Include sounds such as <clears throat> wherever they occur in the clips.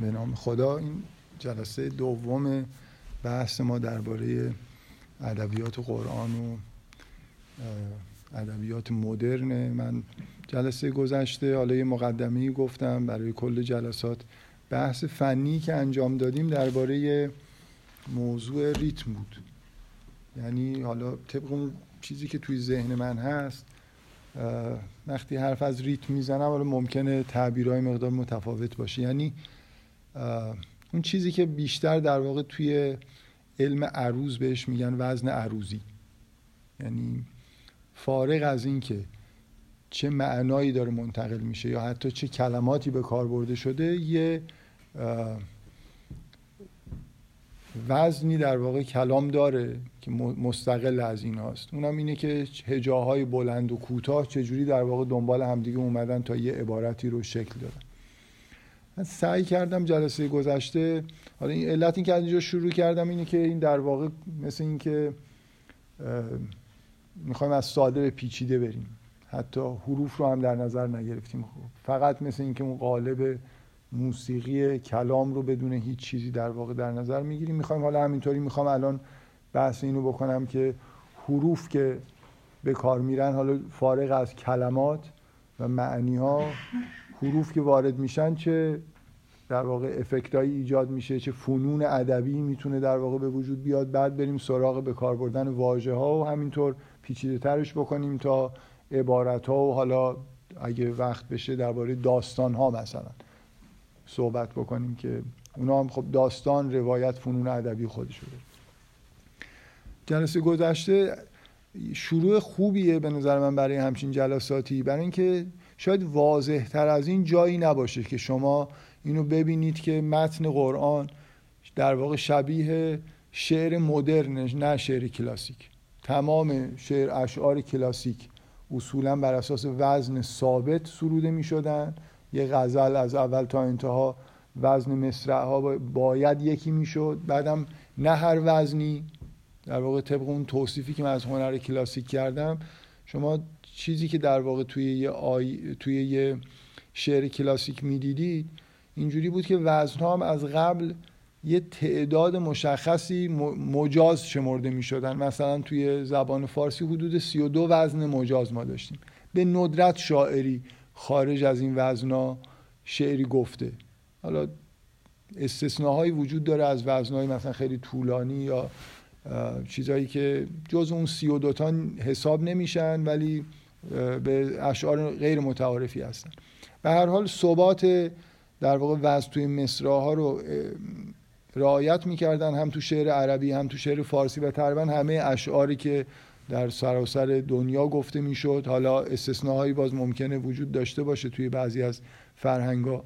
به نام خدا. این جلسه دوم بحث ما درباره ادبیات قرآن و ادبیات مدرن. من جلسه گذشته حالا یه مقدمه گفتم برای کل جلسات. بحث فنی که انجام دادیم درباره موضوع ریتم بود. یعنی حالا طبق اون چیزی که توی ذهن من هست وقتی حرف از ریتم می‌زنم حالا ممکنه تعبیرهای مقدار متفاوت باشه. یعنی اون چیزی که بیشتر در واقع توی علم عروض بهش میگن وزن عروضی. یعنی فارغ از این که چه معنایی داره منتقل میشه یا حتی چه کلماتی به کار برده شده یه وزنی در واقع کلام داره که مستقل از این هاست اونم اینه که هجاهای بلند و کوتاه چجوری در واقع دنبال همدیگه اومدن تا یه عبارتی رو شکل دادن. من سعی کردم جلسه گذشته حالا این علت این که از اینجا شروع کردم اینه که این در واقع مثل این که می‌خوایم از ساده به پیچیده بریم. حتی حروف رو هم در نظر نگرفتیم. فقط مثل اینکه اون قالب موسیقی کلام رو بدون هیچ چیزی در واقع در نظر می‌گیریم. می‌خوایم حالا همینطوری می‌خوام الان بحث اینو بکنم که حروف که به کار میرن حالا فارغ از کلمات و معنی ها حروف که وارد میشن چه در واقع افکتایی ایجاد میشه چه فنون ادبی می‌تونه در واقع به وجود بیاد. بعد بریم سراغ به کار بردن واژه ها و همینطور پیچیده ترش بکنیم تا عبارت ها و حالا اگه وقت بشه درباره داستان ها مثلا صحبت بکنیم که اونا هم خب داستان روایت فنون ادبی خودش جلسه گذشته شروع خوبیه به نظر من برای همچین جلساتی. برای اینکه شاید واضح تر از این جایی نباشه که شما اینو ببینید که متن قرآن در واقع شبیه شعر مدرن نه شعر کلاسیک. تمام شعر اشعار کلاسیک اصولا بر اساس وزن ثابت سروده می شدن یه غزل از اول تا انتها وزن مصرع ها باید یکی می‌شد. بعدم نه هر وزنی در واقع طبق اون توصیفی که من از هنر کلاسیک کردم شما چیزی که در واقع توی یه, آی... توی یه شعر کلاسیک می‌دیدید اینجوری بود که وزن هم از قبل یه تعداد مشخصی مجاز شمرده می شدن مثلا توی زبان فارسی حدود 32 وزن مجاز ما داشتیم. به ندرت شاعری خارج از این وزنا شعری گفته. حالا استثناهایی وجود داره از وزنهای مثلا خیلی طولانی یا چیزهایی که جز اون سی و دوتا حساب نمیشن ولی به اشعار غیر متعارفی هستن. به هر حال ثبات در واقع وزن توی مصراها رو رعایت می‌کردن هم تو شعر عربی هم تو شعر فارسی و تقریبا همه اشعاری که در سراسر دنیا گفته می‌شد. حالا استثناهایی باز ممکنه وجود داشته باشه توی بعضی از فرهنگا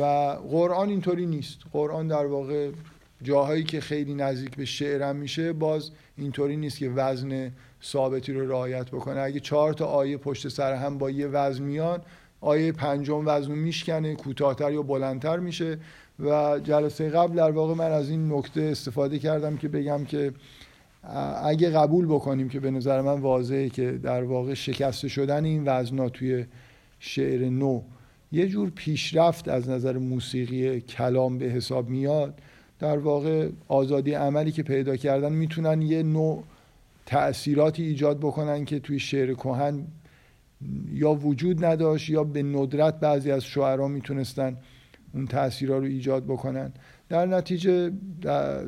و قرآن اینطوری نیست. قرآن در واقع جاهایی که خیلی نزدیک به شعرم میشه باز اینطوری نیست که وزن ثابتی رو رعایت بکنه. اگه چهار تا آیه پشت سر هم با یه وزن میان آیه پنجم وزن میشکنه کوتاهتر یا بلندتر میشه. و جلسه قبل در واقع من از این نکته استفاده کردم که بگم که اگه قبول بکنیم که به نظر من واضحه که در واقع شکسته شدن این وزنا توی شعر نو یه جور پیشرفت از نظر موسیقی کلام به حساب میاد. در واقع آزادی عملی که پیدا کردن می‌تونن یه نوع تأثیراتی ایجاد بکنن که توی شعر کهن یا وجود نداشت یا به ندرت بعضی از شعرها می‌تونستن اون تأثیرها رو ایجاد بکنن. در نتیجه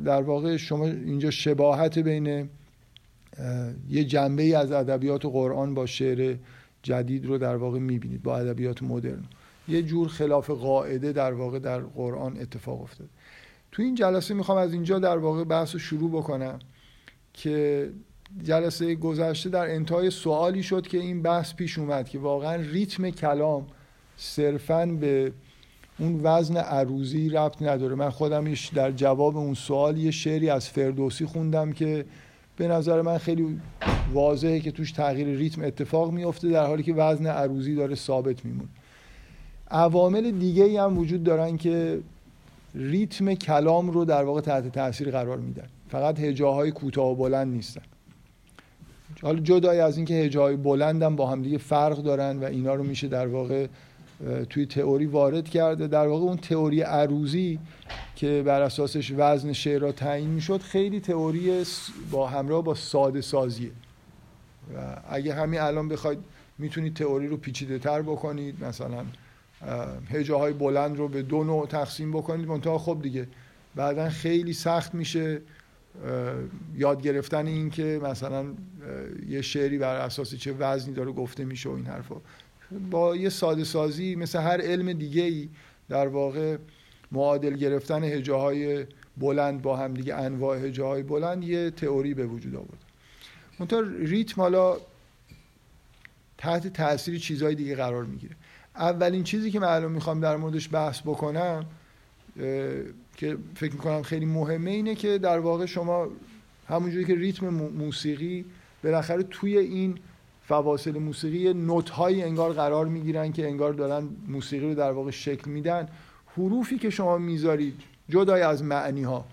در واقع شما اینجا شباهت بین یه جنبه ای از ادبیات قرآن با شعر جدید رو در واقع می‌بینید با ادبیات مدرن. یه جور خلاف قاعده در واقع در قرآن اتفاق افتاده. تو این جلسه می‌خوام از اینجا در واقع بحث رو شروع بکنم که جلسه گذشته در انتهای سوالی شد که این بحث پیش اومد که واقعا ریتم کلام صرفا به اون وزن عروضی ربط نداره. من خودم در جواب اون سوال یه شعری از فردوسی خوندم که به نظر من خیلی واضحه که توش تغییر ریتم اتفاق میفته در حالی که وزن عروضی داره ثابت میمونه. عوامل دیگه هم وجود دارن که ریتم کلام رو در واقع تحت تاثیر قرار میدن فقط هجاهای کوتاه و بلند نیستن. حالا جدای از اینکه هجاهای بلند هم با هم دیگه فرق دارن و اینا رو میشه در واقع توی تئوری وارد کرده. در واقع اون تئوری عروضی که بر اساسش وزن شعر را تعیین می‌شد خیلی تئوری با همراه با ساده سازیه. و اگه همین الان بخواید می‌تونید تئوری رو پیچیده تر بکنید مثلا هجه های بلند رو به دو نوع تقسیم بکنید منتها خب دیگه بعدا خیلی سخت میشه یاد گرفتن این که مثلا یه شعری بر اساس چه وزنی داره گفته میشه و این حرفا. با یه ساده سازی مثل هر علم دیگه ای در واقع معادل گرفتن هجه های بلند با هم دیگه انواع هجه های بلند یه تئوری به وجود آورد. منتها ریتم حالا تحت تاثیر چیزهای دیگه قرار می‌گیره. اولین چیزی که من الان می‌خوام در موردش بحث بکنم که فکر می‌کنم خیلی مهمه اینه که در واقع شما همونجوری که ریتم موسیقی بالاخره توی این فواصل موسیقی نوت های انگار قرار می‌گیرن که انگار دارن موسیقی رو در واقع شکل میدن. حروفی که شما می‌ذارید جدای از معنی ها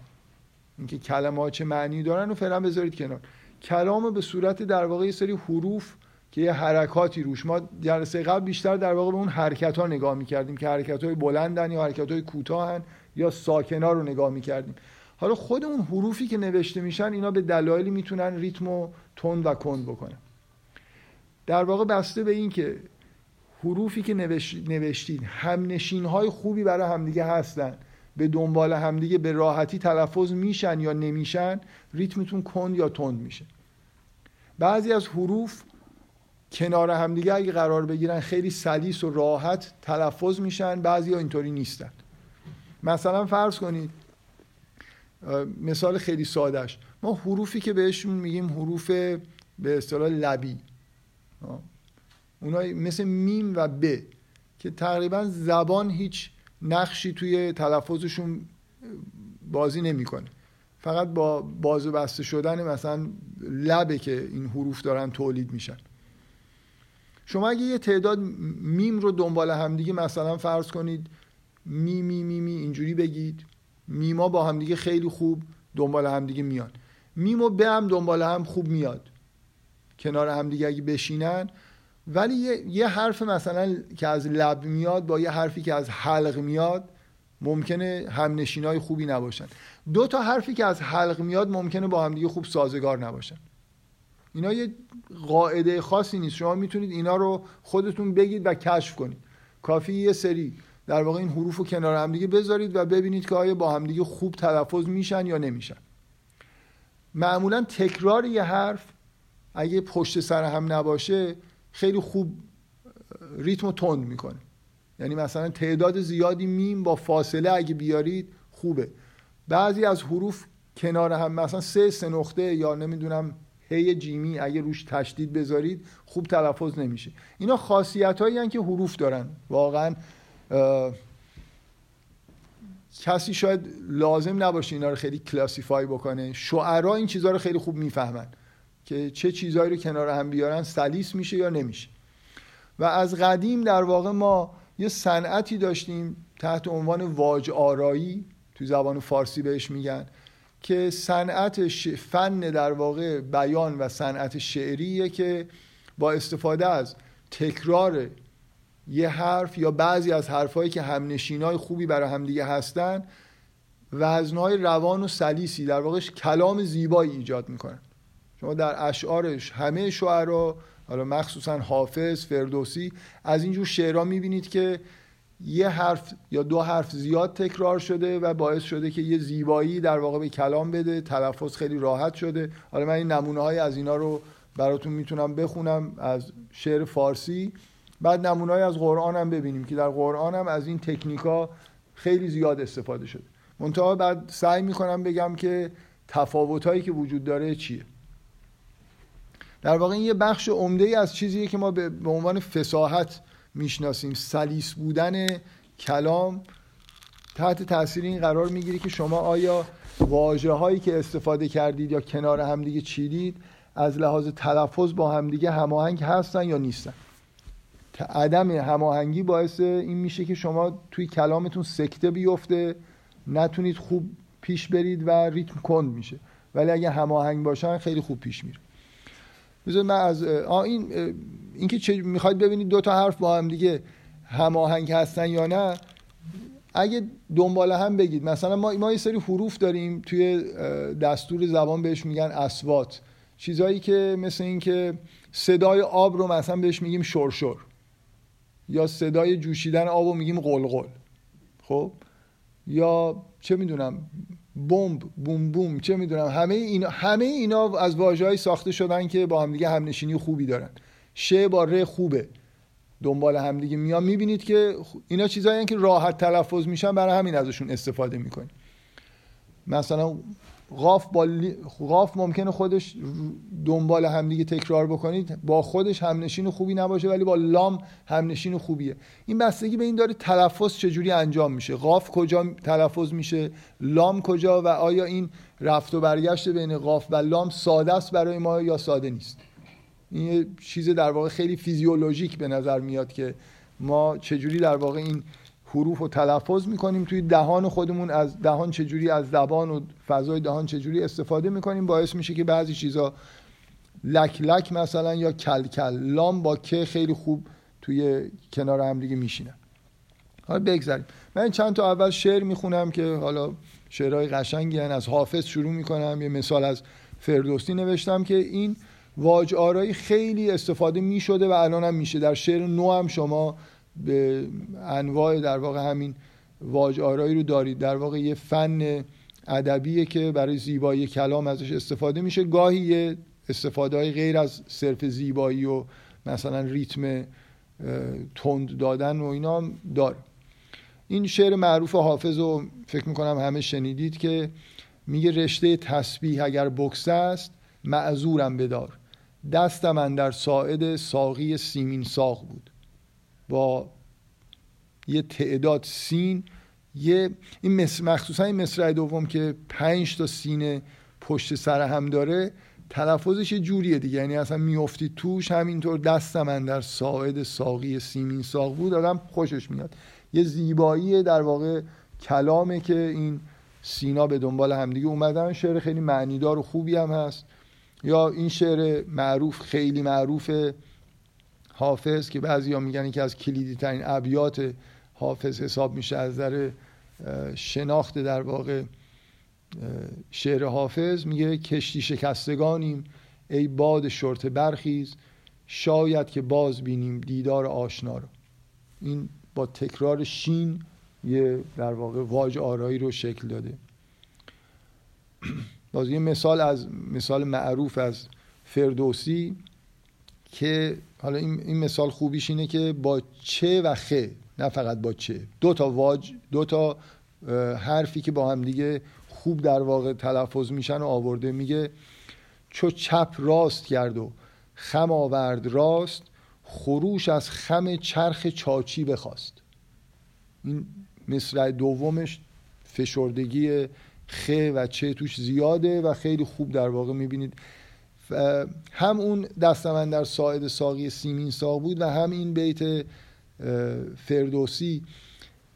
اینکه کلمات چه معنی دارن رو فعلا بذارید کنار. کلام به صورت در واقع یه سری حروف که یه حرکاتی روش. ما جلسه قبل بیشتر در واقع به اون حرکت ها نگاه می‌کردیم که حرکت های بلندن یا حرکت های کوتاهن یا ساکنا رو نگاه می‌کردیم. حالا خود اون حروفی که نوشته میشن اینا به دلایلی می‌تونن ریتم و تند و کند بکنن. در واقع بسته به این که حروفی که نوشتید همنشین های خوبی برای همدیگه هستن. به دنبال همدیگه به راحتی تلفظ میشن یا نمیشن ریتمتون کند یا تند میشه. بعضی از حروف کنار همدیگه اگه قرار بگیرن خیلی سلیس و راحت تلفظ میشن بعضی ها اینطوری نیستن. مثلا فرض کنید مثال خیلی سادهش. ما حروفی که بهشون میگیم حروف به اصطلاح لبی. اونای مثل میم و ب که تقریبا زبان هیچ نقشی توی تلفظشون بازی نمی‌کنه. فقط با باز و بسته شدن مثلا لبه که این حروف دارن تولید میشن. شما اگه یه تعداد میم رو دنبال همدیگه مثلا فرض کنید می می می می اینجوری بگید. میما با همدیگه خیلی خوب دنبال همدیگه میان. میم و به هم دنبال هم خوب میاد. کنار همدیگه اگه بشینن. ولی یه،, یه حرف مثلا که از لب میاد با یه حرفی که از حلق میاد ممکنه هم های خوبی نباشن. دو تا حرفی که از حلق میاد ممکنه با همدیگه خوب سازگار نباشن. اینا یه قاعده خاصی نیست. شما می‌تونید اینا رو خودتون بگید و کشف کنید. کافی یه سری در واقع این حروف رو کنار همدیگه بذارید و ببینید که آیا با همدیگه خوب تلفظ میشن یا نمیشن. معمولا تکرار یه حرف اگه پشت سر هم نباشه خیلی خوب ریتم تند می‌کنه. یعنی مثلا تعداد زیادی میم با فاصله اگه بیارید خوبه. بعضی از حروف کنار هم مثلا سه سه نقطه یا نمی‌دونم هی جیمی اگه روش تشدید بذارید خوب تلفظ نمیشه. اینا خاصیت هایی که حروف دارن. واقعا کسی شاید لازم نباشه اینا رو خیلی کلاسیفای بکنه. شعرا این چیزها رو خیلی خوب می‌فهمن که چه چیزهایی رو کنار هم بیارن سلیس میشه یا نمیشه. و از قدیم در واقع ما یه صنعتی داشتیم تحت عنوان واج آرایی تو زبان فارسی بهش میگن. که صنعت فن در واقع بیان و صنعت شعریه که با استفاده از تکرار یه حرف یا بعضی از حرفهایی که همنشینای خوبی برای همدیگه هستن وزنهای روان و سلیسی در واقع کلام زیبایی ایجاد می‌کنن. شما در اشعارش همه شعرا حالا مخصوصا حافظ فردوسی از اینجور شعرها می‌بینید که یه حرف یا دو حرف زیاد تکرار شده و باعث شده که یه زیبایی در واقع به کلام بده تلفظ خیلی راحت شده. حالا من این نمونه های از اینا رو براتون می‌تونم بخونم از شعر فارسی. بعد نمونه های از قرآن هم ببینیم که در قرآن هم از این تکنیکا خیلی زیاد استفاده شده. منتها بعد سعی می‌کنم بگم که تفاوت هایی که وجود داره چیه. در واقع این یه بخش عمده ای از چیزیه که ما به عنوان فساحت می‌شناسیم. سلیس بودن کلام تحت تاثیر این قرار می‌گیری که شما آیا واژه هایی که استفاده کردید یا کنار همدیگه چیدید از لحاظ تلفظ با همدیگه هماهنگ هستن یا نیستن؟ عدم هماهنگی باعث این میشه که شما توی کلامتون سکته بیفته نتونید خوب پیش برید و ریتم کند میشه. ولی اگه هماهنگ باشن خیلی خوب پیش میره. بذار من از این اینکه چه می‌خواید ببینید دو تا حرف با هم دیگه هماهنگ هستن یا نه اگه دنبال هم بگید. مثلا ما ما یه سری حروف داریم توی دستور زبان بهش میگن اسوات چیزایی که مثل این که صدای آب رو مثلا بهش میگیم شرشر یا صدای جوشیدن آب رو میگیم قلقل. خب؟ یا چه می‌دونم بمب بوم بوم چه می‌دونم همه اینا همه اینا از واژه‌ای ساخته شدن که با همدیگه همنشینی خوبی دارن. ش با ر خوبه. دنبال همدیگه میان. می‌بینید که اینا چیزایی که راحت تلفظ میشن برای همین ازشون استفاده می‌کنیم مثلا غاف با غاف ممکنه خودش دنبال همدیگه تکرار بکنید با خودش همنشین خوبی نباشه ولی با لام همنشین خوبیه. این بستگی به این داره تلفظ چجوری انجام میشه. غاف کجا تلفظ میشه؟ لام کجا و آیا این رفت و برگشت بین غاف و لام ساده است برای ما یا ساده نیست؟ این یه چیز در واقع خیلی فیزیولوژیک به نظر میاد که ما چجوری در واقع این حروف رو تلفظ می‌کنیم توی دهان خودمون از دهان چجوری از زبان و فضای دهان چجوری استفاده می‌کنیم باعث میشه که بعضی چیزا لک لک مثلا یا کل کل لام با که خیلی خوب توی کنار هم دیگه میشینن حالا بگذاریم من چند تا اول شعر می‌خونم که حالا شعرهای قشنگی هن. از حافظ شروع می‌کنم یه مثال از فردوسی نوشتم که این واج آرایی خیلی استفاده می‌شده و الان هم میشه. در شعر نو هم شما به انواع در واقع همین واج آرایی رو دارید. در واقع یه فن ادبیه که برای زیبایی کلام ازش استفاده میشه. گاهی یه استفاده های غیر از صرف زیبایی و مثلا ریتم تند دادن و اینا داره. این شعر معروف حافظ رو فکر می‌کنم همه شنیدید که میگه رشته تسبیح اگر بکس است معذورم بدار دست من در ساعد ساقی سیمین ساق بود. با یه تعداد سین یه این مخصوصا این مصرع دوم که پنج تا سین پشت سر هم داره تلفظش یه جوریه دیگه. یعنی اصلا میافتی توش همینطور دست من در ساعد ساقی سیمین ساق بود آدم خوشش میاد. یه زیبایی در واقع کلامه که این سینا به دنبال همدیگه اومدن. شعر خیلی معنیدار و خوبی هم هست. یا این شعر معروف خیلی معروف حافظ که بعضی ها میگن که از کلیدی ترین ابیات حافظ حساب میشه از در شناخت در واقع شعر حافظ میگه کشتی شکستگانیم ای باد شرط برخیز شاید که باز بینیم دیدار آشنا رو. این با تکرار شین یه در واقع واج آرایی رو شکل داده. <clears throat> باز یه مثال از مثال معروف از فردوسی که حالا این, این مثال خوبیش اینه که با چه و خه نه فقط با چه دو تا واج دو تا حرفی که با هم دیگه خوب در واقع تلفظ میشن و آورده میگه چو چپ راست کرد و خم آورد راست خروش از خم چرخ چاچی بخواست. این مصرع دومش فشردگی خ و چه توش زیاده و خیلی خوب در واقع می‌بینید. هم اون دستمن در ساعد ساقی سیمین ساق بود و هم این بیت فردوسی.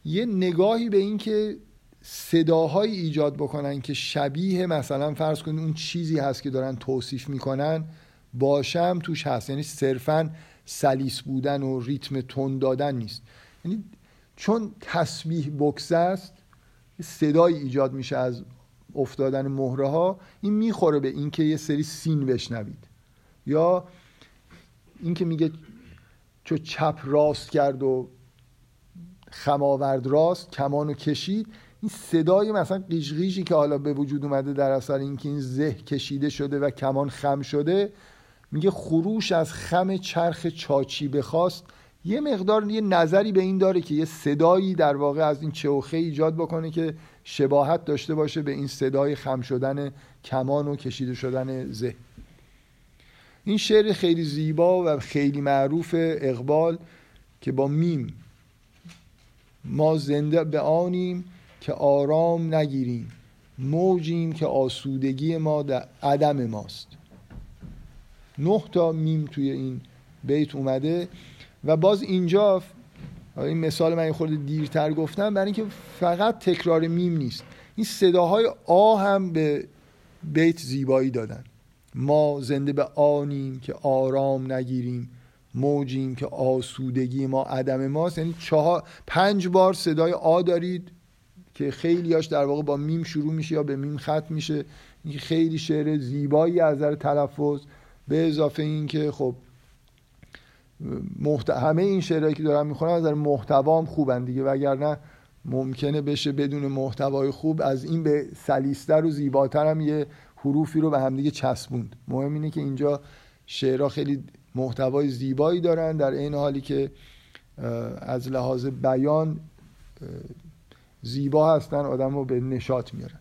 یه نگاهی به این که صداهایی ایجاد بکنن که شبیه مثلا فرض کنید اون چیزی هست که دارن توصیف می‌کنن باشم توش هست. یعنی صرفا سلیس بودن و ریتم تون دادن نیست. یعنی چون تسبیح بکس است صدایی ایجاد میشه از افتادن مهره ها این می‌خوره به اینکه یه سری سین بشنوید. یا اینکه میگه چو چپ راست کرد و خماورد راست کمانو کشید این صدای مثلا قیشقیشی که حالا به وجود اومده در اثر اینکه این زه کشیده شده و کمان خم شده میگه خروش از خم چرخ چاچی بخواست یه مقدار یه نظری به این داره که یه صدایی در واقع از این چوخه ایجاد بکنه که شباهت داشته باشه به این صدای خم شدن کمان و کشیده شدن زه این شعر خیلی زیبا و خیلی معروف اقبال که با میم. ما زنده به آنیم که آرام نگیریم. موجیم که آسودگی ما در عدم ماست. نه تا میم توی این بیت اومده و باز اینجا این مثال من خورده دیرتر گفتم برای اینکه فقط تکرار میم نیست. این صداهای آ هم به بیت زیبایی دادن. ما زنده به آنیم که آرام نگیریم موجیم که آسودگی ما عدم ماست. یعنی چهار پنج بار صدای آ دارید که خیلیاش در واقع با میم شروع میشه یا به میم ختم میشه. این خیلی شعر زیبایی از نظر تلفظ به اضافه این که خب محت... همه این شعرهایی که دارم می‌خونم از محتوا هم خوبن دیگه. وگرنه ممکنه بشه بدون محتوای خوب از این به سلیستر و زیباتر هم یه حروفی رو به همدیگه چسبوند. مهم اینه که اینجا شعرها خیلی محتوای زیبایی دارن در این حالی که از لحاظ بیان زیبا هستن آدم رو به نشاط میارن.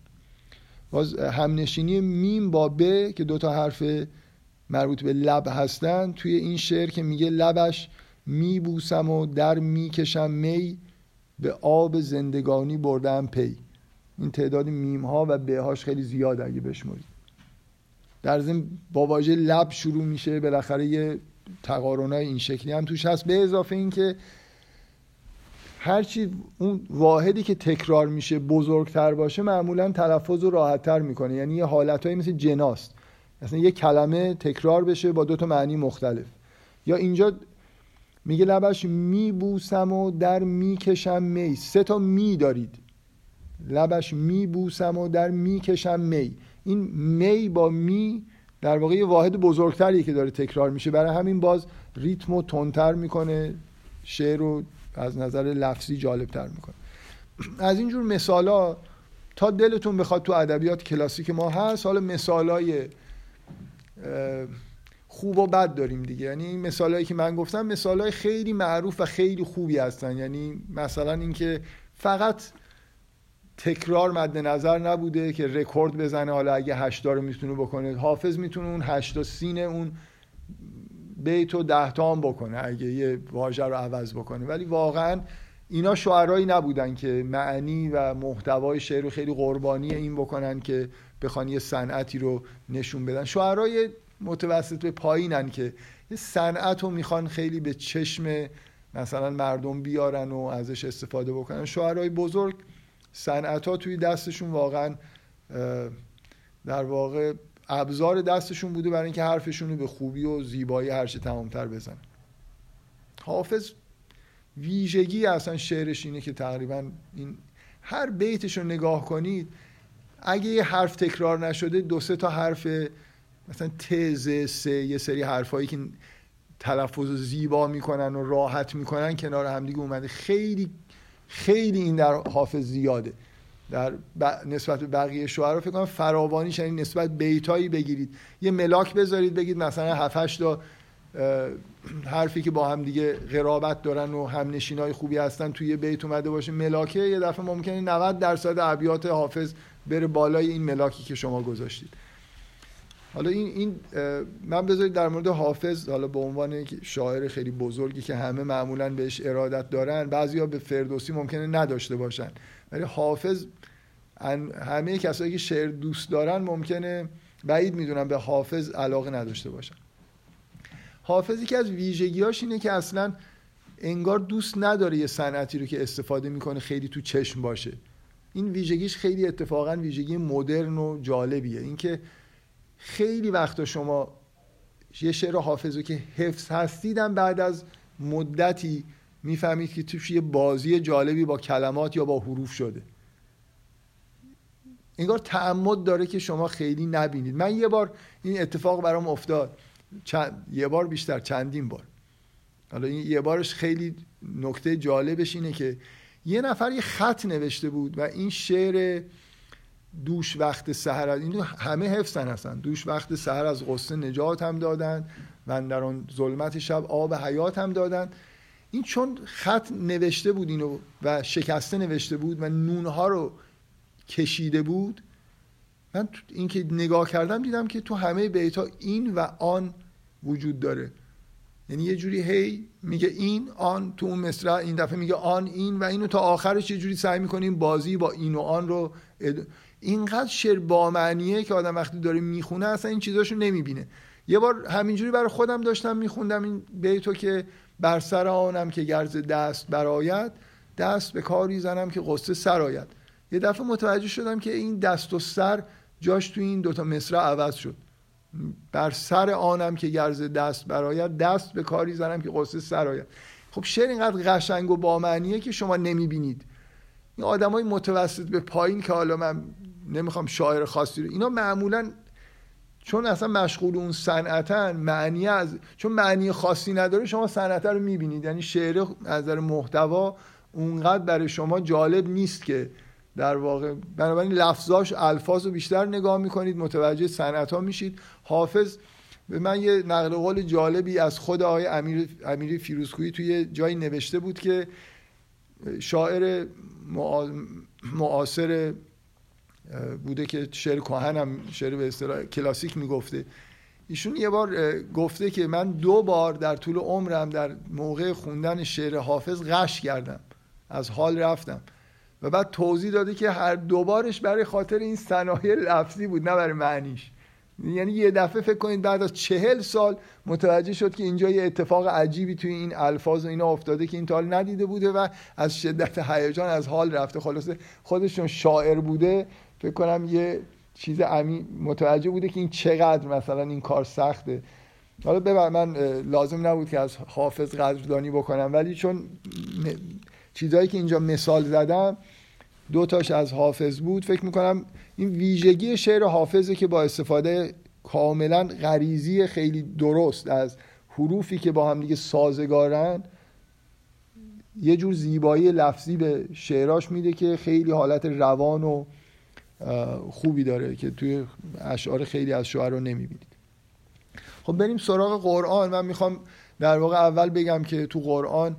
باز همنشینی میم با ب که دوتا حرف مربوط به لب هستن توی این شعر که میگه لبش میبوسم و در می‌کشم می به آب زندگانی بردم پی. این تعداد میم ها و ب هاش خیلی زیاد اگه بشمرید در ضمن با واژه لب شروع میشه بالاخره یه تقارنای این شکلی هم توش هست. به اضافه اینکه هرچی اون واحدی که تکرار میشه بزرگتر باشه معمولا تلفظ رو راحتتر می‌کنه. یعنی یه حالتهایی مثل جناست. مثلا یه کلمه تکرار بشه با دو تا معنی مختلف. یا اینجا میگه لبش میبوسم و در می‌کشم می. سه تا می دارید. لبش میبوسم و در می‌کشم می. این می با می در واقع یه واحد بزرگتری که داره تکرار میشه. برای همین باز ریتم و تندتر می‌کنه. شعر رو از نظر لفظی جالبتر می‌کنه. از اینجور مثالا تا دلتون بخواد تو ادبیات کلاسیک ما هست حالا مثالای خوب و بد داریم دیگه. یعنی این که من گفتم مثالای خیلی معروف و خیلی خوبی هستن. یعنی مثلا اینکه فقط تکرار مد نظر نبوده که رکورد بزنه حالا اگه هشتا رو می‌تونه بکنه. حافظ می‌تونه اون هشتا سین اون بیت و ده هم بکنه اگه یه واژه رو عوض بکنه. ولی واقعا اینا شعرهایی نبودن که معنی و محتوای شعر رو خیلی قربانی این بکنن که بخوان یه صنعتی رو نشون بدن. شعرهای متوسط به پایینن که یه صنعت رو می‌خوان خیلی به چشم مثلا مردم بیارن و ازش استفاده بکنن. شعرهای بزرگ صنعت ها توی دستشون واقعا در واقع ابزار دستشون بوده برای اینکه حرفشون رو به خوبی و زیبایی هرچه تمامتر بزنن. حافظ ویژگی اصلا شعرش اینه که تقریبا این هر بیتش رو نگاه کنید اگه یه حرف تکرار نشده دو سه تا حرف مثلا تز سه یه سری حرفایی که تلفظ زیبا می‌کنن و راحت می‌کنن کنار همدیگه اومده. خیلی خیلی این در حافظ زیاده. در نسبت به بقیه شعرا فکر کنم فراوانیش یعنی نسبت بیتایی بگیرید. یه ملاک بذارید بگید مثلا 7 تا حرفی که با هم دیگه قرابت دارن و هم های خوبی هستن توی بیت اومده باشه. ملاکه یه دفعه ممکنه 90 درصد ابیات حافظ بره بالای این ملاکی که شما گذاشتید. حالا این, این من بذارید در مورد حافظ حالا به عنوان شاعر خیلی بزرگی که همه معمولا بهش ارادت دارن بعضیا به فردوسی ممکنه نداشته باشن. ولی حافظ همه کسایی که شعر دوست دارن ممکنه بعید می‌دونم به حافظ علاقه نداشته باشن. حافظی که از ویژگیاش اینه که اصلا انگار دوست نداره یه صنعتی رو که استفاده می‌کنه خیلی تو چشم باشه. این ویژگیش خیلی اتفاقا ویژگی مدرن و جالبیه. اینکه خیلی وقتا شما یه شعر حافظ رو که حفظ هستیدم بعد از مدتی می‌فهمید که توش یه بازی جالبی با کلمات یا با حروف شده. انگار تعمد داره که شما خیلی نبینید. من یه بار این اتفاق برام افتاد. چند... یه بار بیشتر چندین بار. حالا این یه بارش خیلی نکته جالبش اینه که یه نفر یه خط نوشته بود و این شعر دوش وقت سهر از این همه حفظن هستن. دوش وقت سهر از غصه نجات هم دادن و در آن ظلمت شب آب حیات هم دادن. این چون خط نوشته بود اینو و شکسته نوشته بود و نونها رو کشیده بود من اینکه نگاه کردم دیدم که تو همه بیت ها این و آن وجود داره. یعنی یه جوری هی میگه این آن تو اون مصرع این دفعه میگه آن این و اینو تا آخرش یه جوری سعی می‌کنیم بازی با این و آن رو اینقدر شعر با معنیه که آدم وقتی داره می‌خونه اصلا این چیزاشو نمی‌بینه. یه بار همینجوری برای خودم داشتم میخوندم این بیتو که بر سر آنم که گرز دست برایت دست به کاری زنم که قصه سرایت یه دفعه متوجه شدم که این دست و سر جاش تو این دوتا مصرع عوض شد. بر سر آنم که گرز دست براید دست به کاری زنم که قصه سر خب شعر اینقدر قشنگ و با معنیه که شما نمی‌بینید. این آدمای متوسط به پایین که حالا من نمی‌خوام شاعر خاصی رو اینا معمولا چون اصلا مشغول اون صنعتن معنی از چون معنی خاصی نداره شما صنعت رو می‌بینید. یعنی شعر از نظر محتوا اونقدر برای شما جالب نیست که در واقع بنابراین لفظاش الفاظ رو بیشتر نگاه می‌کنید متوجه صنعت ها میشید. حافظ به من یه نقل قول جالبی از خود آقای امیر امیری فیروزکویی توی جایی نوشته بود که شاعر معاصر بوده که شعر کهن هم شعر به اصطلاح کلاسیک می‌گفته. ایشون یه بار گفته که من دو بار در طول عمرم در موقع خوندن شعر حافظ غش کردم. از حال رفتم. و بعد توضیح داده که هر دوبارش برای خاطر این صنایع لفظی بود نه برای معنیش. یعنی یه دفعه فکر کنید بعد از چهل سال متوجه شد که اینجا یه اتفاق عجیبی توی این الفاظ و اینا افتاده که این تال ندیده بوده و از شدت هیجان از حال رفته. خلاصه خودشون شاعر بوده. فکر کنم یه چیز عمی متوجه بوده که این چقدر مثلا این کار سخته. حالا ببر من لازم نبود که از حافظ قدردانی بکنم ولی چون چیزهایی که اینجا مثال زدم دو تاش از حافظ بود. فکر می‌کنم این ویژگی شعر حافظه که با استفاده کاملا غریزی خیلی درست از حروفی که با هم دیگه سازگارن یه جور زیبایی لفظی به شعراش میده که خیلی حالت روان و خوبی داره که توی اشعار خیلی از شعر رو نمی‌بینید. خب بریم سراغ قرآن. من می‌خوام در واقع اول بگم که تو قرآن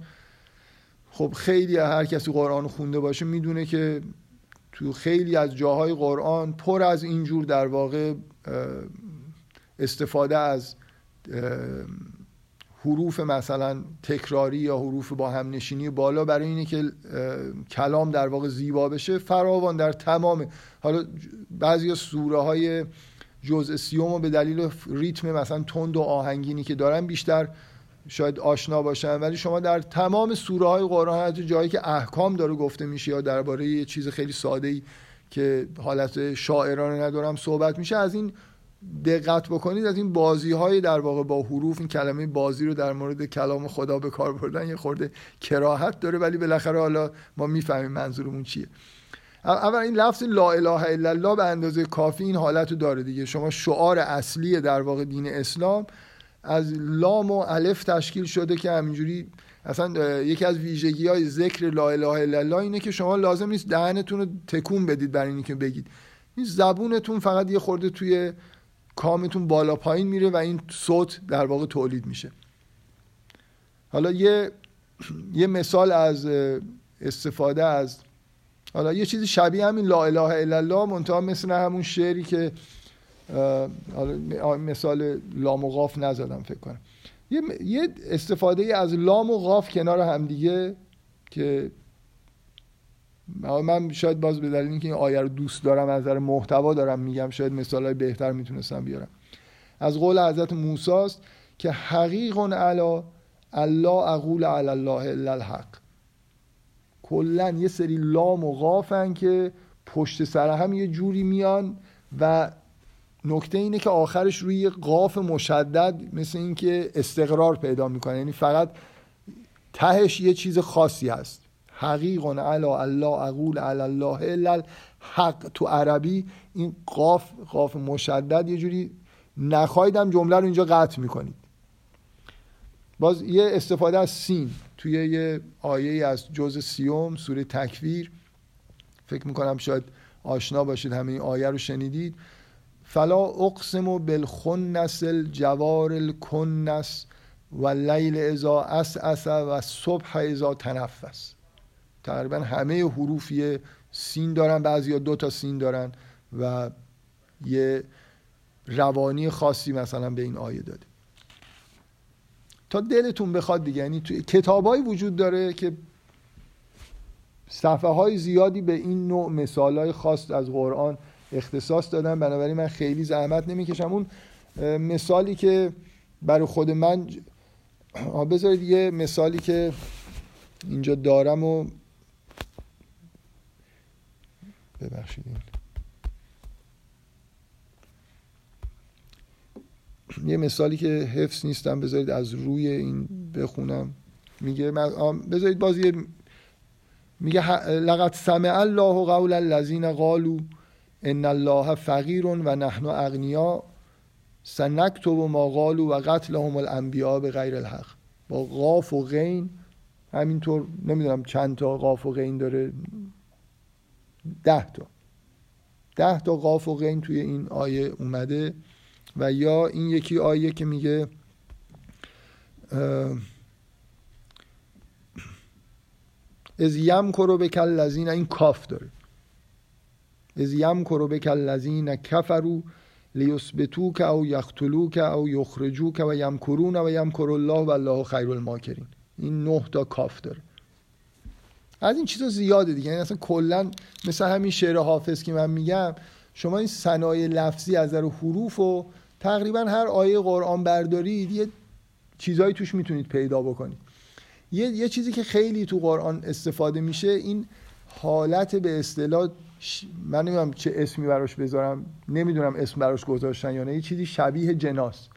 خب خیلی هر کسی قرآن خونده باشه می‌دونه که تو خیلی از جاهای قرآن پر از اینجور در واقع استفاده از حروف مثلا تکراری یا حروف با هم نشینی بالا برای اینه که کلام در واقع زیبا بشه. فراوان در تمام حالا بعضی سوره های جزء سیوم به دلیل ریتم مثلا تند و آهنگینی که دارن بیشتر شاید آشنا باشن ولی شما در تمام سوره های قرآن حتی جایی که احکام داره گفته میشه یا درباره یه چیز خیلی ساده ای که حالت شاعرانه ندارم صحبت میشه از این دقت بکنید از این بازی های در واقع با حروف این کلمه بازی رو در مورد کلام خدا به کار بردن یه خورده کراهت داره ولی بالاخره حالا ما می‌فهمیم منظورمون چیه. اول این لفظ لا اله الا الله به اندازه کافی این حالت رو داره دیگه. شما شعار اصلی در واقع دین اسلام از لام و الف تشکیل شده که همینجوری اصلا یکی از ویژگی های ذکر لا اله الا الله اینه که شما لازم نیست دهنتون رو تکون بدید برای اینکه بگید. این زبونتون فقط یه خورده توی کامتون بالا پایین میره و این صوت در واقع تولید میشه. حالا یه یه مثال از استفاده از حالا یه چیزی شبیه همین لا اله الا الله منتها مثل همون شعری که مثال لام و غاف نزدم فکر کنم. یه استفاده از لام و غاف کنار همدیگه که من شاید باز به دلیل اینکه این آیه رو دوست دارم از نظر محتوا دارم میگم شاید مثال بهتر می‌تونستم بیارم. از قول حضرت موسی است که حقیق علا الله اقول علی الله الا الحق. کلا یه سری لام و غافن که پشت سر هم یه جوری میان و نکته اینه که آخرش روی قاف مشدد مثل اینکه استقرار پیدا می‌کنه. یعنی فقط تهش یه چیز خاصی هست. حقیق علا الله اقول علی الله الا حق تو عربی این قاف قاف مشدد یه جوری نخواهیدم جمله رو اینجا قطع می‌کنید. باز یه استفاده از سین توی یه آیه از جزء سی‌ام سوره تکویر. فکر می‌کنم شاید آشنا باشید همه این آیه رو شنیدید. فلا اقسم بالخنس الجوار الکنس واللیل اذا عسعس والصبح اذا تنفس. تقریبا همه حروفی سین دارن بعضی دو تا سین دارن و یه روانی خاصی مثلا به این آیه داده تا دلتون بخواد دیگه یعنی تو کتابایی وجود داره که صفحه های زیادی به این نوع مثال های خاص از قرآن اختصاص دادن بنابراین من خیلی زحمت نمی‌کشم. اون مثالی که برای خود من بذارید یه مثالی که اینجا دارم و ببخشید. یه مثالی که حفظ نیستم بذارید از روی این بخونم. میگه بذارید بازی میگه لقد سمع الله قول الذين قالوا. ان الله فقیر و نحن اغنیا سنکتب ما قالوا و قتلهم الانبیاء به غیر الحق. با قاف و غین همینطور نمی‌دونم چند تا قاف و غین داره. ده تا. ده تا قاف و غین توی این آیه اومده و یا این یکی آیه که میگه از یم کرو به کل لذین این کاف داره. از یم کرو به کل لذین کفرو لیسبتوک او یختلوک او یخرجوک و یمکرون و یمکر الله و الله خیر الماکرین. این نه تا کاف داره. از این چیزا زیاده دیگه. یعنی اصلا کلا مثل همین شعر حافظ که من میگم شما این صنایع لفظی از در حروف و تقریبا هر آیه قرآن بردارید یه چیزایی توش می‌تونید پیدا بکنید. یه،, یه چیزی که خیلی تو قرآن استفاده میشه این حالت به اصطلاح من نمی‌دونم چه اسمی براش بذارم نمی‌دونم اسم براش گذاشتن یا نه. یه چیزی شبیه جناس.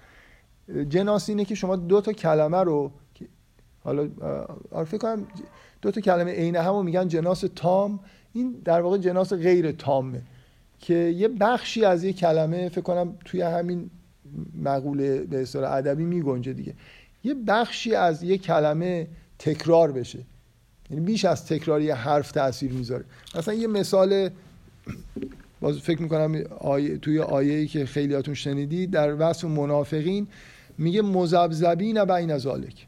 جناس اینه که شما دو تا کلمه رو حالا فکر کنم دو تا کلمه عین همو میگن جناس تام. این در واقع جناس غیر تامه. که یه بخشی از یه کلمه فکر کنم توی همین مقوله به اصطلاح ادبی میگنجه دیگه. یه بخشی از یه کلمه تکرار بشه. یعنی بیش از تکرار یه حرف تاثیر می‌ذاره. مثلا یه مثال باز فکر می‌کنم آیه توی آیه‌ای که خیلیاتون شنیدید در وصف منافقین میگه مزبزبین بین ذالک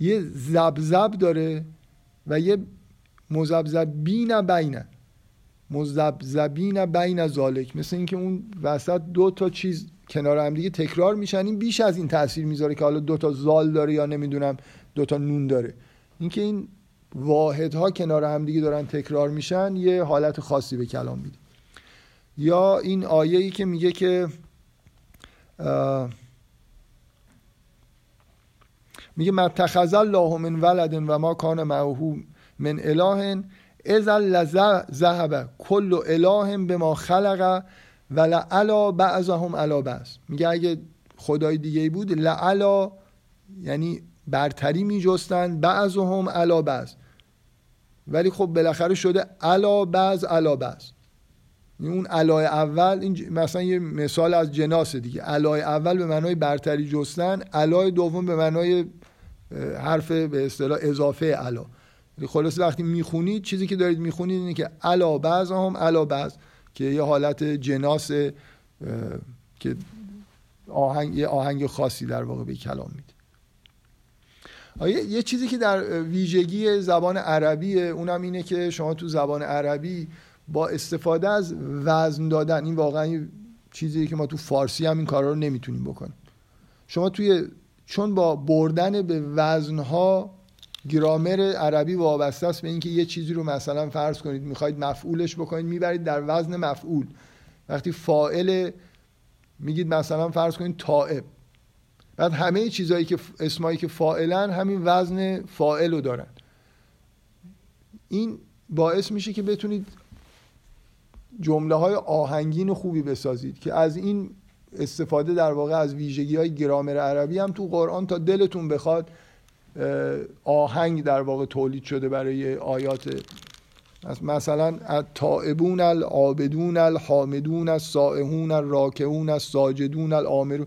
یه زبزب داره و یه مزبزبین بین. مزبزبین بین ذالک مثل اینکه اون وسط دو تا چیز کنار هم دیگه تکرار میشن. این بیش از این تاثیر می‌ذاره که حالا دو تا زال داره یا نمی‌دونم دو تا نون داره. اینکه این واحدها کنار هم دیگه دارن تکرار میشن یه حالت خاصی به کلام میده. یا این آیه ای که میگه که میگه متخذ الله من ولد و ما کان معه من اله اذا ذهب کل اله به ما خلق و لعلا بعضهم علا بعض. میگه اگه خدای دیگه بود لعلا یعنی برتری میجستن بعضهم علا بعض. ولی خب بالاخره شده علا بعض علا بعض. اون علای اول این مثلا یه مثال از جناس دیگه. علای اول به معنای برتری جستن علای دوم به معنای حرف به اصطلاح اضافه علا. یعنی خلاص وقتی می‌خونید چیزی که دارید می‌خونید اینه که علا بعض هم علا بعض که یه حالت جناس که آهنگ یه آهنگ خاصی در واقع به کلام میده. یه چیزی که در ویژگی زبان عربیه اونم اینه که شما تو زبان عربی با استفاده از وزن دادن این واقعا چیزی که ما تو فارسی هم این کارا رو نمی‌تونیم بکنیم. شما توی چون با بردن به وزنها گرامر عربی وابسته است به اینکه یه چیزی رو مثلا فرض کنید می‌خواید مفعولش بکنید می‌برید در وزن مفعول. وقتی فائل میگید مثلا فرض کنید طائب. بعد همه چیزهایی که اسمایی که فائلن همین وزن فائل رو دارن. این باعث میشه که بتونید جمله های آهنگین خوبی بسازید که از این استفاده در واقع از ویژگی های گرامر عربی هم تو قرآن تا دلتون بخواد آهنگ در واقع تولید شده برای آیات. مثلا التائبون العابدون الحامدون السائحون الراکعون الساجدون الامرون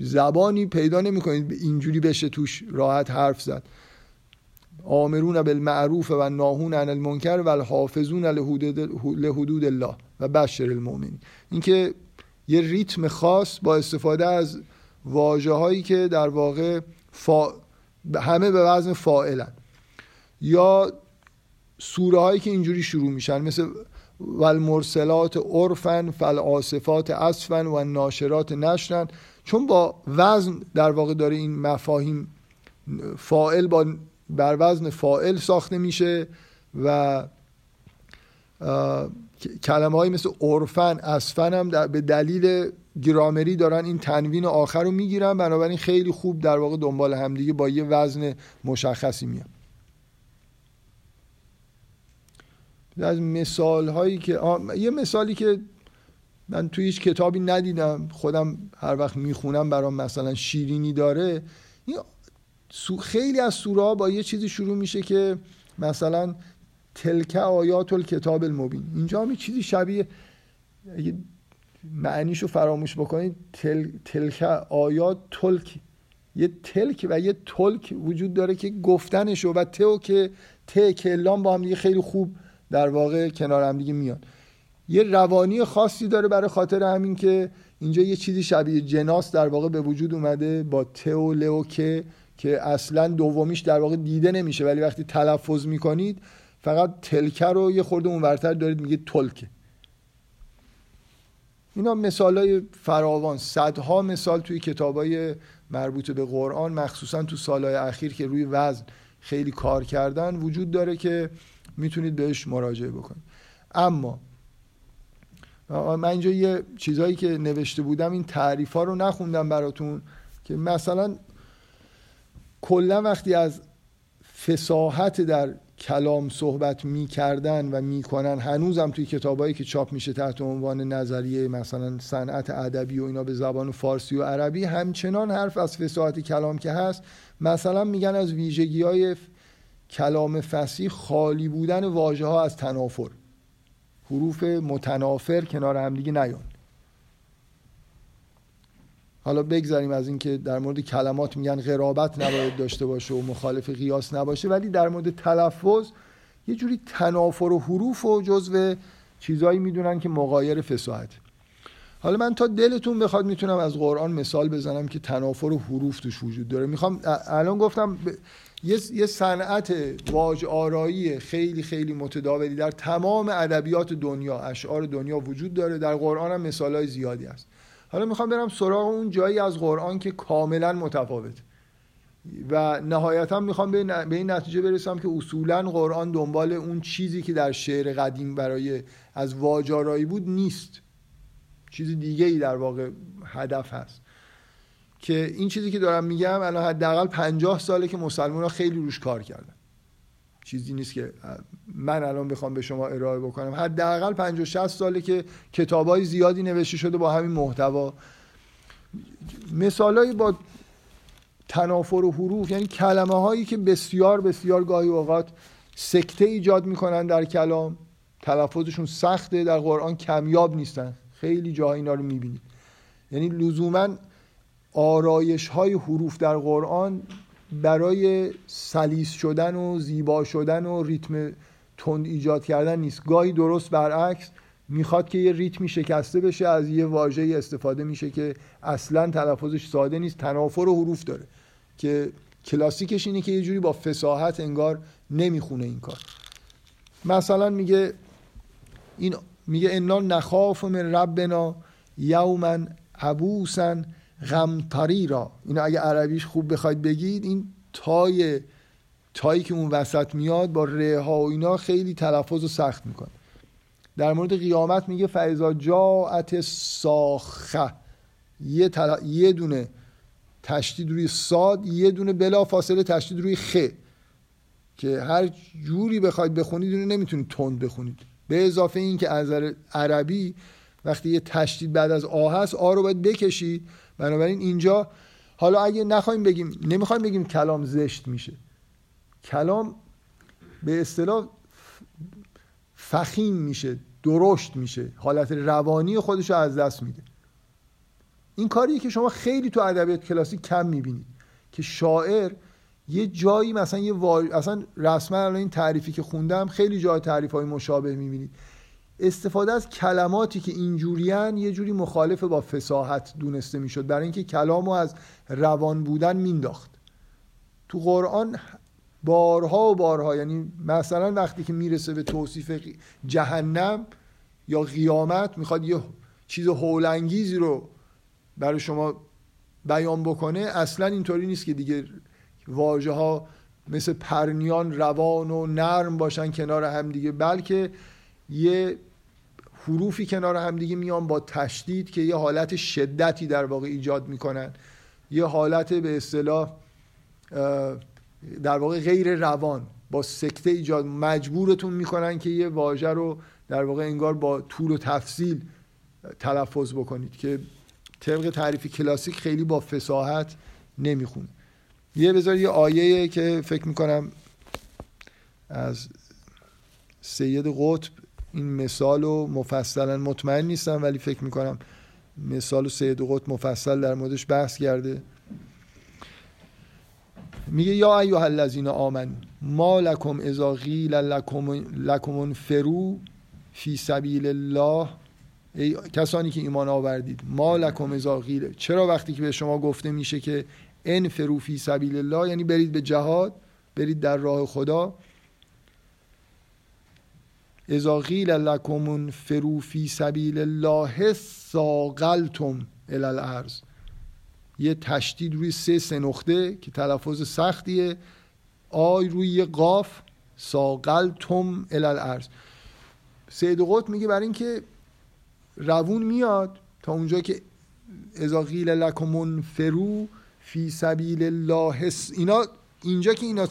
زبانی پیدا نمی‌کنید. اینجوری بشه توش راحت حرف زد. آمرون بالمعروف و ناهون عن المنکر و الحافظون لحدود الله و بشر المؤمنین. اینکه یه ریتم خاص با استفاده از واجه هایی که در واقع فا... همه به وزن فائلن یا سوره هایی که اینجوری شروع میشن مثل والمرسلات عرفن فالعاصفات اصفن و ناشرات نشرن چون با وزن در واقع داره این مفاهیم فائل با بر وزن فائل ساخته میشه و کلمه های مثل عرفن اصفن هم به دلیل گرامری دارن این تنوین آخر رو می‌گیرن. بنابراین خیلی خوب در واقع دنبال همدیگه با یه وزن مشخصی میان. از مثال هایی که یه مثالی که من توی هیچ کتابی ندیدم. خودم هر وقت می‌خونم برام مثلا شیرینی داره. خیلی از سوره با یه چیزی شروع میشه که مثلا تلک آیات الکتاب المبین. اینجا هم چیزی شبیه معنیشو فراموش بکنید تل، تلک آیات تلک. یه تلک و یه تلک وجود داره که گفتنشو و تئو که ت کلام با هم دیگه خیلی خوب در واقع کنار هم دیگه میاد یه روانی خاصی داره برای خاطر همین که اینجا یه چیزی شبیه جناس در واقع به وجود اومده با ت و لو که که اصلا دومیش در واقع دیده نمیشه. ولی وقتی تلفظ می‌کنید فقط تلکه رو یه خورده اونورتر دارید میگه تلکه. اینا مثال های فراوان. صدها مثال توی کتاب های مربوط به قرآن مخصوصا تو سالهای اخیر که روی وزن خیلی کار کردن وجود داره که می‌تونید بهش مراجعه بکنید. اما من اینجا یه چیزهایی که نوشته بودم این تعریف ها رو نخوندم براتون که مثلا کلا وقتی از فساحت در کلام صحبت می‌کردن و می‌کنن هنوزم توی کتابایی که چاپ میشه تحت عنوان نظریه مثلا صنعت ادبی و اینا به زبان فارسی و عربی همچنان حرف از فساحت کلام که هست مثلا میگن از ویژگی های کلام فصیح خالی بودن واژه ها از تنافر. حروف متنافر کنار همدیگه نیان. حالا بگذاریم از اینکه در مورد کلمات میگن غرابت نباید داشته باشه و مخالف قیاس نباشه ولی در مورد تلفظ یه جوری تنافر و حروف و جزو چیزایی می‌دونن که مقایر فساحت. حالا من تا دلتون بخواد می‌تونم از قرآن مثال بزنم که تنافر و حروف توش وجود داره. می‌خوام الان گفتم یه صنعت واج آرایی خیلی خیلی متداولی در تمام ادبیات دنیا اشعار دنیا وجود داره. در قرآن هم مثالای زیادی هست. حالا می‌خوام برم سراغ اون جایی از قرآن که کاملا متفاوت و نهایتا می‌خوام به این نتیجه برسم که اصولا قرآن دنبال اون چیزی که در شعر قدیم برای از واجارایی بود نیست. چیز دیگه ای در واقع هدف هست. که این چیزی که دارم میگم الان حداقل 50 ساله که مسلمان ها خیلی روش کار کردن. چیزی نیست که من الان بخوام به شما ارائه بکنم. حداقل 50 60 ساله که کتابای زیادی نوشته شده با همین محتوا. مثالایی با تنافر و حروف یعنی کلمه هایی که بسیار بسیار گاهی اوقات سکته ایجاد می‌کنن در کلام تلفظشون سخته در قرآن کمیاب نیستن. خیلی جاها اینا رو می‌بینید. یعنی لزوما آرایش های حروف در قرآن برای سلیس شدن و زیبا شدن و ریتم تند ایجاد کردن نیست. گاهی درست برعکس می‌خواد که یه ریتمی شکسته بشه از یه واژه استفاده میشه که اصلا تلفظش ساده نیست تنافر و حروف داره. که کلاسیکش اینه که یه جوری با فساحت انگار نمی‌خونه این کار. مثلا میگه این میگه انا نخاف من ربنا یوما عبوسا غمتاری را. اینو اگه عربیش خوب بخواید بگید این تای تایی که اون وسط میاد با ره و اینا خیلی تلفظ رو سخت می‌کنه. در مورد قیامت میگه فیضا جاعت ساخه یه, یه دونه تشدید روی صاد یه دونه بلا فاصله تشدید روی خه که هر جوری بخواید بخونید اینو نمی‌تونید تند بخونید. به اضافه این که از عربی وقتی یه تشدید بعد از آ هست آ رو باید بکشید. بنابراین اینجا حالا اگه نخوایم بگیم نمی‌خوایم بگیم کلام زشت میشه. کلام به اصطلاح فخیم میشه درشت میشه. حالت روانی خودش رو از دست میده. این کاریه که شما خیلی تو ادبیات کلاسیک کم می‌بینید که شاعر یه جایی مثلا یه اصلا رسما الان این تعریفی که خوندم خیلی جای تعریف های مشابه می‌بینید. استفاده از کلماتی که اینجوریان یه جوری مخالف با فساحت دونسته می‌شد. برای اینکه کلامو از روان بودن مینداخت. تو قرآن بارها و بارها یعنی مثلا وقتی که می‌رسه به توصیف جهنم یا قیامت می‌خواد یه چیز هولانگیزی رو برای شما بیان بکنه اصلا اینطوری نیست که دیگه واژه ها مثل پرنیان روان و نرم باشن کنار هم دیگه بلکه یه حروفی کنار همدیگه میان با تشدید که یه حالت شدتی در واقع ایجاد می‌کنن. یه حالت به اصطلاح در واقع غیر روان با سکته ایجاد مجبورتون می‌کنن که یه واژه رو در واقع انگار با طول و تفصیل تلفظ بکنید که طبق تعریف کلاسیک خیلی با فساحت نمی‌خونه. یه بذار یه آیه که فکر می‌کنم از سید قطب این مثال و مفصلا مطمئن نیستم ولی فکر می‌کنم مثال و سید قطب مفصل در موردش بحث کرده. میگه یا ایها الذین آمن ما لکم اذا قیل لکم لکم فرو فی سبیل الله. ای کسانی که ایمان آوردید ما لکم اذا قیل. چرا وقتی که به شما گفته میشه که ان فرو فی سبیل الله یعنی برید به جهاد برید در راه خدا اذا قیل لکم فرو فی سبیل الله ساقلتم الالارض یه تشدید روی سه نقطه که تلفظ سختیه. آی روی یه قاف ساقلتم الالارض سید قط میگه برای اینکه روون میاد تا اونجا که اذا قیل لکم فرو فی سبیل الله اینا اینجا که اینا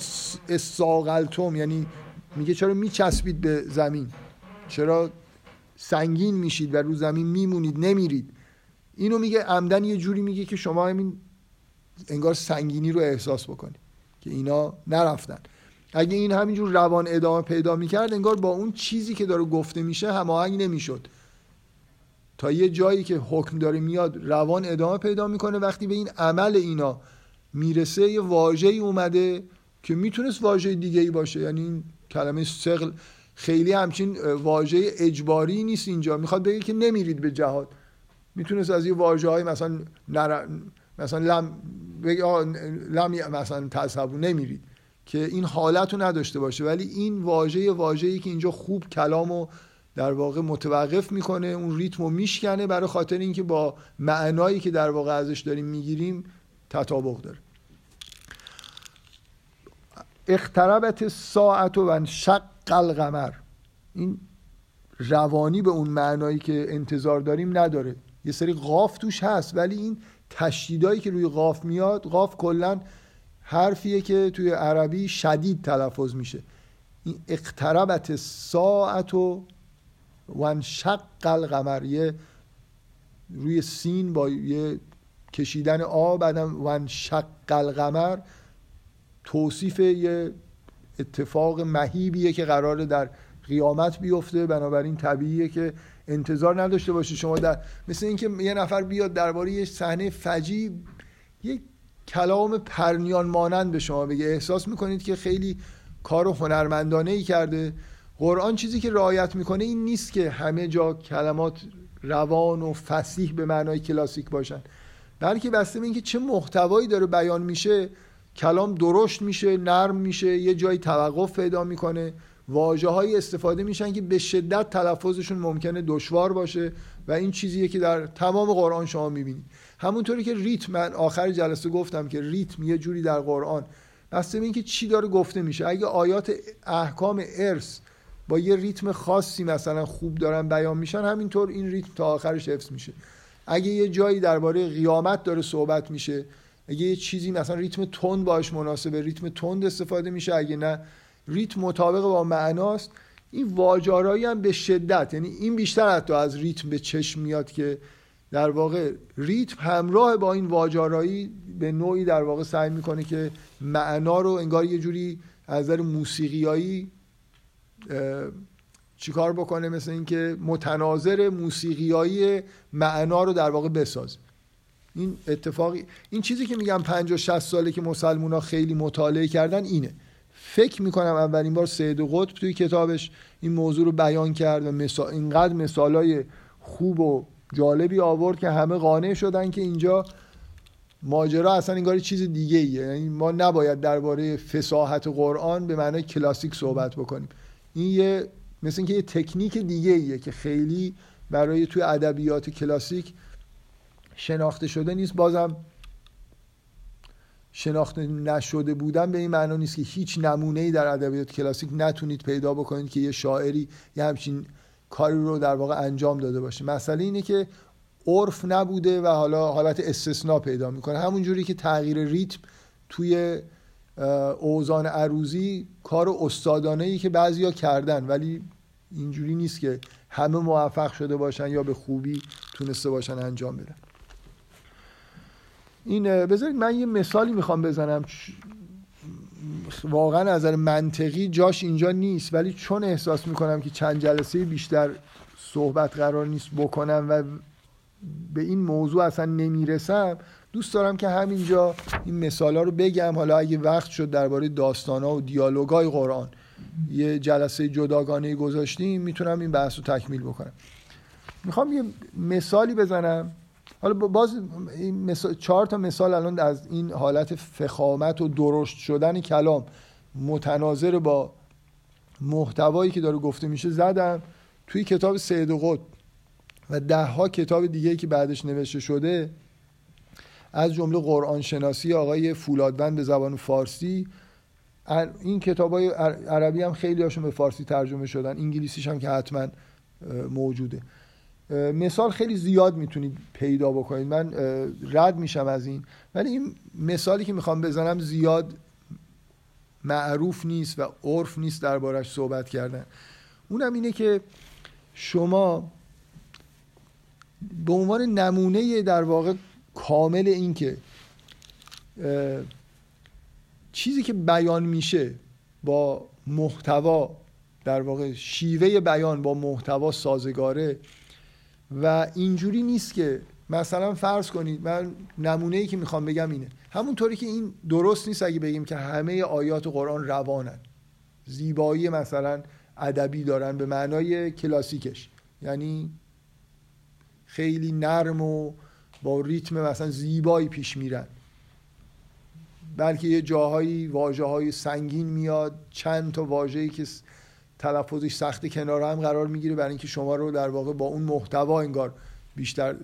استاقلتم یعنی میگه چرا میچسبید به زمین؟ چرا سنگین میشید و رو زمین میمونید نمیرید؟ اینو میگه عمدن یه جوری میگه که شما همین انگار سنگینی رو احساس بکنید که اینا نرفتن. اگه این همینجور روان ادامه پیدا می‌کرد انگار با اون چیزی که داره گفته میشه هماهنگ نمی‌شد. تا یه جایی که حکم داره میاد روان ادامه پیدا می‌کنه. وقتی به این عمل اینا می‌رسه یه واژه‌ای اومده که می‌تونست واژه دیگه ای باشه. یعنی کلمه سقل خیلی همچین واژه اجباری نیست اینجا. می‌خواد بگه که نمیرید به جهاد. می‌تونست از یه واژه های مثلا نر... مثلا لم بگه لم مثلا تصبو نمیرید که این حالت نداشته باشه. ولی این واژه واژه‌ای که اینجا خوب کلامو در واقع متوقف می‌کنه اون ریتم رو میشکنه برای خاطر اینکه با معنایی که در واقع ازش داریم می‌گیریم تطابق داره. اختربت ساعت و شق القمر. این روانی به اون معنایی که انتظار داریم نداره. یه سری قاف توش هست ولی این تشدیدایی که روی قاف میاد قاف کلا حرفیه که توی عربی شدید تلفظ میشه. این اقتربت ساعت و وانشق القمر. یه روی سین با یه کشیدن آ بعدم وانشق القمر. توصیف یه اتفاق مهیبیه که قراره در قیامت بیفته بنابراین طبیعیه که انتظار نداشته باشی. شما در مثل اینکه یه نفر بیاد درباره یه صحنه فجی یه کلام پرنیان مانند به شما بگه. احساس می‌کنید که خیلی کار هنرمندانه ای کرده. قرآن چیزی که رعایت می‌کنه این نیست که همه جا کلمات روان و فسیح به معنای کلاسیک باشن بلکه بسته به اینکه چه محتوایی داره بیان میشه کلام درشت میشه نرم میشه یه جایی توقف پیدا می‌کنه. واجه های استفاده میشن که به شدت تلفظشون ممکنه دشوار باشه و این چیزیه که در تمام قرآن شما می‌بینید همونطوری که ریتم من آخر جلسه گفتم که ریتم یه جوری در قرآن. بسته به اینکه چی داره گفته میشه. اگه آیات احکام ارث با یه ریتم خاصی مثلا خوب دارن بیان میشن همینطور این ریتم تا آخرش حفظ میشه. اگه یه جایی درباره قیامت داره صحبت میشه اگه یه چیزی مثلا ریتم تند باش مناسبه ریتم تند استفاده میشه اگه نه ریتم مطابق با معناست. این واجارایی هم به شدت یعنی این بیشتر حتی از ریتم به چشم میاد که در واقع ریتم همراه با این واجارایی به نوعی در واقع سعی می‌کنه که معنا رو انگار یه جوری از نظر موسیقیایی چیکار بکنه؟ مثل اینکه متناظر موسیقیایی معنا رو در واقع بسازه. این اتفاقی این چیزی که میگم 50 60 ساله که مسلمونا خیلی مطالعه کردن اینه. فکر می‌کنم اولین بار سید قطب توی کتابش این موضوع رو بیان کرد و مثال اینقدر مثالای خوب و جالبی آورد که همه قانع شدن که اینجا ماجرا اصلا انگار چیز دیگه ایه یعنی ما نباید درباره فساحت قرآن به معنای کلاسیک صحبت بکنیم. این یه مثل اینکه یه تکنیک دیگه ایه که خیلی برای توی ادبیات کلاسیک شناخته شده نیست. بازم شناخته نشده بودن به این معنا نیست که هیچ نمونه ای در ادبیات کلاسیک نتونید پیدا بکنید که یه شاعری یه همچین کاری رو در واقع انجام داده باشه. مسئله اینه که عرف نبوده و حالا حالت استثناء پیدا می‌کنه. همون جوری که تغییر ریتم توی اوزان عروزی کار استادانه ای که بعضیا کردن ولی اینجوری نیست که همه موفق شده باشن یا به خوبی تونسته باشن انجام بدن. این بذارید من یه مثالی می‌خوام بزنم. واقعا نظر منطقی جاش اینجا نیست ولی چون احساس می‌کنم که چند جلسه بیشتر صحبت قرار نیست بکنم و به این موضوع اصلا نمی‌رسم دوست دارم که همینجا این مثال ها رو بگم. حالا اگه وقت شد درباره داستان ها و دیالوگای قرآن یه جلسه جداگانه گذاشتیم می‌تونم این بحث رو تکمیل بکنم. می‌خوام یه مثالی بزنم. حالا باز این مثال چهار تا مثال الان از این حالت فخامت و درشت شدن کلام متناظر با محتوایی که داره گفته میشه زدم توی کتاب سید قطب و ده ها کتاب دیگه که بعدش نوشته شده از جمله قرآن شناسی آقای فولادوند به زبان فارسی. این کتاب های عربی هم خیلی هاشون به فارسی ترجمه شدن انگلیسیش هم که حتما موجوده. مثال خیلی زیاد می‌تونید پیدا بکنید. من رد میشم از این. ولی این مثالی که می‌خوام بزنم زیاد معروف نیست و عرف نیست دربارش صحبت کردن. اونم اینه که شما به عنوان نمونه در واقع کامل این که چیزی که بیان میشه با محتوا در واقع شیوه بیان با محتوا سازگاره و اینجوری نیست که مثلا فرض کنید من نمونه ای که می‌خوام بگم اینه. همونطوری که این درست نیست اگه بگیم که همه آیات قرآن روانن. زیبایی مثلا ادبی دارن به معنای کلاسیکش. یعنی خیلی نرم و با ریتم مثلا زیبایی پیش میرن. بلکه یه جاهایی واجه های سنگین میاد چند تا واژه‌ای که تلفظش سخت کنار هم قرار می‌گیره برای اینکه شما رو در واقع با اون محتوا انگار بیشتر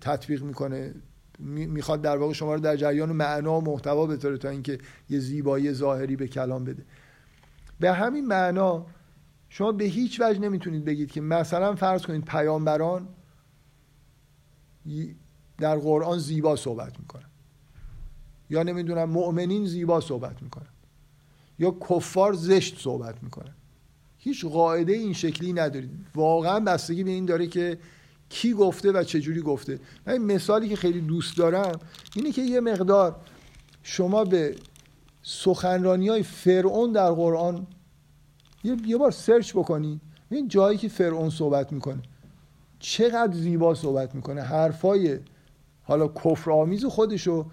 تطبیق می‌کنه. می‌خواد در واقع شما رو در جریان معنا و محتوا بذاره تا اینکه یه زیبایی ظاهری به کلام بده. به همین معنا شما به هیچ وجه نمی‌تونید بگید که مثلا فرض کنید پیامبران در قرآن زیبا صحبت می‌کنن. یا نمی‌دونم مؤمنین زیبا صحبت می‌کنن. یا کفار زشت صحبت می‌کنن. هیچ قاعده این شکلی ندارید. واقعا بستگی به این داره که کی گفته و چجوری گفته. من مثالی که خیلی دوست دارم اینه که یه مقدار شما به سخنرانی های فرعون در قرآن یه, بار سرچ بکنید این جایی که فرعون صحبت می‌کنه چقدر زیبا صحبت می‌کنه. حرفای حالا کفر آمیز خودشو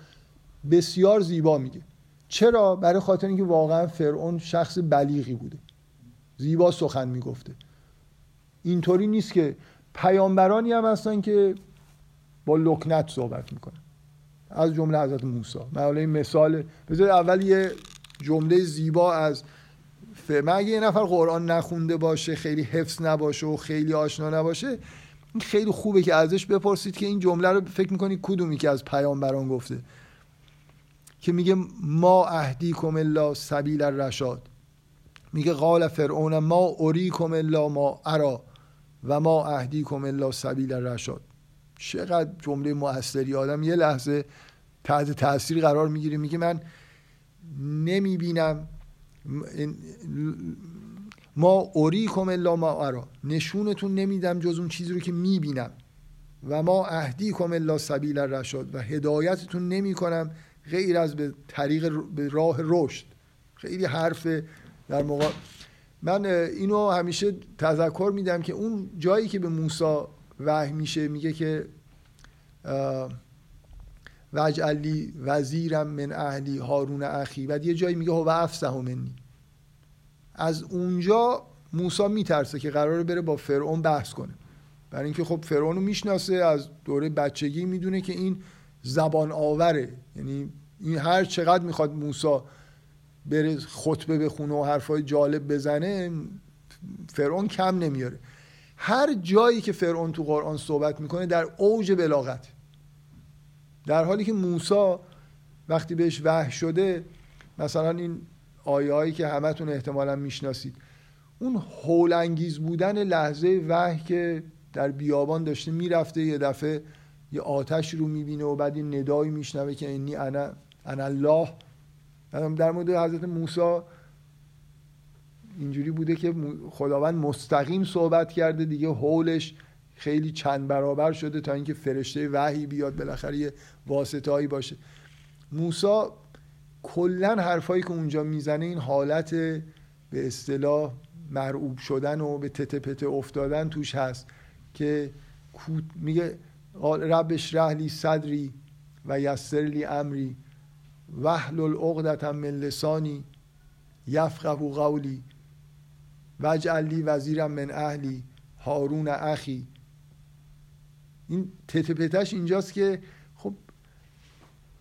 بسیار زیبا میگه. چرا؟ برای خاطر اینکه واقعا فرعون شخص بلیغی بوده. زیبا سخن می‌گفته. اینطوری نیست که پیامبرانی هم هستن که با لکنت صحبت می‌کنن. از جمله حضرت موسی. من این مثال بذار اول یه جمله زیبا از من اگه یه نفر قرآن نخونده باشه خیلی حفظ نباشه و خیلی آشنا نباشه این خیلی خوبه که ازش بپرسید که این جمله رو فکر می‌کنید کدومی که از پیامبران گفته؟ که میگه ما اهدیکم الا سبیل الرشاد. میگه قال فرعون ما اریکم الا ما ارا و ما اهدیکم الا سبیل الرشاد. چقدر جمله موثری آدم. یه لحظه تحت تاثیر قرار می‌گیره میگه من نمی‌بینم ما اریکم الا ما ارا. نشونتون نمیدم جز اون چیزی رو که می‌بینم. و ما اهدیکم الا سبیل الرشاد. و هدایتتون نمی‌کنم غیر از به طریق به راه رشد. خیلی حرف در موقع من اینو همیشه تذکر میدم که اون جایی که به موسی وحی میشه میگه که وجعلی وزیرم من اهلی هارون اخی. بعد یه جایی میگه هو افسه منی. از اونجا موسی میترسه که قراره بره با فرعون بحث کنه. برای اینکه خب فرعون رو می‌شناسه از دوره بچگی می‌دونه که این زبان آوره. یعنی این هر چقدر می‌خواد موسی بره خطبه بخونه و حرفای جالب بزنه فرعون کم نمیاره. هر جایی که فرعون تو قرآن صحبت می‌کنه در اوج بلاغت. در حالی که موسی وقتی بهش وحی شده مثلا این آیه که همتون احتمالا می‌شناسید اون هول انگیز بودن لحظه وحی که در بیابان داشته می‌رفته یه دفعه یه آتش رو می‌بینه و بعد این ندایی میشنوه که اینی انا, انا الله. در مورد حضرت موسی اینجوری بوده که خداوند مستقیم صحبت کرده دیگه حولش خیلی چند برابر شده تا اینکه فرشته وحی بیاد بالاخره یه واسطه‌ای باشه. موسی کلا حرفایی که اونجا می‌زنه این حالت به اصطلاح مرعوب شدن و به تته پته افتادن توش هست که میگه ربش رهلی صدری و یسر لی امری. وحل العقدة من لسانی یفقه قولی وجعل لی وزیرم من اهلی هارون اخی این تتپتش اینجاست که خب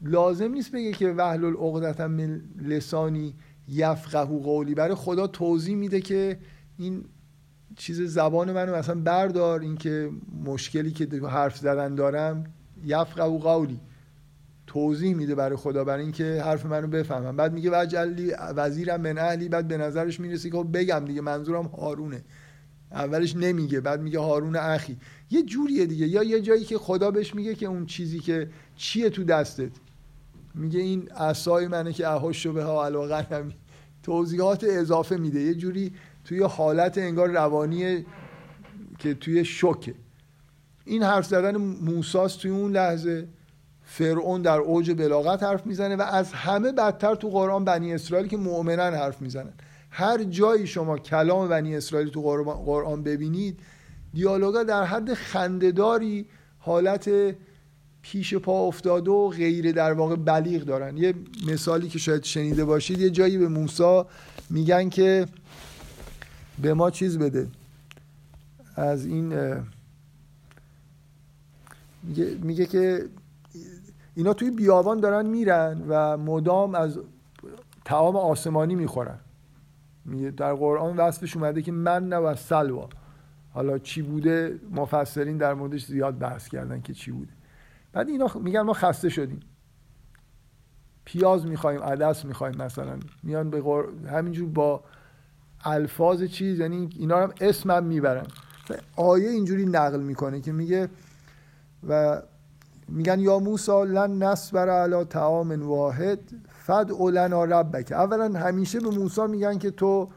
لازم نیست بگه که وحل العقدة من لسانی یفقه قولی برای خدا توضیح میده که این چیز زبان منو مثلا بردار اینکه مشکلی که حرف زدن دارم یفقه قولی توضیح میده برای خدا برای اینکه حرف منو بفهمم بعد میگه وجلی وزیرم من اهلی بعد به نظرش می‌رسه که خب بگم دیگه منظورم هارونه. اولش نمیگه بعد میگه هارون اخی. یه جوریه دیگه. یا یه جایی که خدا بهش میگه که اون چیزی که چیه تو دستت. میگه این عصای منه که اهوش به ها علاقه توضیحات اضافه میده. یه جوری توی حالت انگار روانی که توی شوکه. این حرف زدن موساس توی اون لحظه. فرعون در اوج بلاغت حرف می‌زنه و از همه بدتر تو قرآن بنی اسرائیل که مؤمنن حرف می‌زنن. هر جایی شما کلام بنی اسرائیل تو قرآن ببینید دیالوگا در حد خندهداری حالت پیش پا افتاده و غیر در واقع بلیغ دارن. یه مثالی که شاید شنیده باشید یه جایی به موسی میگن که به ما چیز بده. از این میگه, میگه که اینا توی بیابان دارن میرن و مدام از تعام آسمانی می‌خورن. در قرآن وصفش اومده که من نه و سلوا. حالا چی بوده؟ مفسرین در موردش زیاد بحث کردن که چی بوده. بعد اینا میگن ما خسته شدیم. پیاز می‌خوایم عدس می‌خوایم مثلا. میان به غر... همینجور با الفاظ چیز یعنی اینا هم اسمم می‌برن. آیه اینجوری نقل می‌کنه که میگه و میگن یا موسا لن نصبر علی تعام واحد فد لنا ربک. اولا همیشه به موسی میگن که تو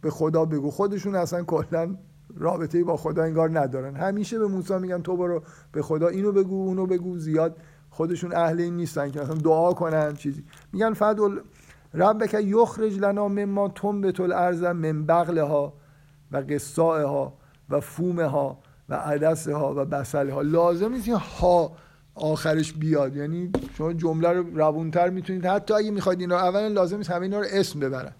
به خدا بگو. خودشون اصلا کلا رابطه با خدا انگار ندارن. همیشه به موسی میگن تو برو به خدا اینو بگو اونو بگو. زیاد خودشون اهل این نیستن که مثلا دعا کنن چیزی. میگن فد ربک یخرج لنا مما تنبت الارض من بغلها و قصائها و فومها و عدسها و بسلها لازم نیست ها آخرش بیاد. یعنی شما جمله رو روونتر می‌تونید. حتی اگه می‌خواید اینا اولا لازم نیست همه اینا رو اسم ببرن.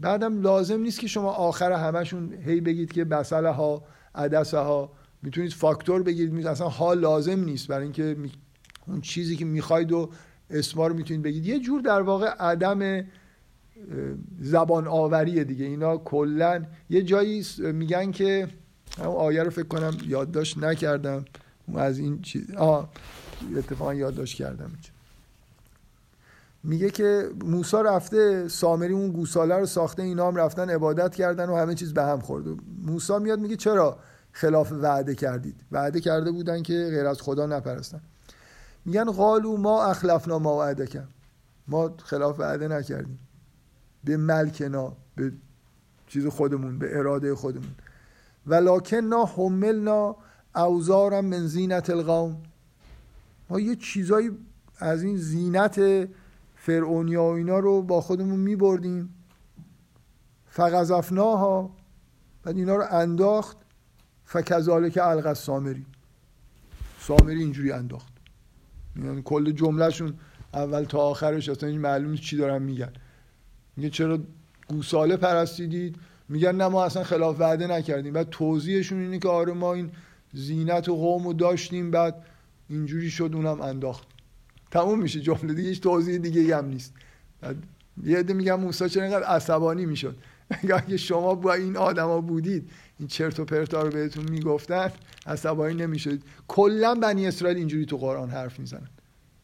بعدم لازم نیست که شما آخر همشون هی بگید که بسله ها عدسه ها می‌تونید فاکتور بگیرید. اصلا ها لازم نیست برای اینکه اون چیزی که می‌خواید و اسما رو می‌تونید بگید. یه جور در واقع عدم زبان آوریه دیگه. اینا کلا یه جایی میگن که اون آیه رو فکر کنم یادداشت نکردم. از این چیز آه اتفاقا یادداشت کردم میگه که موسا رفته سامری اون گوساله رو ساخته اینا هم رفتن عبادت کردن و همه چیز به هم خورد. موسا میاد میگه چرا خلاف وعده کردید؟ وعده کرده بودن که غیر از خدا نپرستن. میگن قالو ما اخلفنا ما وعده کرد ما خلاف وعده نکردیم. به ملکنا به چیز خودمون به اراده خودمون. ولکن حملنا اوزارم من زینت القوم. ما یه چیزایی از این زینت فرعونیا و اینا رو با خودمون می بردیم فقذفناها بعد اینا رو انداخت فکذالک الق سامری سامری اینجوری انداخت. یعنی کل جملهشون اول تا آخرش اصلا این معلوم چی دارن میگن. میگه چرا گوساله پرستیدید؟ میگن نه ما اصلا خلاف وعده نکردیم. بعد توضیحشون اینه که آره ما این زینت و قوم رو داشتیم بعد اینجوری شد اونم انداخت. تموم میشه جمله دیگه هیچ توضیح دیگه هم نیست. یه عده میگم موسی چرا اینقدر عصبانی می‌شد؟ <laughs> اگه شما با این آدما بودید این چرت و پرتا رو بهتون می‌گفتن عصبانی نمی‌شد کلا بنی اسرائیل اینجوری تو قرآن حرف می‌زنن.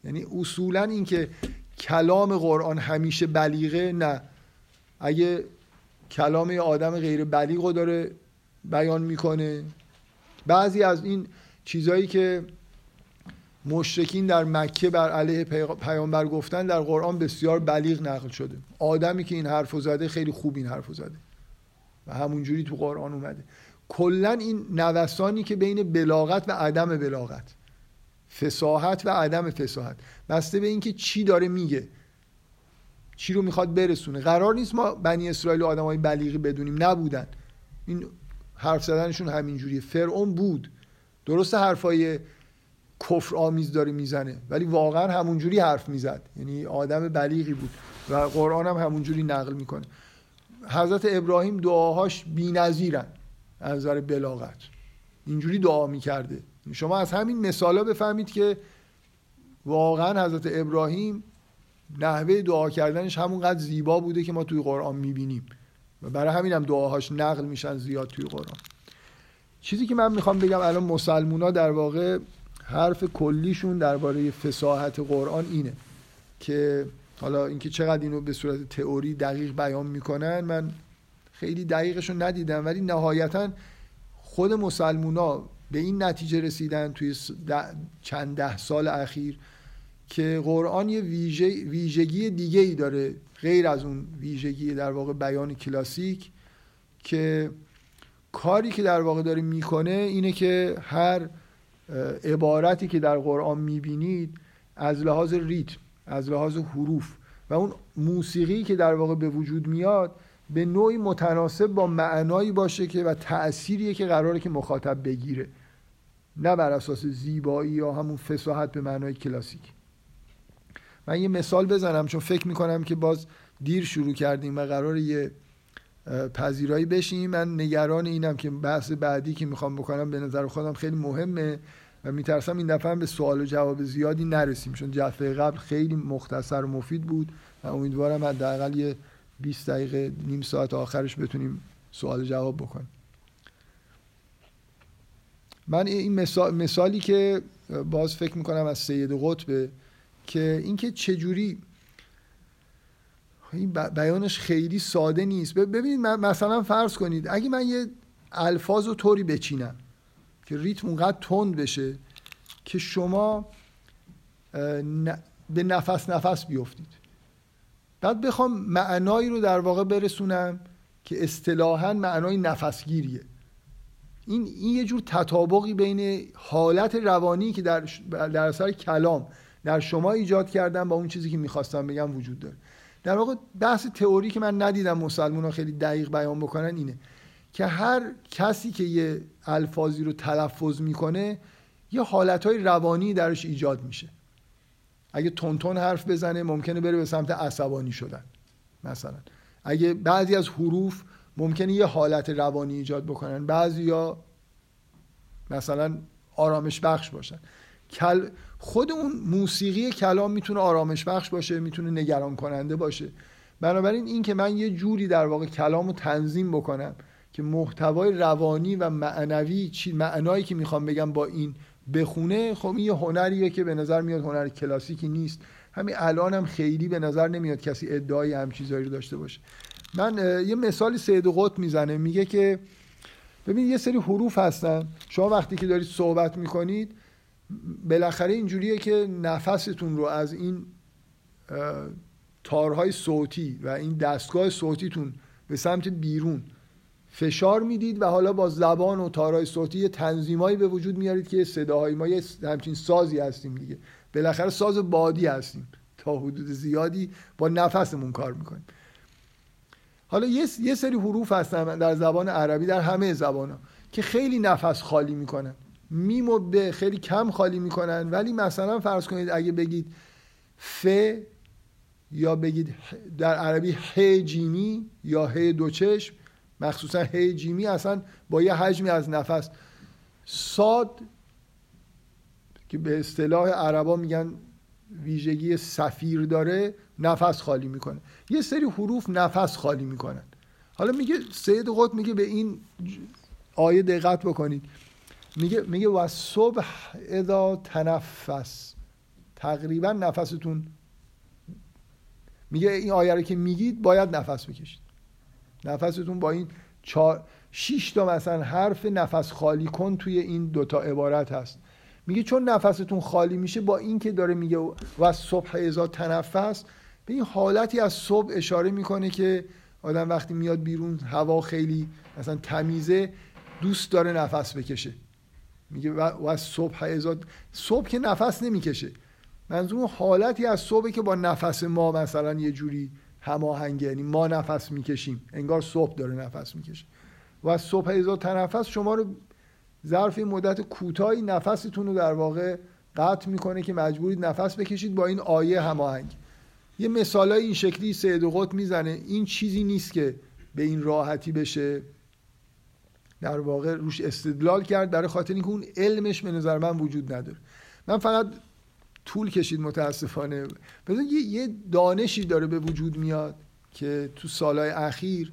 یعنی اصولا اینکه کلام قرآن همیشه بلیغه نه. اگه کلام یه آدم غیر بلیغ رو داره بیان می‌کنه بعضی از این چیزهایی که مشرکین در مکه بر علیه پیامبر گفتن در قرآن بسیار بلیغ نقل شده. آدمی که این حرفو زده خیلی خوب این حرفو زده. و همونجوری تو قرآن اومده. کلا این نوسانی که بین بلاغت و عدم بلاغت. فساحت و عدم فساحت بسته به اینکه چی داره میگه. چی رو می‌خواد برسونه. قرار نیست ما بنی اسرائیل و آدمای بلیغی بدونیم. نبودن. این حرف زدنشون همینجوریه فرعون بود. درست حرفای کفر آمیز داره می‌زنه ولی واقعا همونجوری حرف می‌زد. یعنی آدم بلیغی بود و قرآن هم همونجوری نقل می‌کنه. حضرت ابراهیم دعاهاش بی‌نظیرن از نظر بلاغت. اینجوری دعا می‌کرده. شما از همین مثالا بفهمید که واقعا حضرت ابراهیم نحوه دعا کردنش همونقدر زیبا بوده که ما توی قرآن می‌بینیم. برای همین هم دعاهاش نقل میشن زیاد توی قرآن. چیزی که من می‌خوام بگم الان مسلمونا در واقع حرف کلیشون درباره فساحت قرآن اینه که حالا اینکه چقدر اینو به صورت تئوری دقیق بیان می‌کنن من خیلی دقیقشون ندیدم ولی نهایتا خود مسلمونا به این نتیجه رسیدن توی چند ده سال اخیر که قرآن یه ویژگی دیگه ای داره غیر از اون ویژگی در واقع بیان کلاسیک که کاری که در واقع داره می‌کنه اینه که هر عبارتی که در قرآن می‌بینید از لحاظ ریتم از لحاظ حروف و اون موسیقی که در واقع به وجود میاد به نوعی متناسب با معنایی باشه که و تأثیریه که قراره که مخاطب بگیره. نه بر اساس زیبایی یا همون فساحت به معنای کلاسیک. من یه مثال بزنم چون فکر می‌کنم که باز دیر شروع کردیم و قرار یه پذیرایی بشیم. من نگران اینم که بحث بعدی که می‌خوام بکنم به نظر خودم خیلی مهمه و میترسم این دفعه به سوال و جواب زیادی نرسیم چون جلسه قبل خیلی مختصر و مفید بود و امیدوارم حداقل یه 20 دقیقه نیم ساعت آخرش بتونیم سوال جواب بکنیم. من این مثال، مثالی که باز فکر می‌کنم از سید قطبه که اینکه چجوری این بیانش خیلی ساده نیست. ببینید مثلا فرض کنید اگه من یه الفاظ و طوری بچینم که ریتم اونقدر تند بشه که شما به نفس نفس بیفتید. بعد بخوام معنایی رو در واقع برسونم که اصطلاحا معنای نفسگیریه. این این یه جور تطابقی بین حالت روانی که در در اثر کلام در شما ایجاد کردن با اون چیزی که می‌خواستم بگم وجود داره. در واقع بحث تئوری که من ندیدم مسلمان ها خیلی دقیق بیان بکنن اینه که هر کسی که یه الفاظی رو تلفظ می‌کنه یه حالتهای روانی درش ایجاد میشه. اگه تونتون حرف بزنه ممکنه بره به سمت عصبانی شدن مثلا. اگه بعضی از حروف ممکنه یه حالت روانی ایجاد بکنن بعضی یا مثلا آرامش بخش باشن. کل خود اون موسیقی کلام می‌تونه آرامش بخش باشه می‌تونه نگران کننده باشه. بنابراین این که من یه جوری در واقع کلام رو تنظیم بکنم که محتوای روانی و معنوی چی معنایی که می‌خوام بگم با این بخونه خب این یه هنریه که به نظر میاد هنر کلاسیکی نیست. همین الان هم خیلی به نظر نمیاد کسی ادعای هم چیزایی رو داشته باشه. من یه مثالی سید قط می‌زنه میگه که ببین یه سری حروف هستن. شما وقتی که دارید صحبت می‌کنید بالاخره اینجوریه که نفستون رو از این تارهای صوتی و این دستگاه صوتیتون به سمت بیرون فشار می‌دید و حالا با زبان و تارهای صوتی یه تنظیمایی به وجود میارید که صداهای ما یه همچین سازی هستیم دیگه. بالاخره ساز بادی هستیم. تا حدود زیادی با نفسمون کار می‌کنیم. حالا یه, سری حروف هستن در زبان عربی در همه زبان ها که خیلی نفس خالی می‌کنن. میم و به خیلی کم خالی می‌کنن. ولی مثلا فرض کنید اگه بگید ف یا بگید در عربی ه جیمی یا ه دو چشم مخصوصا ه جیمی اصلا با یه حجمی از نفس. ساد که به اصطلاح عربا میگن ویژگی سفیر داره نفس خالی می‌کنه. یه سری حروف نفس خالی می‌کنن. حالا میگه سید قط میگه به این آیه دقت بکنید. میگه میگه و صبح اذا تنفس. تقریبا نفستون میگه این آیه رو که میگید باید نفس بکشید. نفستون با این چهار شش تا مثلا حرف نفس خالی کن توی این دوتا عبارت هست. میگه چون نفستون خالی میشه با این که داره میگه و صبح ازا تنفس به این حالتی از صبح اشاره می‌کنه که آدم وقتی میاد بیرون هوا خیلی مثلا تمیزه دوست داره نفس بکشه. میگه و از صبح ازاد صبح که نفس نمی‌کشه. منظور حالتی از صبح که با نفس ما مثلا یه جوری هماهنگه. یعنی ما نفس می‌کشیم. انگار صبح داره نفس می‌کشه. و از صبح ازاد تنفس شما رو ظرف مدت کوتاهی نفستون رو در واقع قطع می‌کنه که مجبورید نفس بکشید با این آیه هماهنگ. یه مثالای این شکلی سید قط می‌زنه. این چیزی نیست که به این راحتی بشه. در واقع روش استدلال کرد برای خاطر اینکه اون علمش به نظر من وجود نداره. من فقط طول کشید متاسفانه. بذار یه دانشی داره به وجود میاد که تو سالهای اخیر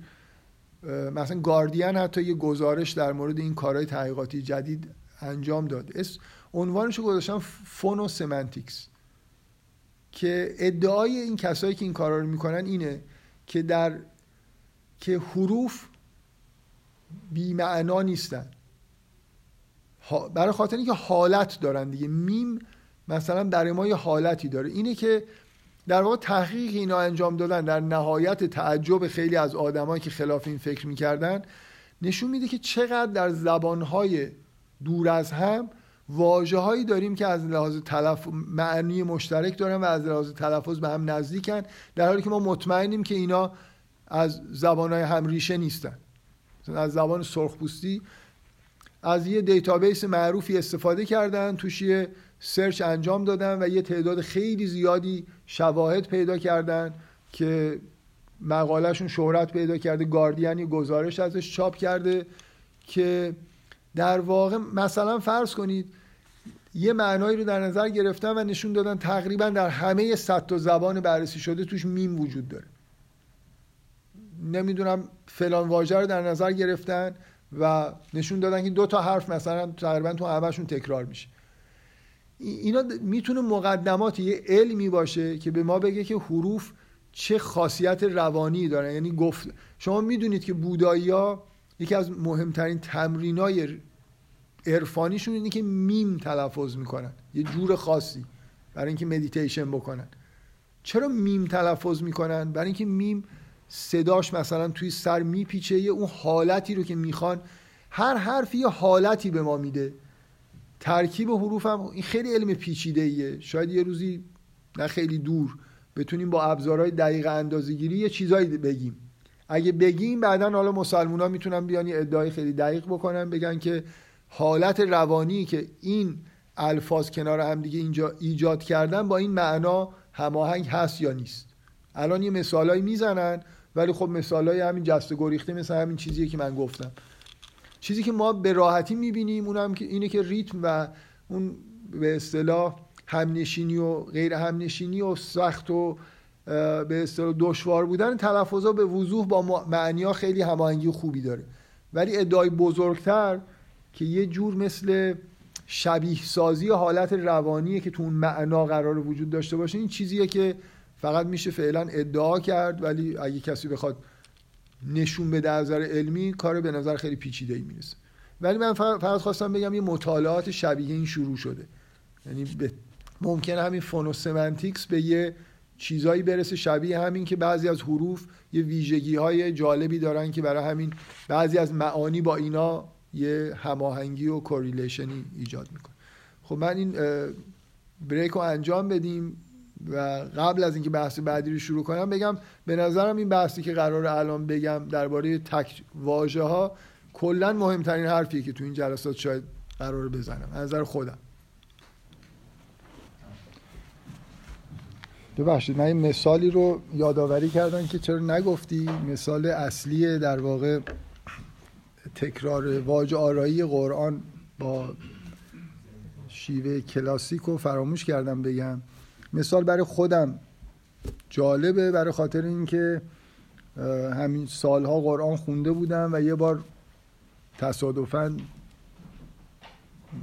مثلا گاردین حتی یه گزارش در مورد این کارهای تحقیقاتی جدید انجام داد عنوانش رو گذاشتم فونو سمنتیکس که ادعای این کسایی که این کارا رو می‌کنن اینه که در که حروف بیمعنا نیستن. برای خاطر اینکه حالت دارن دیگه. میم مثلا برای ما یه حالتی داره. اینه که در واقع تحقیق اینا انجام دادن در نهایت تعجب خیلی از آدمایی که خلاف این فکر می‌کردن نشون میده که چقدر در زبانهای دور از هم واجه هایی داریم که از لحاظ تلف... معنی مشترک دارن و از لحاظ تلفظ به هم نزدیکن در حالی که ما مطمئنیم که اینا از زبان های هم ریشه نیستن. از زبان سرخپوستی از یه database معروفی استفاده کردن توش یه search انجام دادن و یه تعداد خیلی زیادی شواهد پیدا کردن که مقاله‌شون شهرت پیدا کرده گاردین گزارش ازش چاپ کرده که در واقع مثلا فرض کنید یه معنایی رو در نظر گرفتن و نشون دادن تقریبا در همه صد تا زبان بررسی شده توش میم وجود داره. نمی‌دونم فلان واژه رو در نظر گرفتن و نشون دادن که دو تا حرف مثلا تقریبا تو همشون تکرار میشه. اینا می‌تونه مقدمات یه علمی باشه که به ما بگه که حروف چه خاصیت روانی دارن. یعنی گفت شما می‌دونید که بودایی ها یکی از مهمترین تمرینای عرفانیشون اینه که میم تلفظ می‌کنن. یه جور خاصی برای اینکه مدیتیشن بکنن. چرا میم تلفظ می‌کنن؟ برای اینکه میم صداش مثلا توی سر میپیچه یه اون حالتی رو که می‌خوان هر حرفی یه حالتی به ما میده. ترکیب حروف هم این خیلی علم پیچیده ایه شاید یه روزی نه خیلی دور بتونیم با ابزارهای دقیق اندازه‌گیری یه چیزایی بگیم. اگه بگیم بعدا حالا مسلمونا می‌تونن بیان یه ادعای خیلی دقیق بکنن بگن که حالت روانی که این الفاظ کنار هم دیگه اینجا ایجاد کردن با این معنا هماهنگ هست یا نیست. الان یه مثالایی می‌زنن ولی خب مثالای همین جست گریخته مثل همین چیزیه که من گفتم. چیزی که ما به راحتی می‌بینیم اونم که اینه که ریتم و اون به اصطلاح همنشینی و غیر همنشینی و سخت و به اصطلاح دشوار بودن تلفظا به وضوح با معنی خیلی هماهنگی خوبی داره. ولی ادعای بزرگتر که یه جور مثل شبیه سازی حالت روانیه که تو اون معنا قراره وجود داشته باشه این چیزیه که فقط میشه فعلا ادعا کرد ولی اگه کسی بخواد نشون بده از نظر علمی کار به نظر خیلی پیچیده ای می‌رسه. ولی من فقط خواستم بگم یه مطالعات شبیه این شروع شده. یعنی به ممکنه همین phonosemantics به یه چیزایی برسه شبیه همین که بعضی از حروف یه ویژگی های جالبی دارن که برای همین بعضی از معانی با اینا یه هماهنگی و کوریلیشنی ایجاد می‌کنه. خب من این بریک رو انجام بدیم. و قبل از اینکه بحث بعدی رو شروع کنم بگم به نظرم این بحثی که قرار الان بگم درباره تک واژه ها کلا مهمترین حرفیه که تو این جلسات شاید قرار بزنم. از نظر خودم. ببخشید من این مثالی رو یادآوری کردم که چرا نگفتی؟ مثال اصلی در واقع تکرار واج آرایی قرآن با شیوه کلاسیک رو فراموش کردم بگم. مثال برای خودم جالبه برای خاطر اینکه همین سالها قرآن خونده بودم و یه بار تصادفا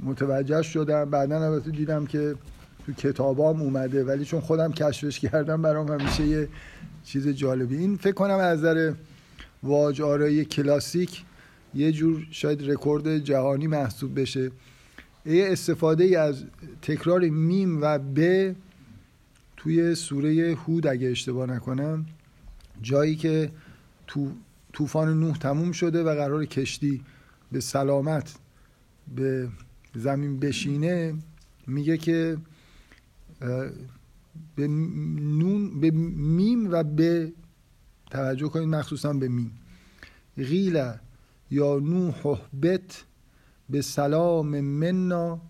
متوجه شدم. بعدا البته دیدم که تو کتابام اومده ولی چون خودم کشفش کردم برام همیشه یه چیز جالبی. این فکر کنم از نظر واج آرایی کلاسیک یه جور شاید رکورد جهانی محسوب بشه. یه استفاده از تکرار میم و ب توی سوره هود اگه اشتباه نکنم جایی که تو طوفان نوح تموم شده و قرار کشتی به سلامت به زمین بشینه میگه که به نون به میم و به توجه کنید مخصوصا به میم. غیل یا نوح بت به سلام منا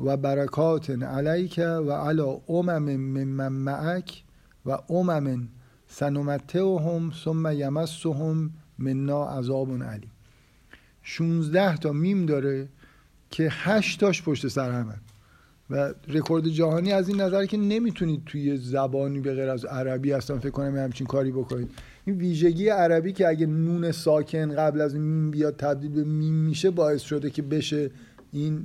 و برکات علیک و علا امم من معک و امم سنمتعهم ثم یمسهم منا عذاب أليم 16 تا میم داره که 8 تاش پشت سر همه. و رکورد جهانی از این نظر که نمی‌تونید توی زبانی به غیر از عربی اصلا فکر کنم همچین کاری بکنید. این ویژگی عربی که اگه نون ساکن قبل از میم بیاد تبدیل به میم میشه باعث شده که بشه این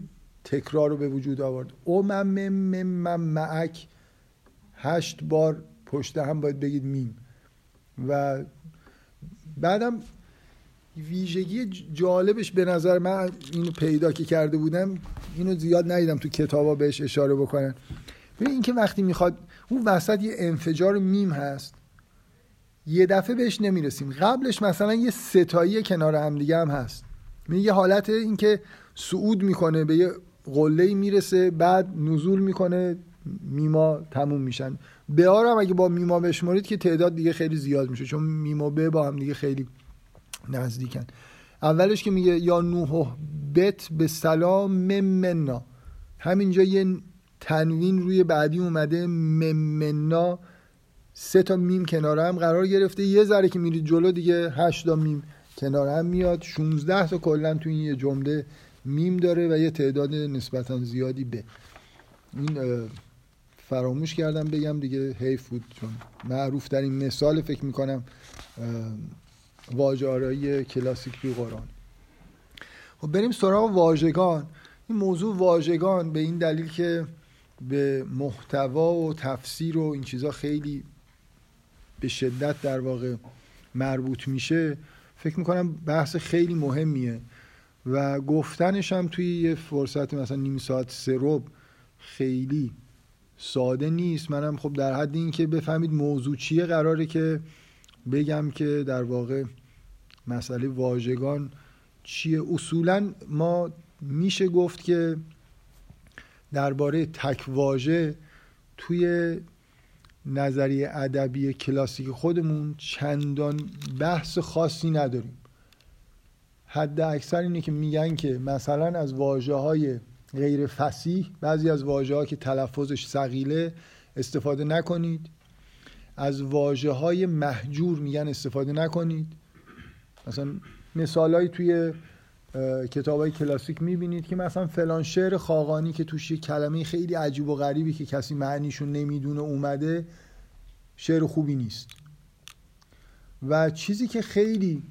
تکرار رو به وجود آورد. أمم ممن معك. هشت بار پشت هم باید بگید میم. و بعدم ویژگی جالبش به نظر من اینو پیدا که کرده بودم اینو زیاد ندیدم تو کتابا بهش اشاره بکنن. ببین اینکه وقتی می‌خواد اون وسط یه انفجار میم هست. یه دفعه بهش نمی‌رسیم. قبلش مثلا یه ستایی کنار هم دیگه هم هست. یه حالت اینکه صعود می‌کنه به یه قله می‌رسه بعد نزول می‌کنه میما تموم میشن. به هم اگه با میما بشمارید که تعداد دیگه خیلی زیاد میشه چون میما به با هم دیگه خیلی نزدیکن. اولش که میگه یا نوح بت به سلام ممنا. همینجا یه تنوین روی بعدی اومده ممنا. سه تا میم کنار هم قرار گرفته. یه ذره که میرید جلو دیگه هشت تا میم کنار هم میاد. 16 تا کلا تو این یه جمله میم داره و یه تعداد نسبتا زیادی به این فراموش کردم بگم دیگه حیف بود چون معروف در این مثال فکر می‌کنم واجه کلاسیک توی قرآن. خب بریم سراغ واژگان. این موضوع واژگان به این دلیل که به محتوا و تفسیر و این چیزا خیلی به شدت در واقع مربوط میشه فکر می‌کنم بحث خیلی مهمیه. و گفتنش هم توی یه فرصت مثلا نیم ساعت سروب خیلی ساده نیست. منم خب در حد این که بفهمید موضوع چیه قراره که بگم که در واقع مسئله واژگان چیه. اصولا ما میشه گفت که درباره تک واژه توی نظریه ادبی کلاسیک خودمون چندان بحث خاصی نداریم. حد اکثر اینه که میگن که مثلا از واجه های غیر فسیح بعضی از واجه ها که تلفظش سقیله استفاده نکنید. از واجه های محجور میگن استفاده نکنید. مثلا مثالهایی توی کتاب های کلاسیک می‌بینید که مثلا فلان شعر خاقانی که توش یه کلمه خیلی عجیب و غریبی که کسی معنیشون نمی‌دونه اومده شعر خوبی نیست. و چیزی که خیلی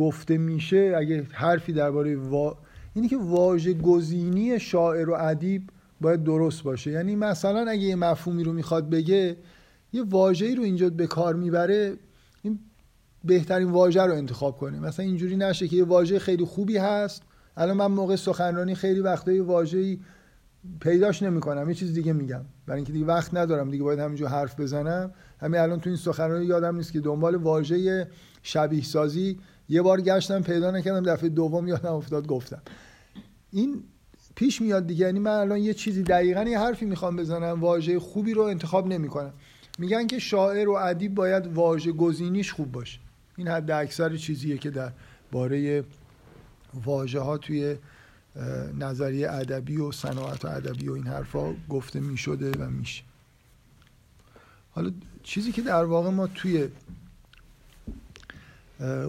گفته میشه اگه حرفی درباره وا... اینی که واژه گزینی شاعر و ادیب باید درست باشه. یعنی مثلا اگه یه مفهومی رو می‌خواد بگه یه واژه‌ای رو اینجا به کار می‌بره این بهترین واژه رو انتخاب کنه. مثلا اینجوری نشه که یه واژه خیلی خوبی هست. الان من موقع سخنرانی خیلی وقتا یه واژه‌ای پیداش نمی‌کنم. یه چیز دیگه میگم. برای اینکه دیگه وقت ندارم. دیگه باید همینجور حرف بزنم. همین الان تو این سخنرانی یادم نیست که دنبال واژه شبیه سازی یه بار گشتم پیدا نکردم دفعه دوم یادم افتاد گفتم. این پیش میاد دیگه یعنی من الان یه چیزی دقیقا یه حرفی می‌خوام بزنم واژه خوبی رو انتخاب نمی‌کنم. میگن که شاعر و ادیب باید واژه گزینیش خوب باشه. این حد اکثر چیزیه که در باره واژه ها توی نظریه ادبی و صناعت ادبی و این حرفا گفته می‌شده و میشه. حالا چیزی که در واقع ما توی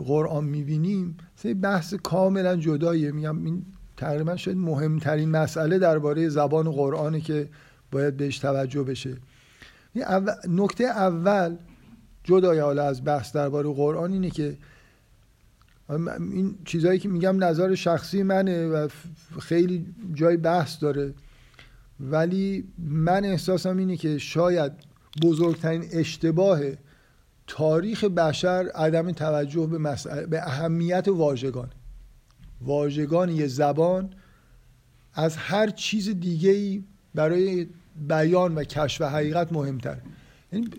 قرآن می‌بینیم بحث کاملا جداییه. میگم این تقریبا شاید مهمترین مسئله درباره زبان قرآنه که باید بهش توجه بشه. نکته اول جدای حالا از بحث درباره قرآن اینه که این چیزهایی که میگم نظر شخصی منه و خیلی جای بحث داره. ولی من احساسم اینه که شاید بزرگترین اشتباه تاریخ بشر عدم توجه به, مسئله، به اهمیت واژگان. واژگان یه زبان از هر چیز دیگه ای برای بیان و کشف حقیقت مهمتر. یعنی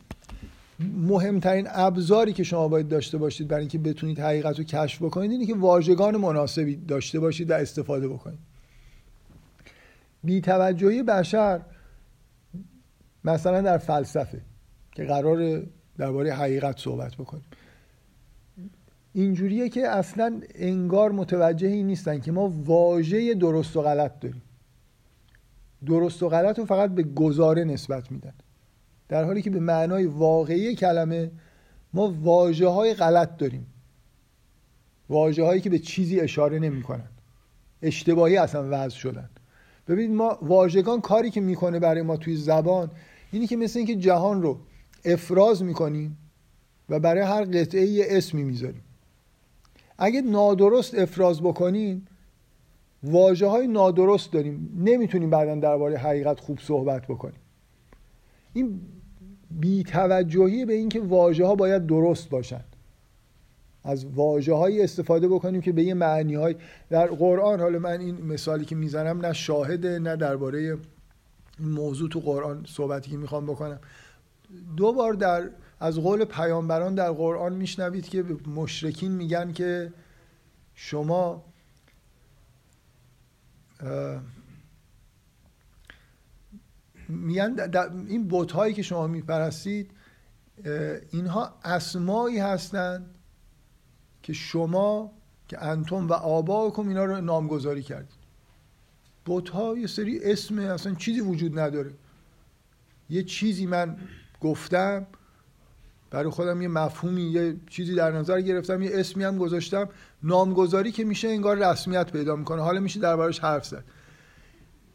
مهمترین ابزاری که شما باید داشته باشید برای اینکه بتونید حقیقت رو کشف بکنید اینه که واژگان مناسبی داشته باشید و استفاده بکنید. بیتوجهی بشر مثلا در فلسفه که قرار درباره حقیقت صحبت بکنیم. اینجوریه که اصلا انگار متوجه این نیستن که ما واژه درست و غلط داریم. درست و غلط رو فقط به گزاره نسبت میدن. در حالی که به معنای واقعی کلمه ما واجه های غلط داریم. واجه هایی که به چیزی اشاره نمی‌کنن. اشتباهی اصلا وضع شدن. ببینید ما واژگان کاری که می‌کنه برای ما توی زبان اینی که مثل اینکه جهان رو افراز می‌کنیم و برای هر قطعه یه اسمی می‌ذاریم اگه نادرست افراز بکنیم واجه های نادرست داریم. نمی‌تونیم بعدا درباره حقیقت خوب صحبت بکنیم. این بیتوجهی به اینکه واژه ها باید درست باشن. از واجه هایی استفاده بکنیم که به یه معنی های در قرآن. حالا من این مثالی که می‌زنم نه شاهده نه درباره موضوع تو قرآن صحبتی که می‌خوام بکنم. دو بار در از قول پیامبران در قرآن میشنوید که مشرکین میگن که شما میگن این بوت هایی که شما میپرستید اینها اسمایی هستند که شما که انتم و آباکم اینا رو نامگذاری کردید. بوت ها یه سری اسم اصلا چیزی وجود نداره. یه چیزی من گفتم برای خودم یه مفهومی یه چیزی در نظر گرفتم یه اسمی هم گذاشتم. نامگذاری که میشه انگار رسمیت پیدا می‌کنه. حالا میشه دربارش حرف زد.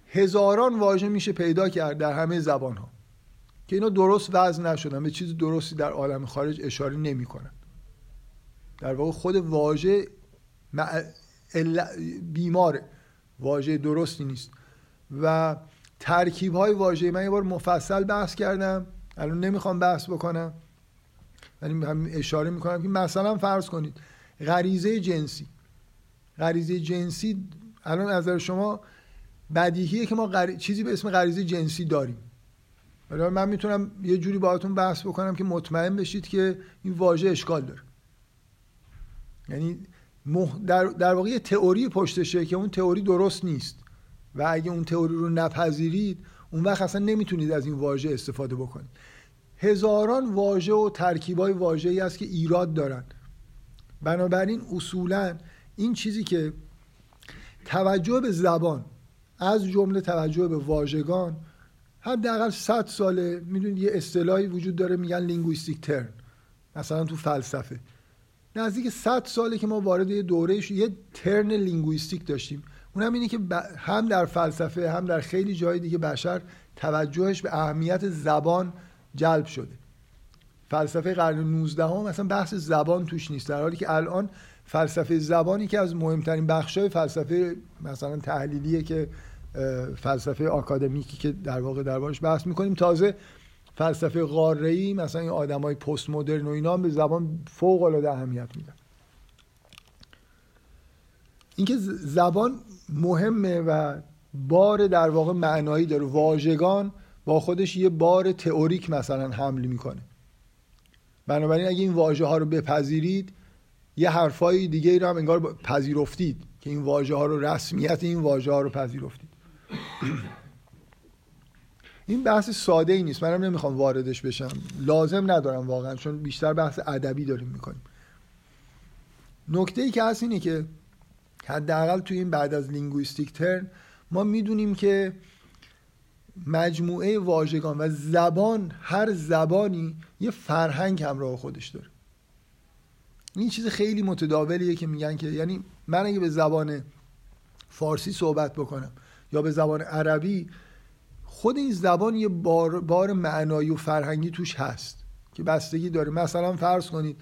هزاران واژه میشه پیدا کرد در همه زبان ها که اینا درست وضع نشدن به چیز درستی در عالم خارج اشاره نمی‌کنن. در واقع خود واژه بیماره واژه درستی نیست. و ترکیب های واژه من یه بار مفصل بحث کردم. الان نمی‌خوام بحث بکنم. ولی اشاره می‌کنم که مثلا فرض کنید غریزه جنسی. غریزه جنسی الان از نظر شما بدیهیه که ما چیزی به اسم غریزه جنسی داریم. ولی من می‌تونم یه جوری باهاتون بحث بکنم که مطمئن بشید که این واژه اشکال داره. یعنی در, در واقع یه تئوری پشتشه که اون تئوری درست نیست. و اگه اون تئوری رو نپذیرید اون وقت اصلا نمی‌تونید از این واژه استفاده بکنید. هزاران واژه و ترکیبای واژه‌ای هست که ایراد دارن. بنابراین اصولا این چیزی که توجه به زبان از جمله توجه به واژگان حداقل 100 ساله می‌دونید یه اصطلاحی وجود داره میگن linguistic turn مثلا تو فلسفه. نزدیک 100 ساله که ما وارد یه دوره یه turn linguistic داشتیم. اونم اینه که هم در فلسفه هم در خیلی جای دیگه بشر توجهش به اهمیت زبان جلب شده. فلسفه قرن 19 هم مثلا بحث زبان توش نیست در حالی که الان فلسفه زبانی که از مهمترین بخشای فلسفه مثلا تحلیلیه که فلسفه آکادمیکی که در واقع دربارش بحث می‌کنیم. تازه فلسفه قاره‌ای مثلا این آدمای پست مدرن و اینا به زبان فوق العاده اهمیت میدن. اینکه زبان مهمه و بار در واقع معنایی داره. واژگان با خودش یه بار تئوریک مثلا حمل می‌کنه. بنابراین اگه این واژه ها رو بپذیرید یه حرفای دیگه ای رو هم انگار پذیرفتید که این واژه ها رو رسمیت این واژه ها رو پذیرفتید. این بحث ساده ای نیست. منم نمی‌خوام واردش بشم. لازم ندارم واقعا چون بیشتر بحث ادبی داریم می‌کنیم. نکته ای که هست اینه که حداقل توی این بعد از لینگویستیک ترن ما می‌دونیم که مجموعه واژگان و زبان هر زبانی یه فرهنگ همراه خودش داره. این چیز خیلی متداولیه که میگن که یعنی من اگه به زبان فارسی صحبت بکنم یا به زبان عربی خود این زبان یه بار, بار معنایی و فرهنگی توش هست که بستگی داره. مثلا فرض کنید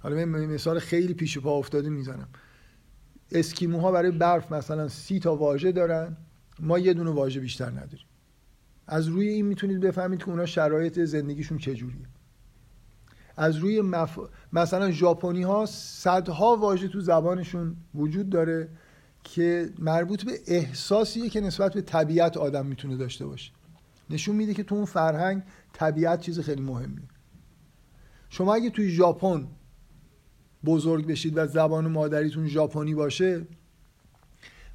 حالا من مثال خیلی پیش پا افتاده می‌زنم. اسکیموها برای برف مثلا سی تا واژه دارن. ما یه دونه واژه بیشتر نداریم. از روی این می‌تونید بفهمید که اونا شرایط زندگیشون چجوریه. از روی مف... مثلا ژاپنی ها صدها واژه تو زبانشون وجود داره که مربوط به احساسیه که نسبت به طبیعت آدم می‌تونه داشته باشه. نشون میده که تو اون فرهنگ طبیعت چیز خیلی مهمیه. شما اگه توی ژاپن بزرگ بشید و زبان مادریتون ژاپنی باشه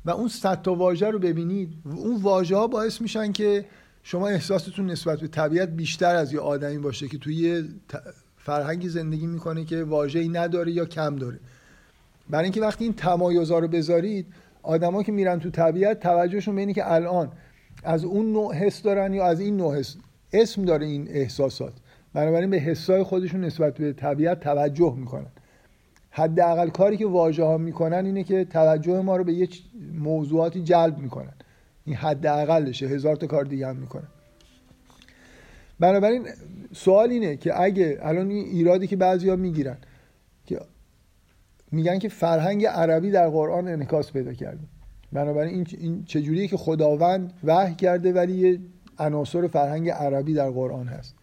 و اون صد تا واژه رو ببینید. اون واژه ها باعث میشن که شما احساستون نسبت به طبیعت بیشتر از یه آدمی باشه که توی یه فرهنگی زندگی می‌کنه که واژه‌ای نداره یا کم داره. برای اینکه وقتی این تمایزا رو بذارید آدما که میرن تو طبیعت توجهشون به اینه که الان از اون نوع حس دارن یا از این نوع حس اسم داره این احساسات. بنابراین به حسای خودشون نسبت به طبیعت توجه می‌کنن. حداقل کاری که واژه ها می‌کنن اینه که توجه ما رو به یه موضوعاتی جلب می‌کنن. این حداقلشه. هزار تا کار دیگه هم می‌کنن. بنابراین سوال اینه که اگه الان این ایرادی که بعضیا می‌گیرن که میگن که فرهنگ عربی در قرآن انعکاس پیدا کرده. بنابراین این چجوریه که خداوند وحی کرده ولی یه عناصر فرهنگ عربی در قرآن هست.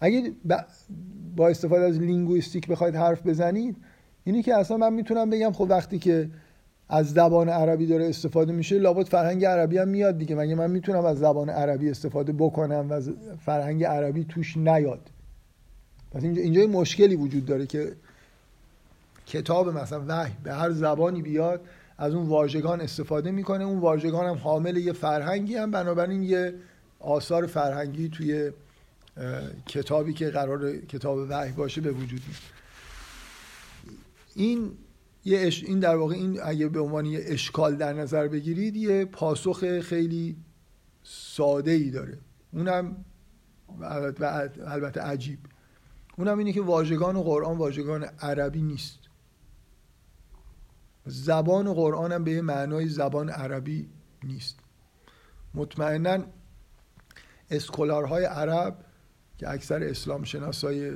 اگه با استفاده از لینگویستیک بخواید حرف بزنید اینی که اصلا من می‌تونم بگم خب وقتی که از زبان عربی داره استفاده میشه لابد فرهنگ عربی هم میاد دیگه. مگه من می‌تونم از زبان عربی استفاده بکنم و فرهنگ عربی توش نیاد؟ پس اینجا اینجا مشکلی وجود داره که کتاب مثلا وحی به هر زبانی بیاد از اون واژگان استفاده می‌کنه. اون واژگان هم حامل یه فرهنگی هم بنابراین یه آثار فرهنگی توی کتابی که قرار کتاب وحی باشه به وجود میاد. این یه اش... این در واقع این اگه به عنوان یه اشکال در نظر بگیرید یه پاسخ خیلی ساده ای داره. اونم البته عجیب. اونم اینه که واژگان قرآن واژگان عربی نیست. زبان قرآن هم به معنای زبان عربی نیست. مطمئنا اسکولارهای عرب که اکثر اسلام شناسای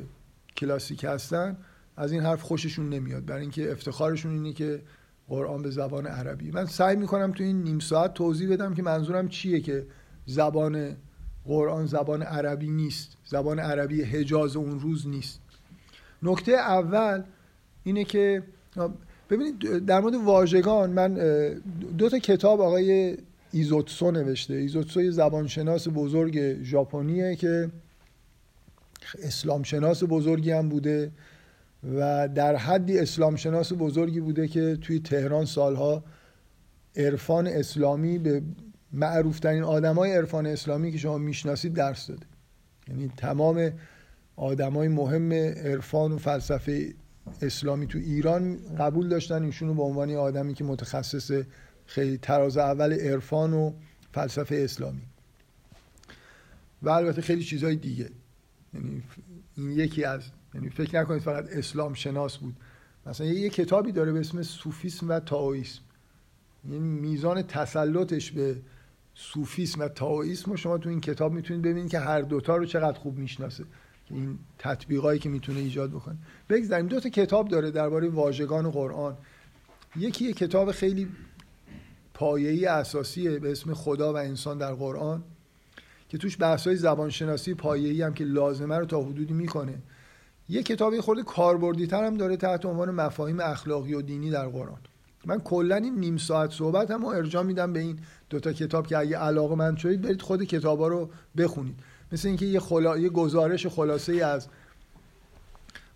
کلاسیک هستن از این حرف خوششون نمیاد. برای اینکه افتخارشون اینه که قرآن به زبان عربی. من سعی می‌کنم تو این نیم ساعت توضیح بدم که منظورم چیه که زبان قرآن زبان عربی نیست. زبان عربی حجاز اون روز نیست. نکته اول اینه که ببینید در مورد واژگان من دو تا کتاب آقای ایزوتسو نوشته. ایزوتسو زبانشناس بزرگ ژاپنیه که اسلام شناس بزرگی هم بوده و در حدی اسلام شناس بزرگی بوده که توی تهران سالها عرفان اسلامی به معروفترین آدمای عرفان اسلامی که شما می‌شناسید درس داده. یعنی تمام آدمای مهم عرفان و فلسفه اسلامی تو ایران قبول داشتن. ایشونو به عنوان آدمی که متخصص خیلی تراز اول عرفان و فلسفه اسلامی. و البته خیلی چیزهای دیگه. یعنی این یکی از یعنی فکر نکنید فقط اسلام شناس بود. مثلا یه کتابی داره به اسم سوفیسم و تاویسم یعنی میزان تسلطش به سوفیسم و تاویسم و شما تو این کتاب می‌تونید ببینید که هر دوتا رو چقدر خوب می‌شناسه. این تطبیقایی که می‌تونه ایجاد بکنه. بگذاریم دو تا کتاب داره درباره واژگان قرآن. یکی یه کتاب خیلی پایه‌ای اساسیه به اسم خدا و انسان در قرآن. که توش بحث‌های زبانشناسی پایه‌ای هم که لازمه رو تا حدودی می‌کنه. یه کتابی خورده کاربردی تر هم داره تحت عنوان مفاهیم اخلاقی و دینی در قرآن. من کلا این نیم ساعت صحبت هم ارجاع میدم به این دوتا کتاب که اگه علاقه من شدید برید خود کتابا رو بخونید. مثل اینکه یه, خلا... یه گزارش خلاصه ای از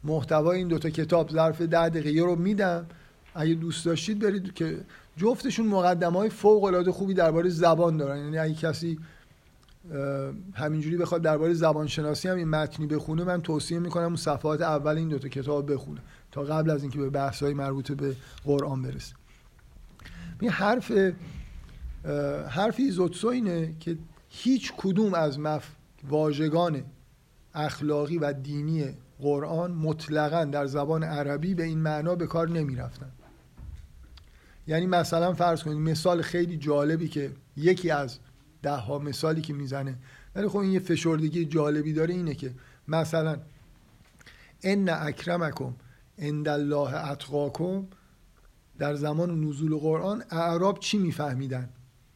محتوای این دوتا کتاب ظرف ده دقیقه رو میدم. اگه دوست داشتید برید که جفتشون مقدمه های فوق العاده خوبی درباره زبان دارن. یعنی اگه کسی همینجوری بخواد درباره زبان شناسی هم این متنی بخونه من توصیه می‌کنم اون صفحات اول این دوتا کتاب بخونه تا قبل از اینکه به بحث های مربوط به قرآن برسه این حرف حرف ایزوتسو اینه که هیچ کدوم از مف واژگان اخلاقی و دینی قرآن مطلقا در زبان عربی به این معنا به کار نمی رفتن. یعنی مثلا فرض کنید مثال خیلی جالبی که یکی از ده ها مثالی که می‌زنه. ولی خب این یه فشردگی جالبی داره اینه که مثلا ان اکرمکم عند الله اتقاکم در زمان نزول قرآن اعراب چی میفهمیدن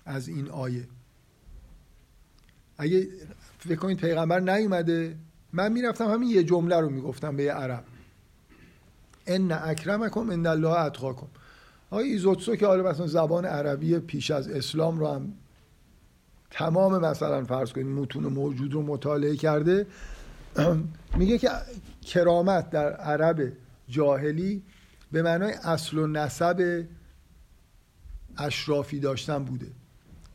از این آیه؟ اگه فکر کنید پیغمبر نیومده من می‌رفتم همین یه جمله رو می‌گفتم به یه عرب. ان اکرمکم عند الله اتقاکم آقای ایزوتسو که حالا مثلا زبان عربی پیش از اسلام رو هم تمام مثلا فرض کنید متون موجود رو مطالعه کرده <clears throat> میگه که کرامت در عرب جاهلی به معنای اصل و نسب اشرافی داشتن بوده.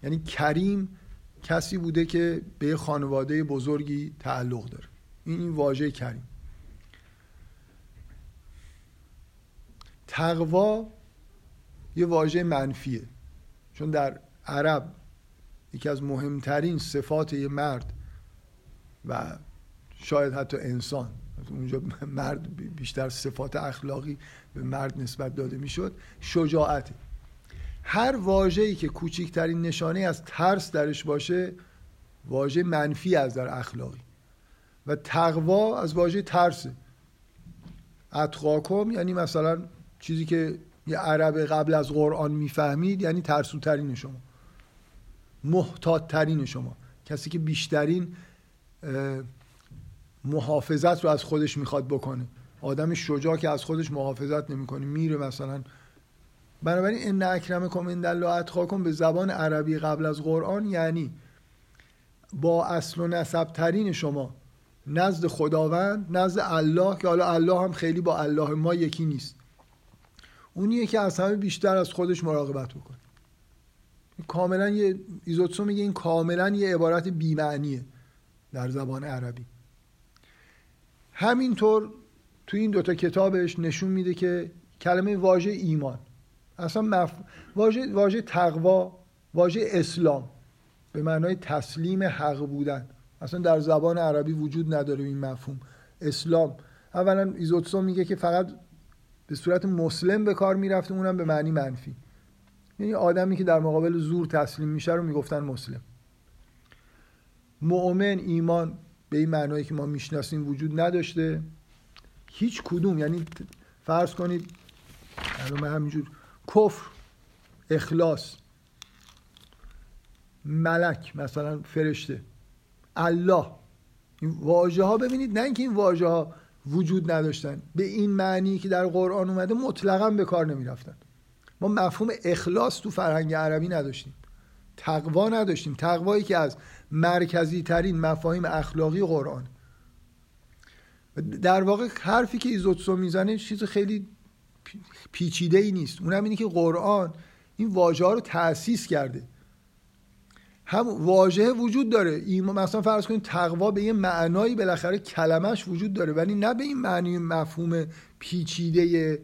یعنی کریم کسی بوده که به خانواده بزرگی تعلق داره. این این واژه کریم. تقوا یه واژه منفیه. چون در عرب یکی از مهمترین صفات یه مرد و شاید حتی انسان. اونجا مرد بیشتر صفات اخلاقی به مرد نسبت داده می‌شد. شجاعته هر واژه‌ای که کوچکترین نشانه از ترس درش باشه واژه منفی از در اخلاقی. و تقوا از واژه ترسه اتقاکم یعنی مثلا چیزی که یه عرب قبل از قرآن می‌فهمید یعنی ترسوترین شما. محتاط شما. کسی که بیشترین محافظت رو از خودش می‌خواد بکنه. آدم شجاع که از خودش محافظت نمی‌کنه میره مثلا. بنابراین ان اکرمکم عند الله اتقاکم به زبان عربی قبل از قرآن یعنی با اصل و نسب ترین شما نزد خداوند نزد الله که حالا الله هم خیلی با الله ما یکی نیست. اونیه که از همه بیشتر از خودش مراقبت بکنه. کاملا یه ایزوتسو میگه این کاملا یه عبارت بیمعنیه در زبان عربی. همینطور تو این دوتا کتابش نشون میده که کلمه واژه ایمان اصلا مف... واژه واژه تقوا واژه اسلام به معنای تسلیم حق بودن. اصلا در زبان عربی وجود نداره این مفهوم. اسلام. اولا ایزوتسو میگه که فقط به صورت مسلم به کار می‌رفته اونم به معنی منفی. یعنی آدمی که در مقابل زور تسلیم میشه رو می‌گفتن مسلم. مؤمن ایمان به این معنایی که ما می‌شناسیم وجود نداشته. هیچ کدوم یعنی فرض کنید الان همینجور کفر اخلاص ملک مثلا فرشته الله. این واژه ها ببینید نه اینکه این واژه ها وجود نداشتن. به این معنی که در قرآن اومده مطلقا به کار نمی رفتن ما مفهوم اخلاص تو فرهنگ عربی نداشتیم. تقوا نداشتیم. تقوایی که از مرکزی ترین مفاهیم اخلاقی قرآن. در واقع حرفی که ایزوتسو می‌زنه چیز خیلی پیچیده ای نیست. اونم اینه که قرآن این واژه ها رو تأسیس کرده. هم واژه وجود داره. ایمان مثلا فرض کنید تقوا به یه معنایی بالاخره کلمش وجود داره ولی نه به این معنی مفهوم پیچیده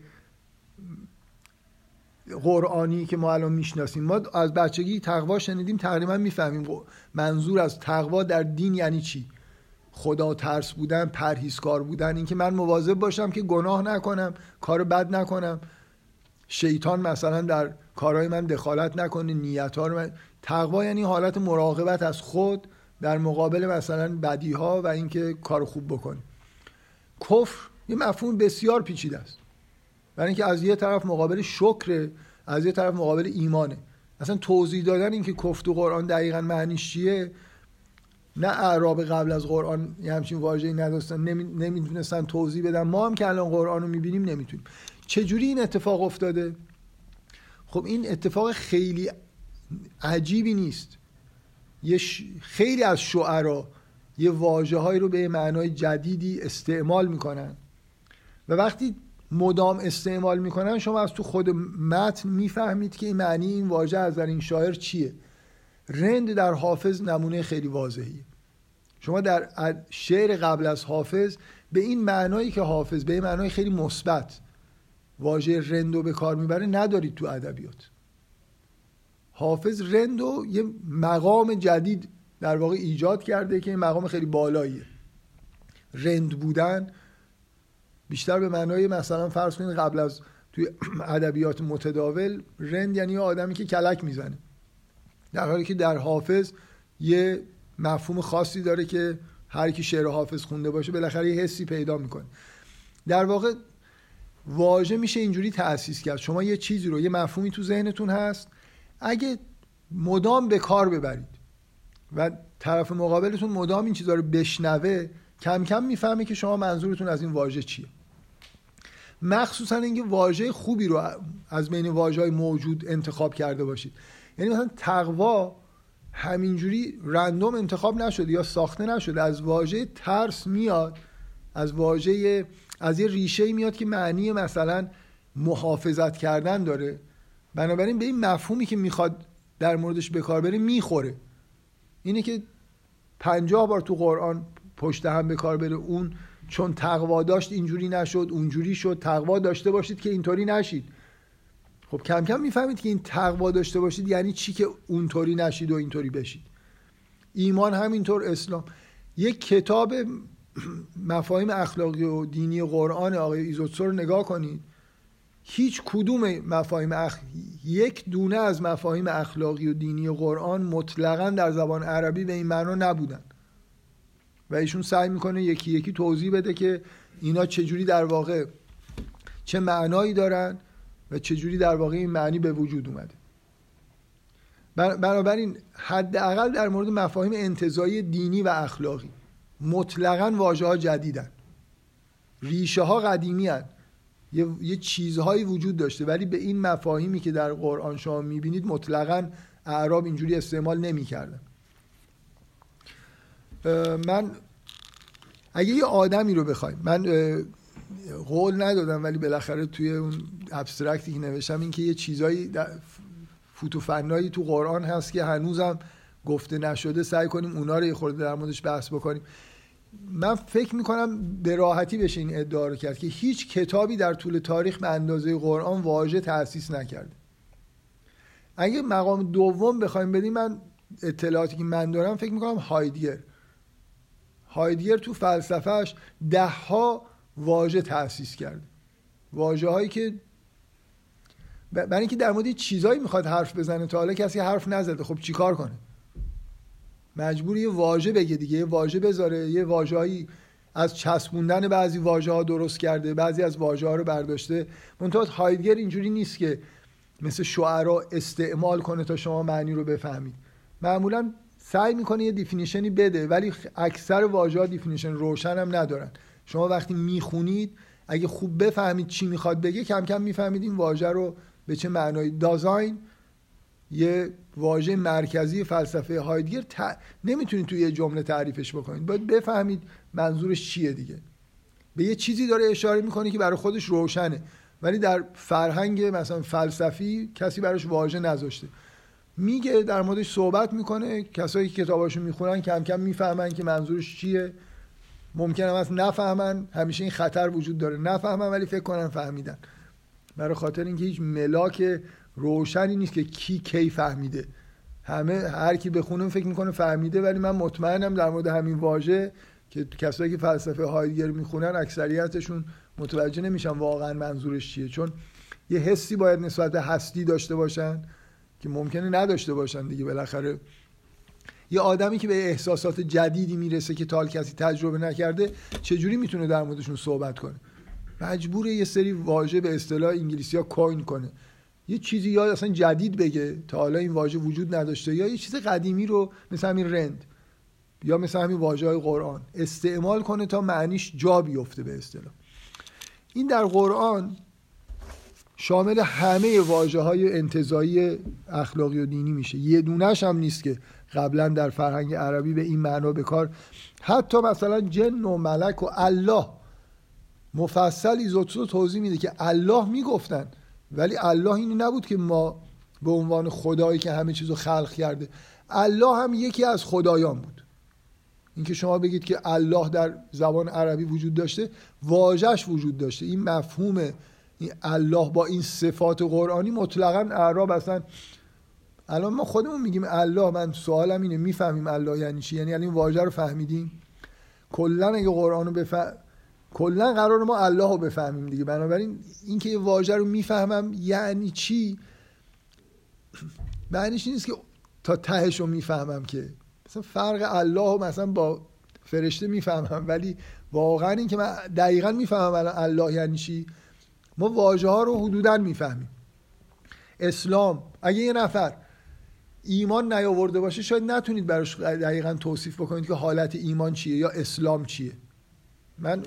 قرآنی که ما الان می‌شناسیم. ما از بچگی تقوا شنیدیم تقریبا می‌فهمیم. منظور از تقوا در دین یعنی چی؟ خدا ترس بودن پرهیزکار بودن اینکه من مواظب باشم که گناه نکنم کار بد نکنم. شیطان مثلا در کارهای من دخالت نکنه نیت ها رو من... تقوا یعنی حالت مراقبت از خود در مقابل مثلا بدی ها و اینکه کار خوب بکنی کفر یه مفهوم بسیار پیچیده است. برای اینکه از یه طرف مقابل شکر از یه طرف مقابل ایمانه. اصلا توضیح دادن اینکه کفر تو قرآن دقیقا معنیش چیه؟ نه اعراب قبل از قرآن یه همچین واژه‌ای نداشتن. نمی‌دونستن توضیح بدن. ما هم که الان قرآن رو می‌بینیم نمی‌تونیم. چجوری این اتفاق افتاده؟ خب این اتفاق خیلی عجیبی نیست. یه خیلی از شعرا یه واجه رو به معنای جدیدی استعمال می‌کنن. و وقتی مدام استعمال می‌کنن شما از تو خود متن می‌فهمید که این معنی این واژه از در این شاعر چیه. رند در حافظ نمونه خیلی واضحیه. شما در شعر قبل از حافظ به این معنایی که حافظ به این معنای خیلی مثبت واژه رندو به کار می‌بره ندارید تو ادبیات. حافظ رندو یه مقام جدید در واقع ایجاد کرده که این مقام خیلی بالاییه. رند بودن بیشتر به معنای مثلا فرض کنید قبل از توی <clears throat> ادبیات متداول رند یعنی آدمی که کلک می‌زنه. در حالی که در حافظ یه مفهوم خاصی داره که هر کی شعر حافظ خونده باشه بالاخره یه حسی پیدا می‌کنه. در واقع واژه میشه اینجوری تأسیس کرد. شما یه چیزی رو یه مفهومی تو ذهنتون هست. اگه مدام به کار ببرید و طرف مقابلتون مدام این چیزها رو بشنوه کم کم می‌فهمه که شما منظورتون از این واژه چیه. مخصوصا اینکه واژه خوبی رو از بین واژه های موجود انتخاب کرده باشید. یعنی مثلا تقوا همینجوری رندوم انتخاب نشده یا ساخته نشده از واژه ترس میاد از واژه از یه ریشه میاد که معنی مثلا محافظت کردن داره. بنابراین به این مفهومی که می‌خواد در موردش به کار بره می‌خوره. اینه که پنجاه بار تو قرآن پشت هم به کار بره اون چون تقوا داشت اینجوری نشد اونجوری شد. تقوا داشته باشید که اینطوری نشید. خب کم کم می‌فهمید که این تقوا داشته باشید یعنی چی که اونطوری نشید و اینطوری بشید. ایمان همینطور اسلام. یک کتاب مفاهیم اخلاقی و دینی قرآن آقای ایزوتسو رو نگاه کنید. هیچ کدوم مفاهیم اخ... یک دونه از مفاهیم اخلاقی و دینی قرآن مطلقا در زبان عربی به این معنا نبودن. و ایشون سعی می‌کنه یکی یکی توضیح بده که اینا چجوری در واقع چه معنایی دارن و چجوری در واقع این معنی به وجود اومده. بنابراین حداقل در مورد مفاهیم انتظایی دینی و اخلاقی مطلقا واژه ها جدیدن. ریشه ها قدیمی هن. یه،, یه چیزهایی وجود داشته ولی به این مفاهیمی که در قرآن شما می‌بینید مطلقا اعراب اینجوری استعمال نمی‌کردن. من اگه یه آدمی رو بخوایم من قول ندادم ولی بالاخره توی اون ابسترکتی که نوشتم این که یه چیزایی فوتوفنایی تو قرآن هست که هنوزم گفته نشده سعی کنیم اونا رو یه خورده در موردش بحث بکنیم. من فکر می‌کنم به راحتی بشه این ادعا رو کرد که هیچ کتابی در طول تاریخ به اندازه قرآن واژه تأسیس نکرده. اگه مقام دوم بخوایم بدیم من اطلاعاتی که من دارم فکر می‌کنم هایدگر. هایدگر تو فلسفهش ده ها واژه تأسیس کرده واژه هایی که برای اینکه در مورد چیزایی می‌خواد حرف بزنه تا حالا کسی حرف نزده خب چیکار کنه؟ مجبور یه واژه بگه دیگه یه واژه بذاره یه واژه‌ای از چسبوندن بعضی واژه ها درست کرده بعضی از واژه ها رو برداشته. منتها هایدگر اینجوری نیست که مثل شعرا استعمال کنه تا شما معنی رو بفهمید. معمولا سعی می‌کنه یه definition ی بده ولی اکثر واژه ها definition روشن هم ندارن. شما وقتی می‌خونید اگه خوب بفهمید چی می‌خواد بگه کم کم می‌فهمید این واژه رو به چه معنایی. Dasein یه واژه مرکزی فلسفه هایدگر ت... نمی‌تونید توی یه جمله تعریفش بکنید. باید بفهمید منظورش چیه دیگه. به یه چیزی داره اشاره می‌کنه که برای خودش روشنه. ولی در فرهنگ مثلا فلسفی کسی براش واژه نذاشته. میگه در موردش صحبت می‌کنه. کسایی که کتاباشو می‌خونن کم کم می‌فهمن که منظورش چیه. ممکنه از نفهمن. همیشه این خطر وجود داره. نفهمن ولی فکر کنن فهمیدن. برای خاطر اینکه هیچ ملاک روشنی نیست که کی کی فهمیده. همه هر کی بخونه فکر می‌کنه فهمیده ولی من مطمئنم در مورد همین واژه که کسایی که فلسفه هایدگر می‌خونن اکثریتشون متوجه نمیشن واقعا منظورش چیه. چون یه حسی باید نسبت به هستی داشته باشن. که ممکنه نداشته باشن دیگه بالاخره. یه آدمی که به احساسات جدیدی می‌رسه که تال کسی تجربه نکرده چجوری می‌تونه در موردشون صحبت کنه؟ مجبور یه سری واژه به اصطلاح انگلیسی ها کوین کنه. یه چیزی یا اصلا جدید بگه تا حالا این واژه وجود نداشته یا یه چیز قدیمی رو مثل همین رند یا مثل همین واژه های قرآن استعمال کنه تا معنیش جا بیفته به اصطلاح. این در قرآن شامل همه واجه های انتظایی اخلاقی و دینی میشه. یه دونش هم نیست که قبلا در فرهنگ عربی به این معنا به کار. حتی مثلا جن و ملک و الله مفصل ایزوتسو توضیح میده که الله می‌گفتن ولی الله اینی نبود که ما به عنوان خدایی که همه چیزو خلق کرده. الله هم یکی از خدایان بود. اینکه شما بگید که الله در زبان عربی وجود داشته واژش وجود داشته. این مفهوم این الله با این صفات قرآنی مطلقا اعراب اصلا الان ما خودمون میگیم الله من سوالم اینه می‌فهمیم الله یعنی چی؟ یعنی این واژه رو فهمیدیم؟ کلا اگه قرآن رو بفهم کلا قرار ما الله رو بفهمیم دیگه. بنابراین اینکه یه واژه رو می‌فهمم یعنی چی؟ معنیش نیست که تا تهش رو می‌فهمم که. مثلا فرق الله رو مثلا با فرشته می‌فهمم ولی واقعا اینکه من دقیقا می‌فهمم الله یعنی چی؟ ما واژه ها رو حدودا می‌فهمیم. اسلام اگه یه نفر ایمان نیاورده باشه شاید نتونید براش دقیقا توصیف بکنید که حالت ایمان چیه یا اسلام چیه. من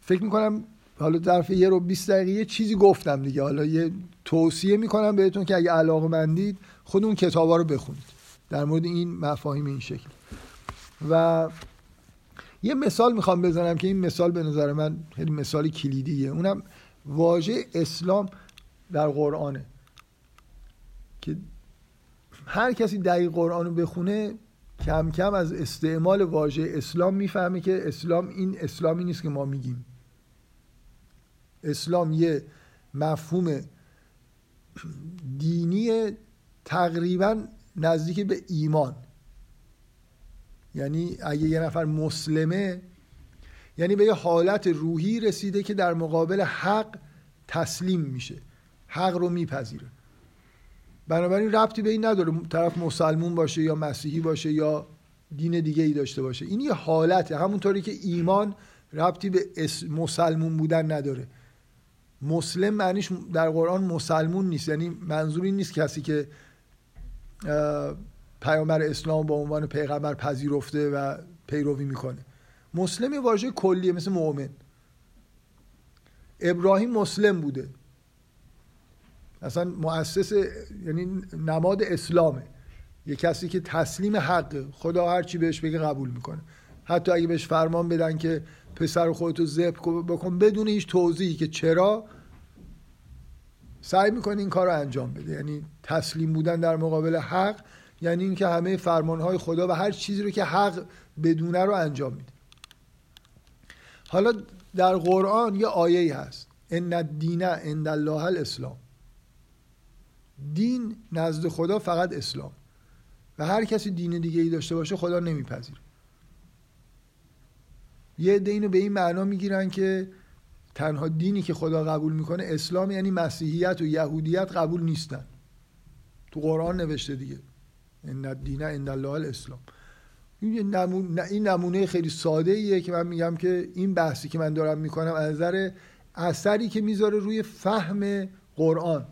فکر می‌کنم حالا ظرف یه رو 20 دقیقه یه چیزی گفتم دیگه. حالا یه توصیه می‌کنم بهتون که اگه علاقه مندید خود اون کتابا رو بخونید. در مورد این مفاهیم این شکل. و یه مثال می‌خوام بزنم که این مثال به نظر من خیلی مثال کلیدیه. اونم واژه اسلام در قرآنه. که هر کسی دقیق قرآن رو بخونه کم کم از استعمال واژه اسلام می‌فهمه که اسلام این اسلامی نیست که ما میگیم. اسلام یه مفهوم دینی تقریبا نزدیک به ایمان. یعنی اگه یه نفر مسلمه یعنی به یه حالت روحی رسیده که در مقابل حق تسلیم میشه حق رو میپذیره. بنابراین ربطی به این نداره طرف مسلمون باشه یا مسیحی باشه یا دین دیگه ای داشته باشه. این یه حالته همونطوری که ایمان ربطی به مسلمون بودن نداره. مسلم معنیش در قرآن مسلمون نیست یعنی منظور نیست کسی که پیامبر اسلام با عنوان پیغمبر پذیرفته و پیروی می‌کنه. مسلم یه واژه کلیه مثل مؤمن. ابراهیم مسلم بوده. اصلا مؤسس یعنی نماد اسلامه. یه کسی که تسلیم حق خدا هر چی بهش بگه قبول می‌کنه. حتی اگه بهش فرمان بدن که پسر خودتو ذبح بکن بدون هیچ توضیحی که چرا سعی می‌کنه این کار رو انجام بده. یعنی تسلیم بودن در مقابل حق یعنی اینکه همه فرمانهای خدا و هر چیزی رو که حق بدونه رو انجام میده. حالا در قرآن یه آیه هست. ان الدین عند الله الاسلام. دین نزد خدا فقط اسلام. و هر کسی دین دیگه ای داشته باشه خدا نمیپذیره. یه عده اینو به این معنا می‌گیرن که تنها دینی که خدا قبول می‌کنه اسلام یعنی مسیحیت و یهودیت قبول نیستن. تو قرآن نوشته دیگه. ان الدین عند الله الاسلام. این نمونه, این نمونه خیلی ساده ایه که من میگم که این بحثی که من دارم می‌کنم از نظر اثری که می‌ذاره روی فهم قرآن.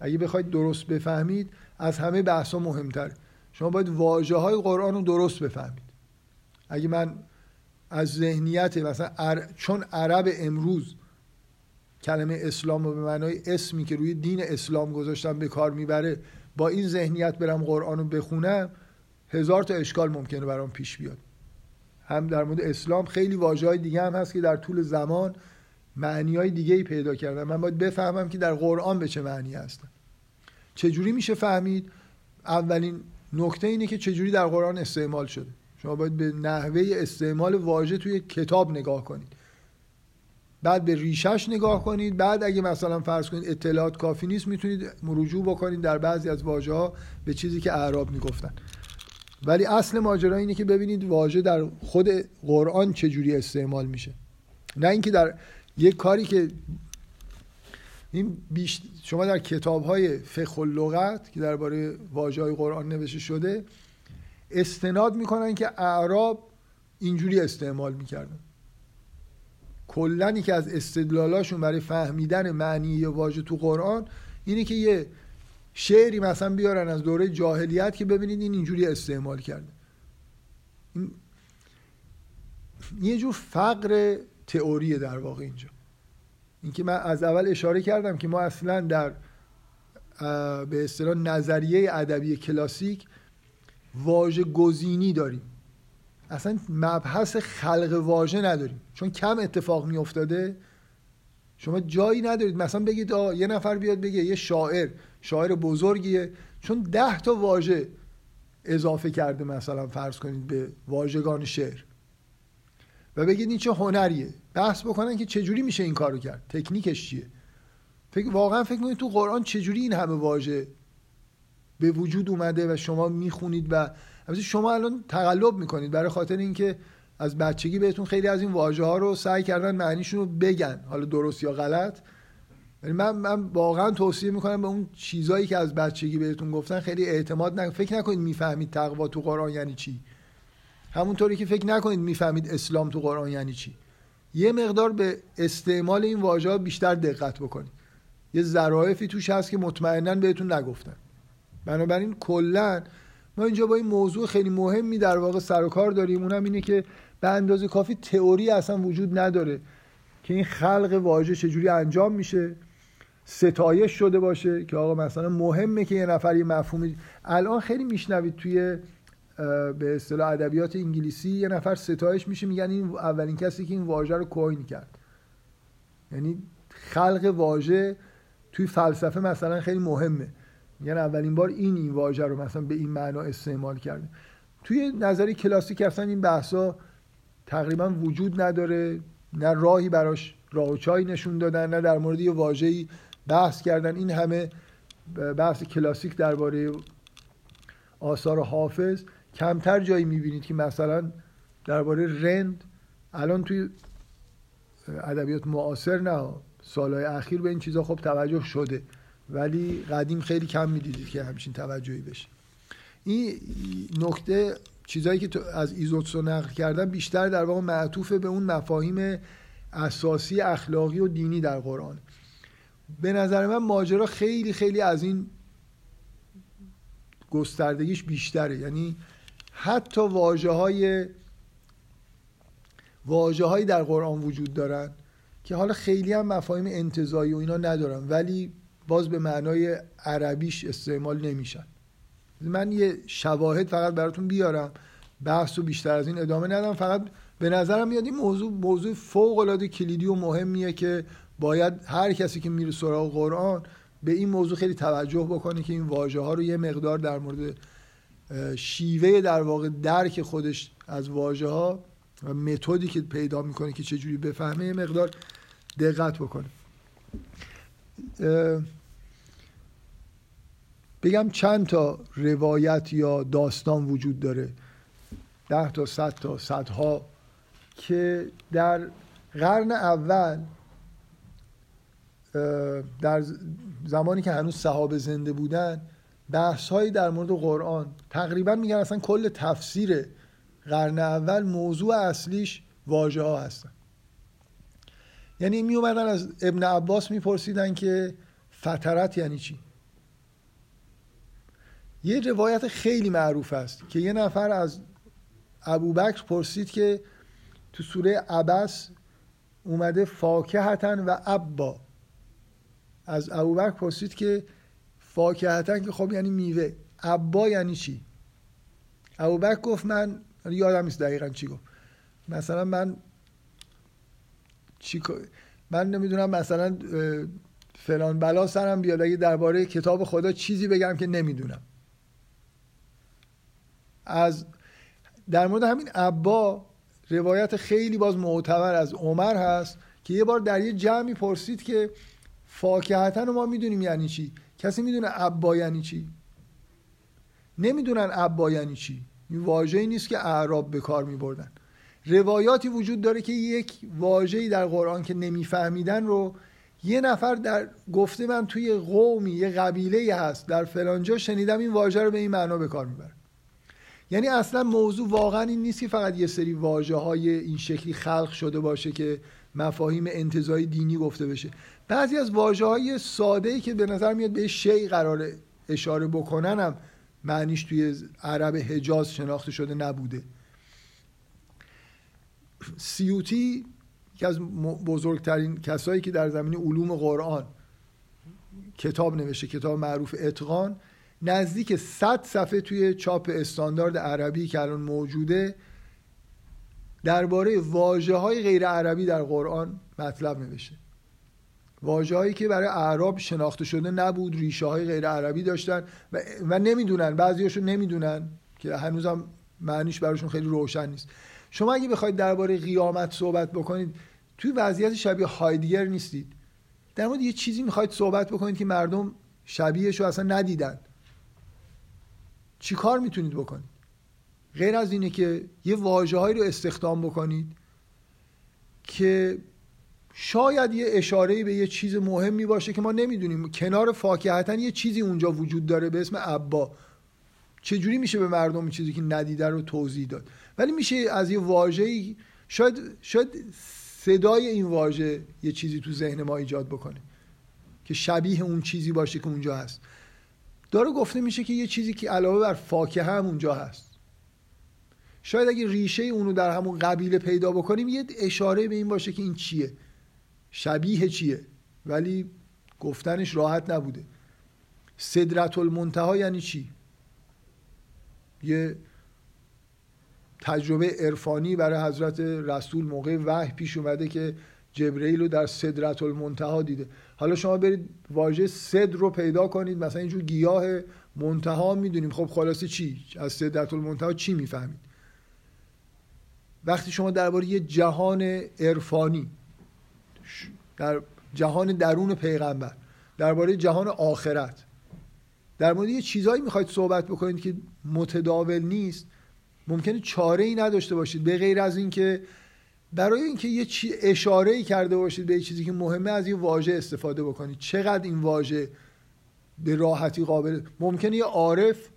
اگه بخواید درست بفهمید از همه بحثا مهمتر شما باید واجه های قرآن رو درست بفهمید. اگه من از ذهنیت مثلا چون عرب امروز کلمه اسلام رو به معنای اسمی که روی دین اسلام گذاشتم به کار می‌بره با این ذهنیت برم قرآن رو بخونم هزار تا اشکال ممکنه برام پیش بیاد. هم در مورد اسلام خیلی واجه های دیگه هم هست که در طول زمان معنی های دیگه ای پیدا کردن. من باید بفهمم که در قرآن به چه معنی هستن چجوری میشه فهمید؟ اولین نکته اینه که چجوری در قرآن استعمال شده. شما باید به نحوه استعمال واژه توی کتاب نگاه کنید. بعد به ریشش نگاه کنید. بعد اگه مثلا فرض کنید اطلاعات کافی نیست می‌تونید مرجوع بکنید در بعضی از واژه ها به چیزی که اعراب می‌گفتن. ولی اصل ماجرا اینه که ببینید واژه در خود قرآن چجوری استعمال میشه. نه اینکه در یک کاری که این بیش... شما در کتاب های فقه اللغت که درباره واژه های قرآن نوشته شده استناد می‌کنن که اعراب اینجوری استعمال می‌کردن. کلنی که از استدلالاشون برای فهمیدن معنی واژه تو قرآن اینه که یه شعری مثلا بیارن از دوره جاهلیت که ببینید این اینجوری استعمال کرده. این یه جور فقر تئوریه در واقع اینجا. اینکه من از اول اشاره کردم که ما اصلا در به اصطلاح نظریه ادبی کلاسیک واژه گزینی داریم. اصلا مبحث خلق واژه نداریم. چون کم اتفاق می افتاده شما جایی ندارید. مثلا بگید آه یه نفر بیاد بگه یه شاعر شاعر بزرگیه. چون ده تا واژه اضافه کرده مثلا فرض کنید به واژگان شعر. و بگید این چه هنریه. بحث بکنن که چجوری میشه این کارو کرد. تکنیکش چیه. فکر واقعا فکر کنید تو قرآن چجوری این همه واژه به وجود اومده و شما می‌خونید و شما الان تقلب می‌کنید برای خاطر اینکه از بچگی بهتون خیلی از این واژه ها رو سعی کردن معنیشون رو بگن. حالا درست یا غلط. ولی من من واقعا توصیه می‌کنم به اون چیزایی که از بچگی بهتون گفتن خیلی اعتماد نکنید فکر نکنید می‌فهمید تقوا تو قرآن یعنی چی. همونطوری که فکر نکنید می‌فهمید اسلام تو قرآن یعنی چی. یه مقدار به استعمال این واژه بیشتر دقت بکنید. یه ظرافی توش هست که مطمئنا بهتون نگفتن. بنابراین کلا ما اینجا با این موضوع خیلی مهمی در واقع سر و کار داریم. اونم اینه که به اندازه کافی تئوری اصلا وجود نداره که این خلق واژه چجوری انجام میشه. ستایش شده باشه که آقا مثلا مهمه که یه نفر یه مفهومی الان خیلی میشنوید توی به اصطلاح ادبیات انگلیسی یه نفر ستایش میشه میگن این اولین کسی که این واژه رو کوین کرد. یعنی خلق واژه توی فلسفه مثلا خیلی مهمه. میگن اولین بار این این واژه رو مثلا به این معنا استعمال کرده. توی نظری کلاسیک اصلا این بحثا تقریبا وجود نداره نه راهی براش راه و چای نشون دادن نه در مورد یه واژه‌ای بحث کردن. این همه بحث کلاسیک درباره آثار حافظ. کمتر جایی می‌بینید که مثلا درباره رند الان توی ادبیات معاصر نه سالهای اخیر به این چیزا خب توجه شده. ولی قدیم خیلی کم می‌دیدید که همچین توجهی بشه. این نکته چیزایی که از ایزوتسو نقل کردن بیشتر در واقع معطوف به اون مفاهیم اساسی اخلاقی و دینی در قرآن. به نظر من ماجرا خیلی خیلی از این گستردگیش بیشتره. یعنی حتی واجه های واجه هایی در قرآن وجود دارن که حالا خیلی هم مفاهیم انتظایی و اینا ندارن ولی باز به معنای عربیش استعمال نمیشن. من یه شواهد فقط براتون بیارم. بحث و بیشتر از این ادامه ندم. فقط به نظرم میاد این موضوع موضوع فوق العاده کلیدی و مهمیه که باید هر کسی که میره سراغ قرآن به این موضوع خیلی توجه بکنه که این واژه ها رو یه مقدار در مورد شیوه در واقع درک خودش از واژه ها و متدی که پیدا می‌کنه که چجوری بفهمه یه مقدار دقت بکنه. بگم چند تا روایت یا داستان وجود داره. ده تا صد تا صدها که در قرن اول در زمانی که هنوز صحابه زنده بودن بحث هایی در مورد قرآن تقریبا میگن اصلا کل تفسیر قرن اول موضوع اصلیش واژه ها هستن. یعنی می اومدن از ابن عباس میپرسیدن که فترت یعنی چی؟ یه روایت خیلی معروف است که یه نفر از ابوبکر پرسید که تو سوره عبس اومده فاکهتن و ابا. از ابوبکر پرسید که فاکهتن که خب یعنی میوه. ابا یعنی چی؟ ابوبکر گفت من یادم نیست دقیقا چی گفت. مثلا من چی من نمی‌دونم مثلا فلان بلا سرم بیاد اگه درباره کتاب خدا چیزی بگم که نمی‌دونم. از در مورد همین ابا روایت خیلی باز معتبر از عمر هست که یه بار در یه جمعی پرسید که فاکهتا رو ما می‌دونیم یعنی چی؟ کسی می‌دونه ابا یعنی چی؟ نمی‌دونن ابا یعنی چی؟ این واژه‌ای نیست که اعراب به کار میبردن. روایاتی وجود داره که یک واژه‌ای در قرآن که نمیفهمیدن رو یه نفر در گفته من توی قومی یه قبیله هست در فلانجا شنیدم این واژه رو به این معنا به کار می‌برن یعنی اصلا موضوع واقعا این نیست که فقط یه سری واجه های این شکلی خلق شده باشه که مفاهیم انتظایی دینی گفته بشه. بعضی از واجه های ساده ای که به نظر میاد به شی قرار اشاره بکنن هم معنیش توی عرب حجاز شناخته شده نبوده. سیوتی که از بزرگترین کسایی که در زمین علوم قرآن کتاب نوشته کتاب معروف اتقان نزدیک 100 صفحه توی چاپ استاندارد عربی که الان موجوده درباره واجه های غیر عربی در قرآن مطلب نوشته. واجه هایی که برای اعراب شناخته شده نبود ریشه های غیر عربی داشتن و, و نمی‌دونن بعضیاشون نمی‌دونن که هنوزم معنیش براشون خیلی روشن نیست. شما اگه بخواید درباره قیامت صحبت بکنید توی وضعیت شبیه هایدگر نیستید. در مورد یه چیزی می‌خواید صحبت بکنید که مردم شبیهش رو اصلا ندیدن. چی کار می‌تونید بکنید؟ غیر از اینه که یه واجه رو استخدام بکنید که شاید یه اشاره به یه چیز مهمی باشه که ما نمی‌دونیم. کنار فاکهتا یه چیزی اونجا وجود داره به اسم ابا چجوری میشه به مردم چیزی که ندیده رو توضیح داد؟ ولی میشه از یه واژه‌ای شاید شاید صدای این واژه یه چیزی تو ذهن ما ایجاد بکنه که شبیه اون چیزی باشه که اونجا هست. داره گفته میشه که یه چیزی که علاوه بر فاکهه هم اونجا هست. شاید اگه ریشه اونو در همون قبیله پیدا بکنیم یه اشاره به این باشه که این چیه. شبیه چیه؟ ولی گفتنش راحت نبوده. صدرت المنتها یعنی چی؟ یه تجربه عرفانی برای حضرت رسول موقع وحی پیش اومده که جبرئیل رو در صدرت المنتها دیده. حالا شما برید واژه صدر رو پیدا کنید مثلا اینجور گیاه منتها می‌دونیم. خب خلاصه چی؟ از صدرت المنتها چی می‌فهمید؟ وقتی شما درباره یه جهان عرفانی در جهان درون پیغمبر درباره جهان آخرت در مورد یه چیزایی می‌خواید صحبت بکنید که متداول نیست ممکنه چاره ای نداشته باشید. به غیر از اینکه برای اینکه یه چی اشاره کرده باشید به چیزی که مهمه از یه واژه استفاده بکنید. چقدر این واژه به راحتی قابل ممکنه یه عارف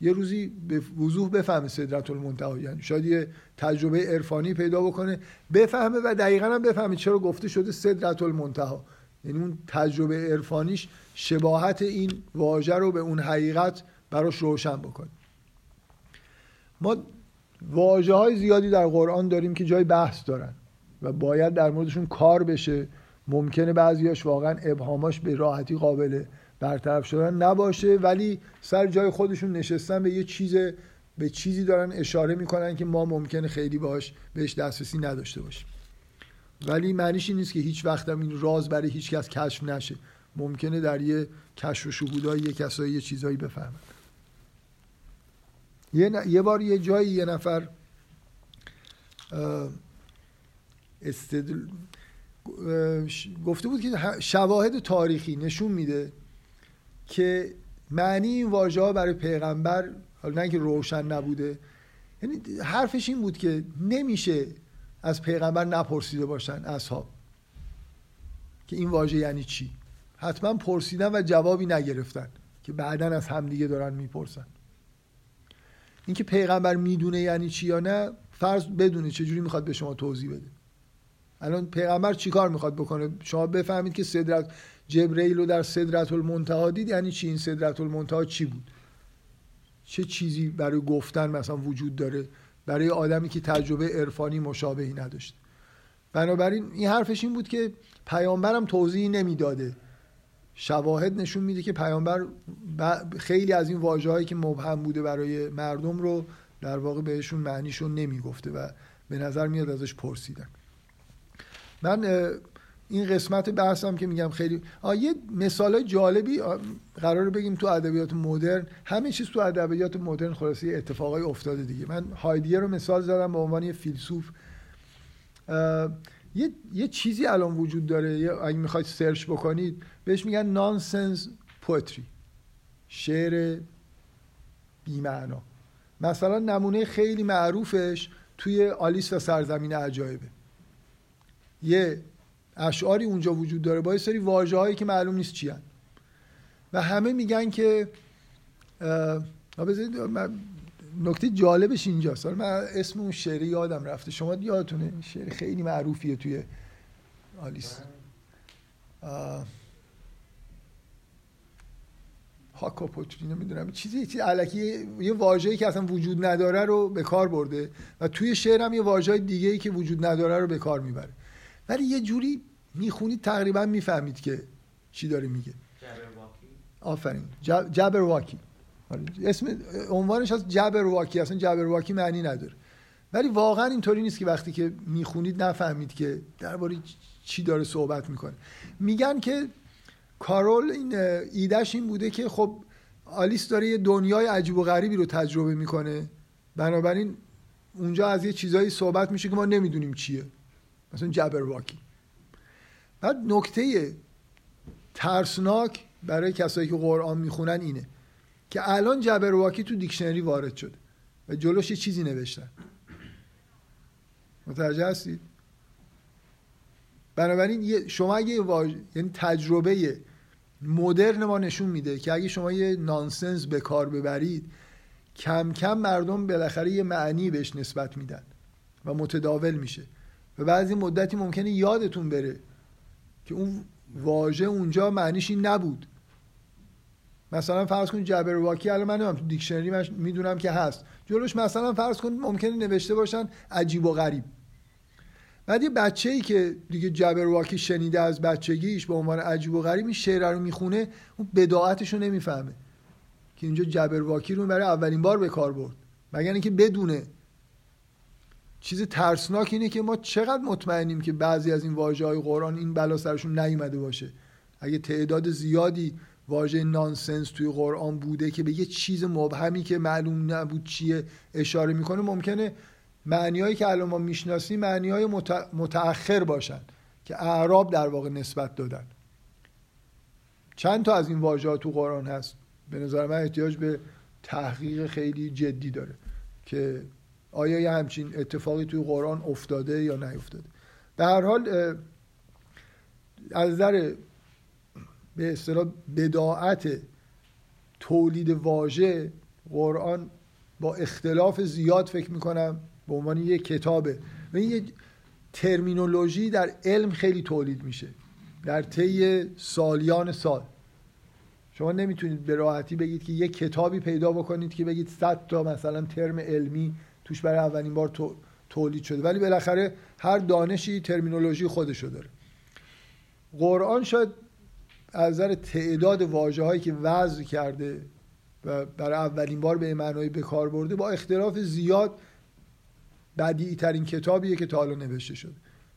یه روزی به وضوح بفهمه صدرت المنتها یعنی شاید یه تجربه عرفانی پیدا بکنه بفهمه و دقیقا هم بفهمه چرا گفته شده صدرت المنتها یعنی اون تجربه عرفانیش شباهت این واژه رو به اون حقیقت براش روشن بکنه. ما واجه های زیادی در قرآن داریم که جای بحث دارن و باید در موردشون کار بشه. ممکنه بعضیاش واقعا ابهاماش به راحتی قابل برطرف شدن نباشه ولی سر جای خودشون نشستن به یه چیز به چیزی دارن اشاره می‌کنن که ما ممکنه خیلی باش بهش دسترسی نداشته باشیم. ولی معنیش این نیست که هیچ وقت هم این راز برای هیچ کس کشف نشه. ممکنه در یه کشف و شهودای یه کسایی یه چیزایی بفهمن. یه, یه بار یه جایی یه نفر استدل... گفته بود که شواهد تاریخی نشون میده که معنی این واژه ها برای پیغمبر حالا نه که روشن نبوده یعنی حرفش این بود که نمیشه از پیغمبر نپرسیده باشن اصحاب که این واژه یعنی چی. حتما پرسیدن و جوابی نگرفتن که بعدا از همدیگه دارن می‌پرسن. اینکه پیغمبر می‌دونه یعنی چی یا نه فرض بدونه چجوری می‌خواد به شما توضیح بده. الان پیغمبر چیکار می‌خواد بکنه؟ شما بفهمید که صدرت جبرئیل رو در صدرت المنتها دید یعنی چی؟ این صدرت المنتها چی بود؟ چه چیزی برای گفتن مثلا وجود داره؟ برای آدمی که تجربه عرفانی مشابهی نداشته. بنابراین این حرفش این بود که پیامبرم توضیحی نمی‌داده. شواهد نشون میده که پیامبر خیلی از این واژه که مبهم بوده برای مردم رو در واقع بهشون معنیشون نمی‌گفته و به نظر میاد ازش پرسیدن. من این قسمت بحثم که میگم خیلی یه مثال جالبی قرار بگیم تو ادبیات مدرن همه چیز تو ادبیات مدرن خلاصه اتفاقای افتاده دیگه. من هایدیه رو مثال زدم به عنوان یه فیلسوف. یه،, یه چیزی الان وجود داره. اگه می‌خواید سرچ بکنید بهش میگن نانسنس پوتری شعر بیمعنا. مثلا نمونه خیلی معروفش توی آلیس و سرزمین عجایبه. یه اشعاری اونجا وجود داره با یه سری واجه هایی که معلوم نیست چی هن. و همه میگن که نکته جالبش اینجاست. من اسم اون شعری یادم رفته. شما یادتونه شعر خیلی معروفیه توی آلیس. هاکاپوتری نمی‌دونم چیزی چیزی علکی یه واژه‌ای که اصلا وجود نداره رو به کار برده و توی شعر هم یه واژه دیگه ای که وجود نداره رو به کار می‌بره. ولی یه جوری می‌خونید تقریبا می‌فهمید که چی داره میگه. آفرین. جبر واکی. آره، اسم عنوانش از جبر واکی اصلا جبر واکی معنی نداره. ولی واقعا اینطوری نیست که وقتی که می‌خونید نفهمید که درباره چی داره صحبت می‌کنه. میگن که کارول این ایدهش این بوده که خب آلیس داره یه دنیای عجیب و غریبی رو تجربه می‌کنه. بنابراین اونجا از یه چیزایی صحبت میشه که ما نمی‌دونیم چیه. مثلا جبر واکی بعد نکته ترسناک برای کسایی که قرآن می‌خونن اینه. که الان جبر واکی تو دیکشنری وارد شده و جلوش یه چیزی نوشتن متوجه هستید؟ بنابراین شما اگه واج... یعنی تجربه مدرن ما نشون میده که اگه شما یه نانسنس به کار ببرید کم کم مردم بالاخره یه معنی بهش نسبت میدن و متداول میشه. و بعضی مدتی ممکنه یادتون بره که اون واژه اونجا معنیش این نبود. مثلا فرض کنید جبر واکی الان من تو دیکشنری من می‌دونم که هست. جلوش مثلا فرض کنید ممکنه نوشته باشن عجیب و غریب. بعد یه بچه ای که دیگه جبرواکی شنیده از بچگیش به عنوان عجیب و غریب این شعر رو می‌خونه اون بداعتش رو نمی‌فهمه که اینجا جبرواکی رو برای اولین بار به کار برد. مگر اینکه بدونه. چیز ترسناک اینه که ما چقدر مطمئنیم که بعضی از این واژه های قرآن این بلا سرشون نیومده باشه. اگه تعداد زیادی واژه نانسنس توی قرآن بوده که به یه چیز مبهمی که معلوم نبود چیه اشاره می‌کنه ممکنه معنیهایی که الان ما می‌شناسیم معنیهای متأخر باشن که اعراب در واقع نسبت دادن. چند تا از این واژه تو قرآن هست. به نظر من احتیاج به تحقیق خیلی جدی داره که آیا یه همچین اتفاقی توی قرآن افتاده یا نیفتاده. به هر حال از نظر به اصطلاح بداعت تولید واژه قرآن با اختلاف زیاد فکر می‌کنم به عنوان یه کتابه. و این یه ترمینولوژی در علم خیلی تولید میشه. در طی سالیان سال. شما نمی‌تونید به راحتی بگید که یه کتابی پیدا بکنید که بگید 100 تا مثلا ترم علمی توش برای اولین بار تولید شده. ولی بالاخره هر دانشی ترمینولوژی خودشو داره. قرآن شاید از نظر تعداد واجه هایی که وضع کرده و برای اولین بار به معنای به کار برده با اختلاف زیاد بدیعی ترین کتابیه که تا حالا نوشته شده.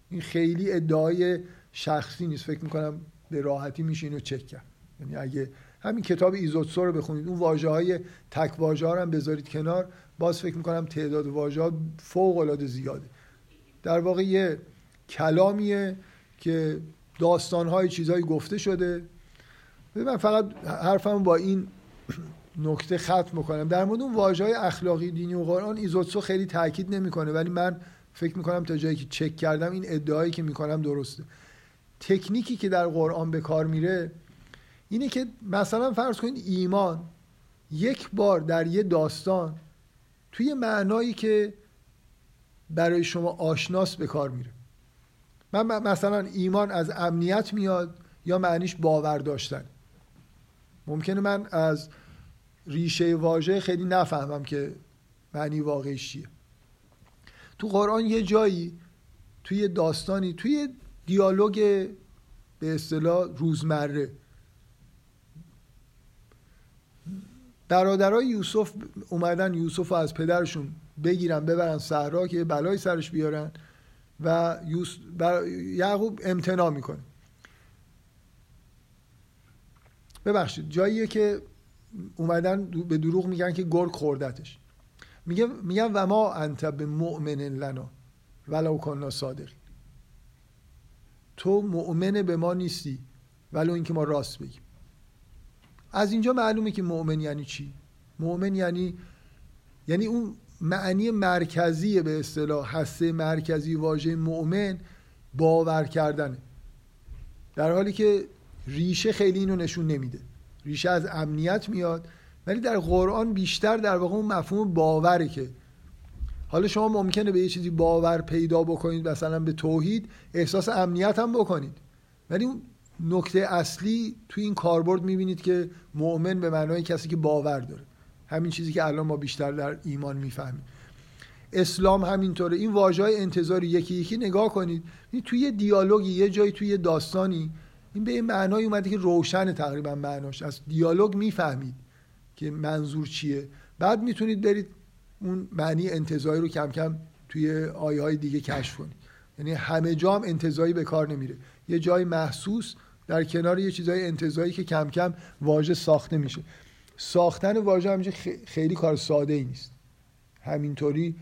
این خیلی ادعای شخصی نیست. فکر می‌کنم به راحتی میشه اینو چک کرد. یعنی اگه همین کتاب ایزوتسو رو بخونید اون واژه های تک واژه ها رو هم بذارید کنار باز فکر می‌کنم تعداد واژه ها فوق العاده زیاده. در واقع یه کلامیه که داستان های چیزهایی گفته شده. من فقط حرفم با این نکته ختم می‌کنم. در مورد اون واژه های اخلاقی دینی و قرآن ایزوتسو خیلی تاکید نمی‌کنه. ولی من فکر می‌کنم تا جایی که چک کردم این ادعایی که می‌کنم درسته. تکنیکی که در قرآن به کار میره اینه که مثلا فرض کنید ایمان یک بار در یه داستان توی معنایی که برای شما آشناس به کار میره. من مثلا ایمان از امنیت میاد یا معنیش باور داشتن؟ ممکنه من از ریشه واژه خیلی نفهمم که معنی واقعیش چیه. تو قرآن یه جایی توی داستانی توی دیالوگ به اصطلاح روزمره. برادرای یوسف اومدن یوسف رو از پدرشون بگیرن ببرن صحرا که بلای سرش بیارن. و یعقوب امتناع می‌کنه. ببخشید جاییه که اومدن به دروغ میگن که گرگ خوردتش. میگه میگن و ما انت به مؤمن لنا ولو کننا صادق تو مؤمن به ما نیستی ولو اینکه ما راست بگیم. از اینجا معلومه که مؤمن یعنی چی؟ مؤمن یعنی یعنی اون معنی مرکزی به اصطلاح هسته مرکزی واژه مؤمن باور کردنه. در حالی که ریشه خیلی اینو نشون نمیده. ریشه از امنیت میاد ولی در قرآن بیشتر در واقع اون مفهوم باوره که حالا شما ممکنه به یه چیزی باور پیدا بکنید مثلا به توحید احساس امنیت هم بکنید. ولی اون نکته اصلی توی این کاربرد می‌بینید که مؤمن به معنای کسی که باور داره. همین چیزی که الان ما بیشتر در ایمان می‌فهمیم. اسلام همینطوره. این واژه های انتظاری یکی یکی نگاه کنید. توی دیالوگی یه جایی توی داستانی این به این معنای اومده که روشن تقریبا معناش. از دیالوگ می‌فهمید که منظور چیه. بعد می‌تونید برید اون معنی انتظاری رو کم کم توی آیه های دیگه کشف کنید. یعنی همه جا هم انتظایی به کار نمیره. یه جای محسوس در کنار یه چیزای انتظایی که کم کم واژه ساخته میشه. ساختن واژه همیشه خیلی کار ساده ای نیست. همینطوری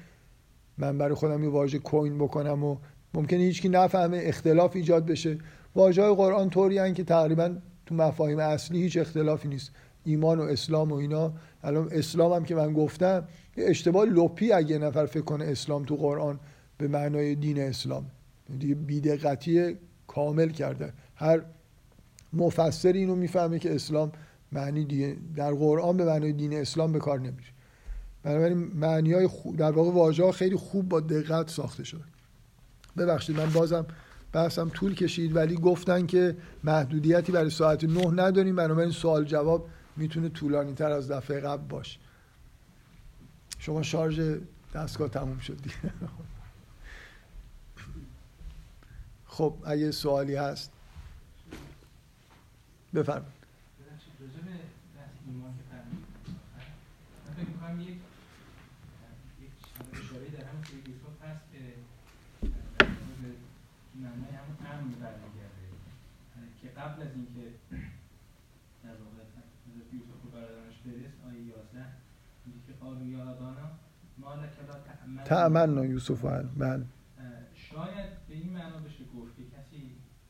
من برای خودم یه واژه کوین بکنم و ممکنه هیچکی نفهمه اختلاف ایجاد بشه. واژه های قرآن طوری که تقریبا تو مفاهیم اصلی هیچ اختلافی نیست. ایمان و اسلام و اینا. الان اسلام هم که من گفتم اشتباه لپی اگه نفر فکر کنه اسلام تو قرآن به معنای دین اسلام. دیگه بیدقتی کامل کرده. هر مفسر اینو می‌فهمه که اسلام معنی دیگه در قرآن به معنای دین اسلام به کار نمیشه بنابراین معنی های خوب در واقع واژه ها خیلی خوب با دقت ساخته شده. ببخشید من بازم بحثم طول کشید ولی گفتن که محدودیتی برای ساعت نه نداریم. بنابراین سوال جواب می‌تونه طولانی تر از دفعه قبل باشه. شما شارژ دستگاه تموم شد <laughs> خب اگه سوالی هست بفرمایید. قبل از اینکه در واقع حضرت یوسف و برادرش برس آیه 11 میگه که قالو یا ابانا ما لک لا تأمنا یوسف بله. شاید به این معنا بشه گفت که کسی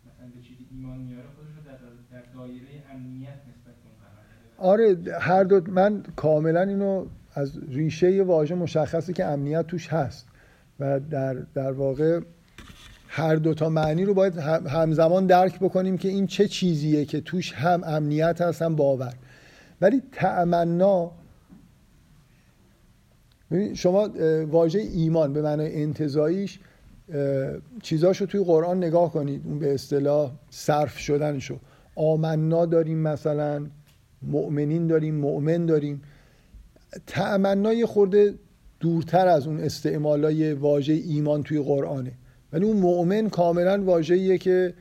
مثلا به چیزی ایمان میاره خودش رو در, در دایره امنیت نسبت به اون قرار آره هر دو من کاملا اینو از ریشه واژه مشخصه که امنیت توش هست و در در واقع هر دوتا معنی رو باید همزمان درک بکنیم که این چه چیزیه که توش هم امنیت هست هم باور. ولی تأمنا شما واژه ایمان به معنای انتظاییش چیزاشو توی قرآن نگاه کنید اون به اصطلاح صرف شدنشو. آمنا داریم مثلا مؤمنین داریم مؤمن داریم. تأمنا یه خورده دورتر از اون استعمالای واژه ایمان توی قرآنه. ولی اون مؤمن کاملا واژه‌ایه که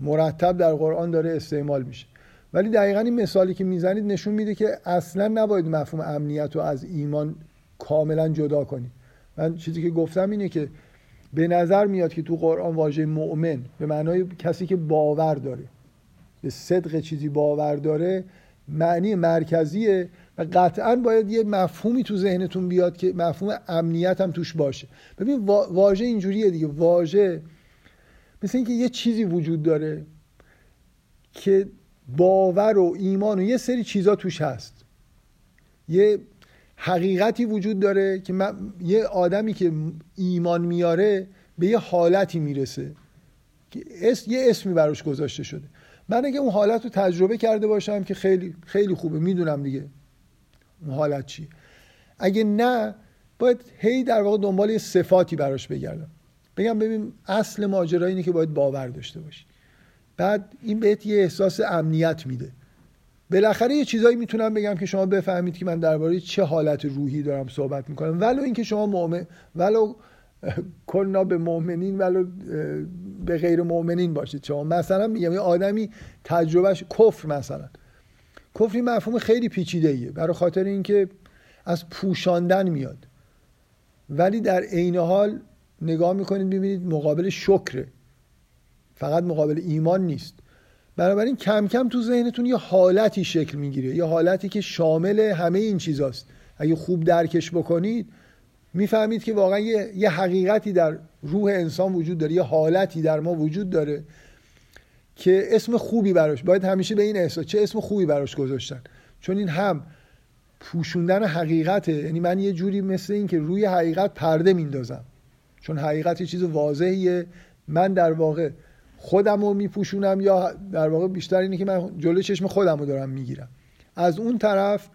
مرتب در قرآن داره استعمال میشه. ولی دقیقا این مثالی که می‌زنید نشون میده که اصلا نباید مفهوم امنیت رو از ایمان کاملا جدا کنید من چیزی که گفتم اینه که به نظر میاد که تو قرآن واژه مؤمن به معنای کسی که باور داره به صدق چیزی باور داره معنی مرکزیه و قطعا باید یه مفهومی تو ذهنتون بیاد که مفهوم امنیت هم توش باشه. ببین واژه اینجوریه دیگه. واژه مثل اینکه یه چیزی وجود داره که باور و ایمان و یه سری چیزا توش هست. یه حقیقتی وجود داره که من، یه آدمی که ایمان میاره به یه حالتی می‌رسه. که یه اسمی براش گذاشته شده. من اگه اون حالت رو تجربه کرده باشم که خیلی خیلی خوبه می‌دونم دیگه اون حالت چیه اگه نه باید هی در واقع دنبال یه صفاتی براش بگردم. بگم ببین اصل ماجرا اینه که باید باور داشته باشی. بعد این بهت یه احساس امنیت میده. بالاخره یه چیزایی می‌تونم بگم که شما بفهمید که من درباره چه حالت روحی دارم صحبت می‌کنم. ولو اینکه شما مؤمن ولو کلنا به مؤمنین ولو به غیر مؤمنین باشید شما. مثلا میگم یه آدمی تجربهش کفر مثلا. کفر مفهوم خیلی پیچیده ایه برای خاطر اینکه از پوشاندن میاد. ولی در عین حال نگاه می‌کنید ببینید مقابل شکره. فقط مقابل ایمان نیست. بنابراین کم کم تو ذهنتون یه حالتی شکل می‌گیره. یه حالتی که شامل همه این چیزاست. اگه خوب درکش بکنید می‌فهمید که واقعا یه،, یه حقیقتی در روح انسان وجود داره یه حالتی در ما وجود داره که اسم خوبی براش باید همیشه به این احساس چه اسم خوبی براش گذاشتن. چون این هم پوشوندن حقیقته. یعنی من یه جوری مثل این که روی حقیقت پرده میندازم. چون حقیقت یه چیز واضحیه. من در واقع خودم رو میپوشونم یا در واقع بیشتر اینه که من جلوی چشم خودم رو دارم می‌گیرم. از اون طرف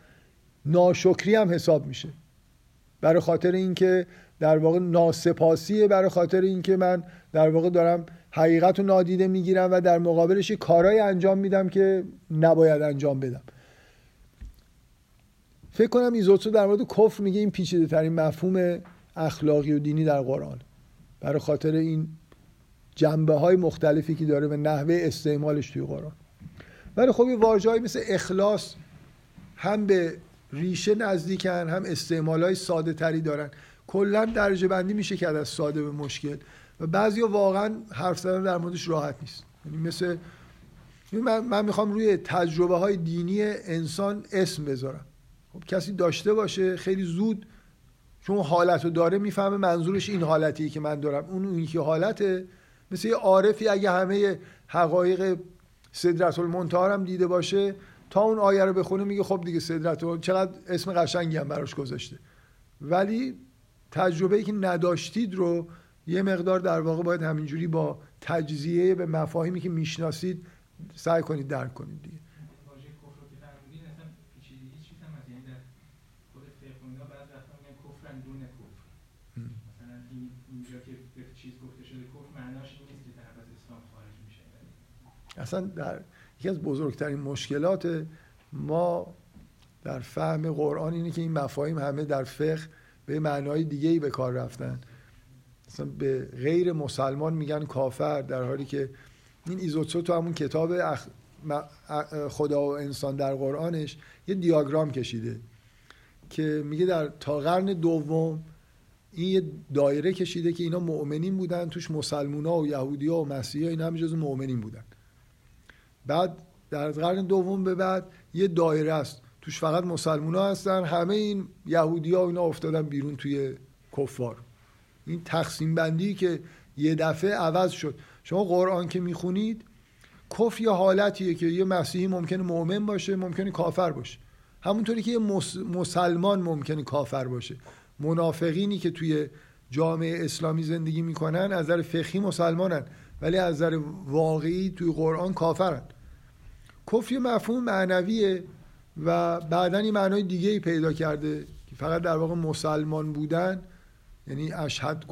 ناشکری هم حساب میشه. برای خاطر اینکه در واقع ناسپاسیه برای خاطر اینکه من در واقع دارم حقیقت رو نادیده می‌گیرم و در مقابلش یه انجام میدم که نباید انجام بدم. فکر کنم ایزوتسو در مورد کفر میگه این پیچیده ترین مفهوم اخلاقی و دینی در قرآن. برای خاطر این جنبه های مختلفی که داره و نحوه استعمالش توی قرآن. ولی خب یه مثل اخلاص هم به ریشه نزدیکن هم استعمال های ساده تری دارن. کلا درجه بندی میشه که از ساده به مشکل. و بعضی واقعا حرف زدن در موردش راحت نیست. یعنی مثل من, من می‌خوام روی تجربه های دینی انسان اسم بذارم. خب کسی داشته باشه خیلی زود چون حالت رو داره می‌فهمه منظورش این حالتیه که من دارم. اون اون که حالته. مثل یه عارفی اگه همه حقایق صدرت المنتها دیده باشه تا اون آیه رو بخونه میگه خب دیگه صدرت چقدر اسم قشنگی هم براش گذاشته. ولی تجربه ای که نداشتید رو یه مقدار در واقع باید همینجوری با تجزیه به مفاهیمی که می‌شناسید سعی کنید درک کنید دیگه. اصلا در یکی از بزرگترین مشکلات ما در فهم قرآن اینه که این مفاهیم همه در فقه به معنای دیگه ای به کار رفتن. اصلا به غیر مسلمان میگن کافر در حالی که این ایزوتسو تو همون کتاب خدا و انسان در قرآنش یه دیاگرام کشیده که میگه در تا قرن دوم این یه دایره کشیده که اینا مؤمنین بودن توش مسلمونا و یهودی ها و مسیحی ها اینا هم جز مؤمنین بودن. بعد در قرن دوم به بعد یه دایره است. توش فقط مسلمونا هستن. همه این یهودی ها اینا افتادن بیرون توی کفار. این تقسیم بندی که یه دفعه عوض شد. شما قرآن که می‌خونید کفر یه حالتیه که یه مسیحی ممکنه مؤمن باشه ممکنه کافر باشه. همونطوری که یه مسلمان ممکنه کافر باشه. منافقینی که توی جامعه اسلامی زندگی می‌کنن از نظر فقهی مسلمانن. ولی از نظر واقعی توی قرآن کافرن کفر مفهوم معنویه و بعدا این معنای دیگه ای پیدا کرده که فقط در واقع مسلمان بودن یعنی اشهد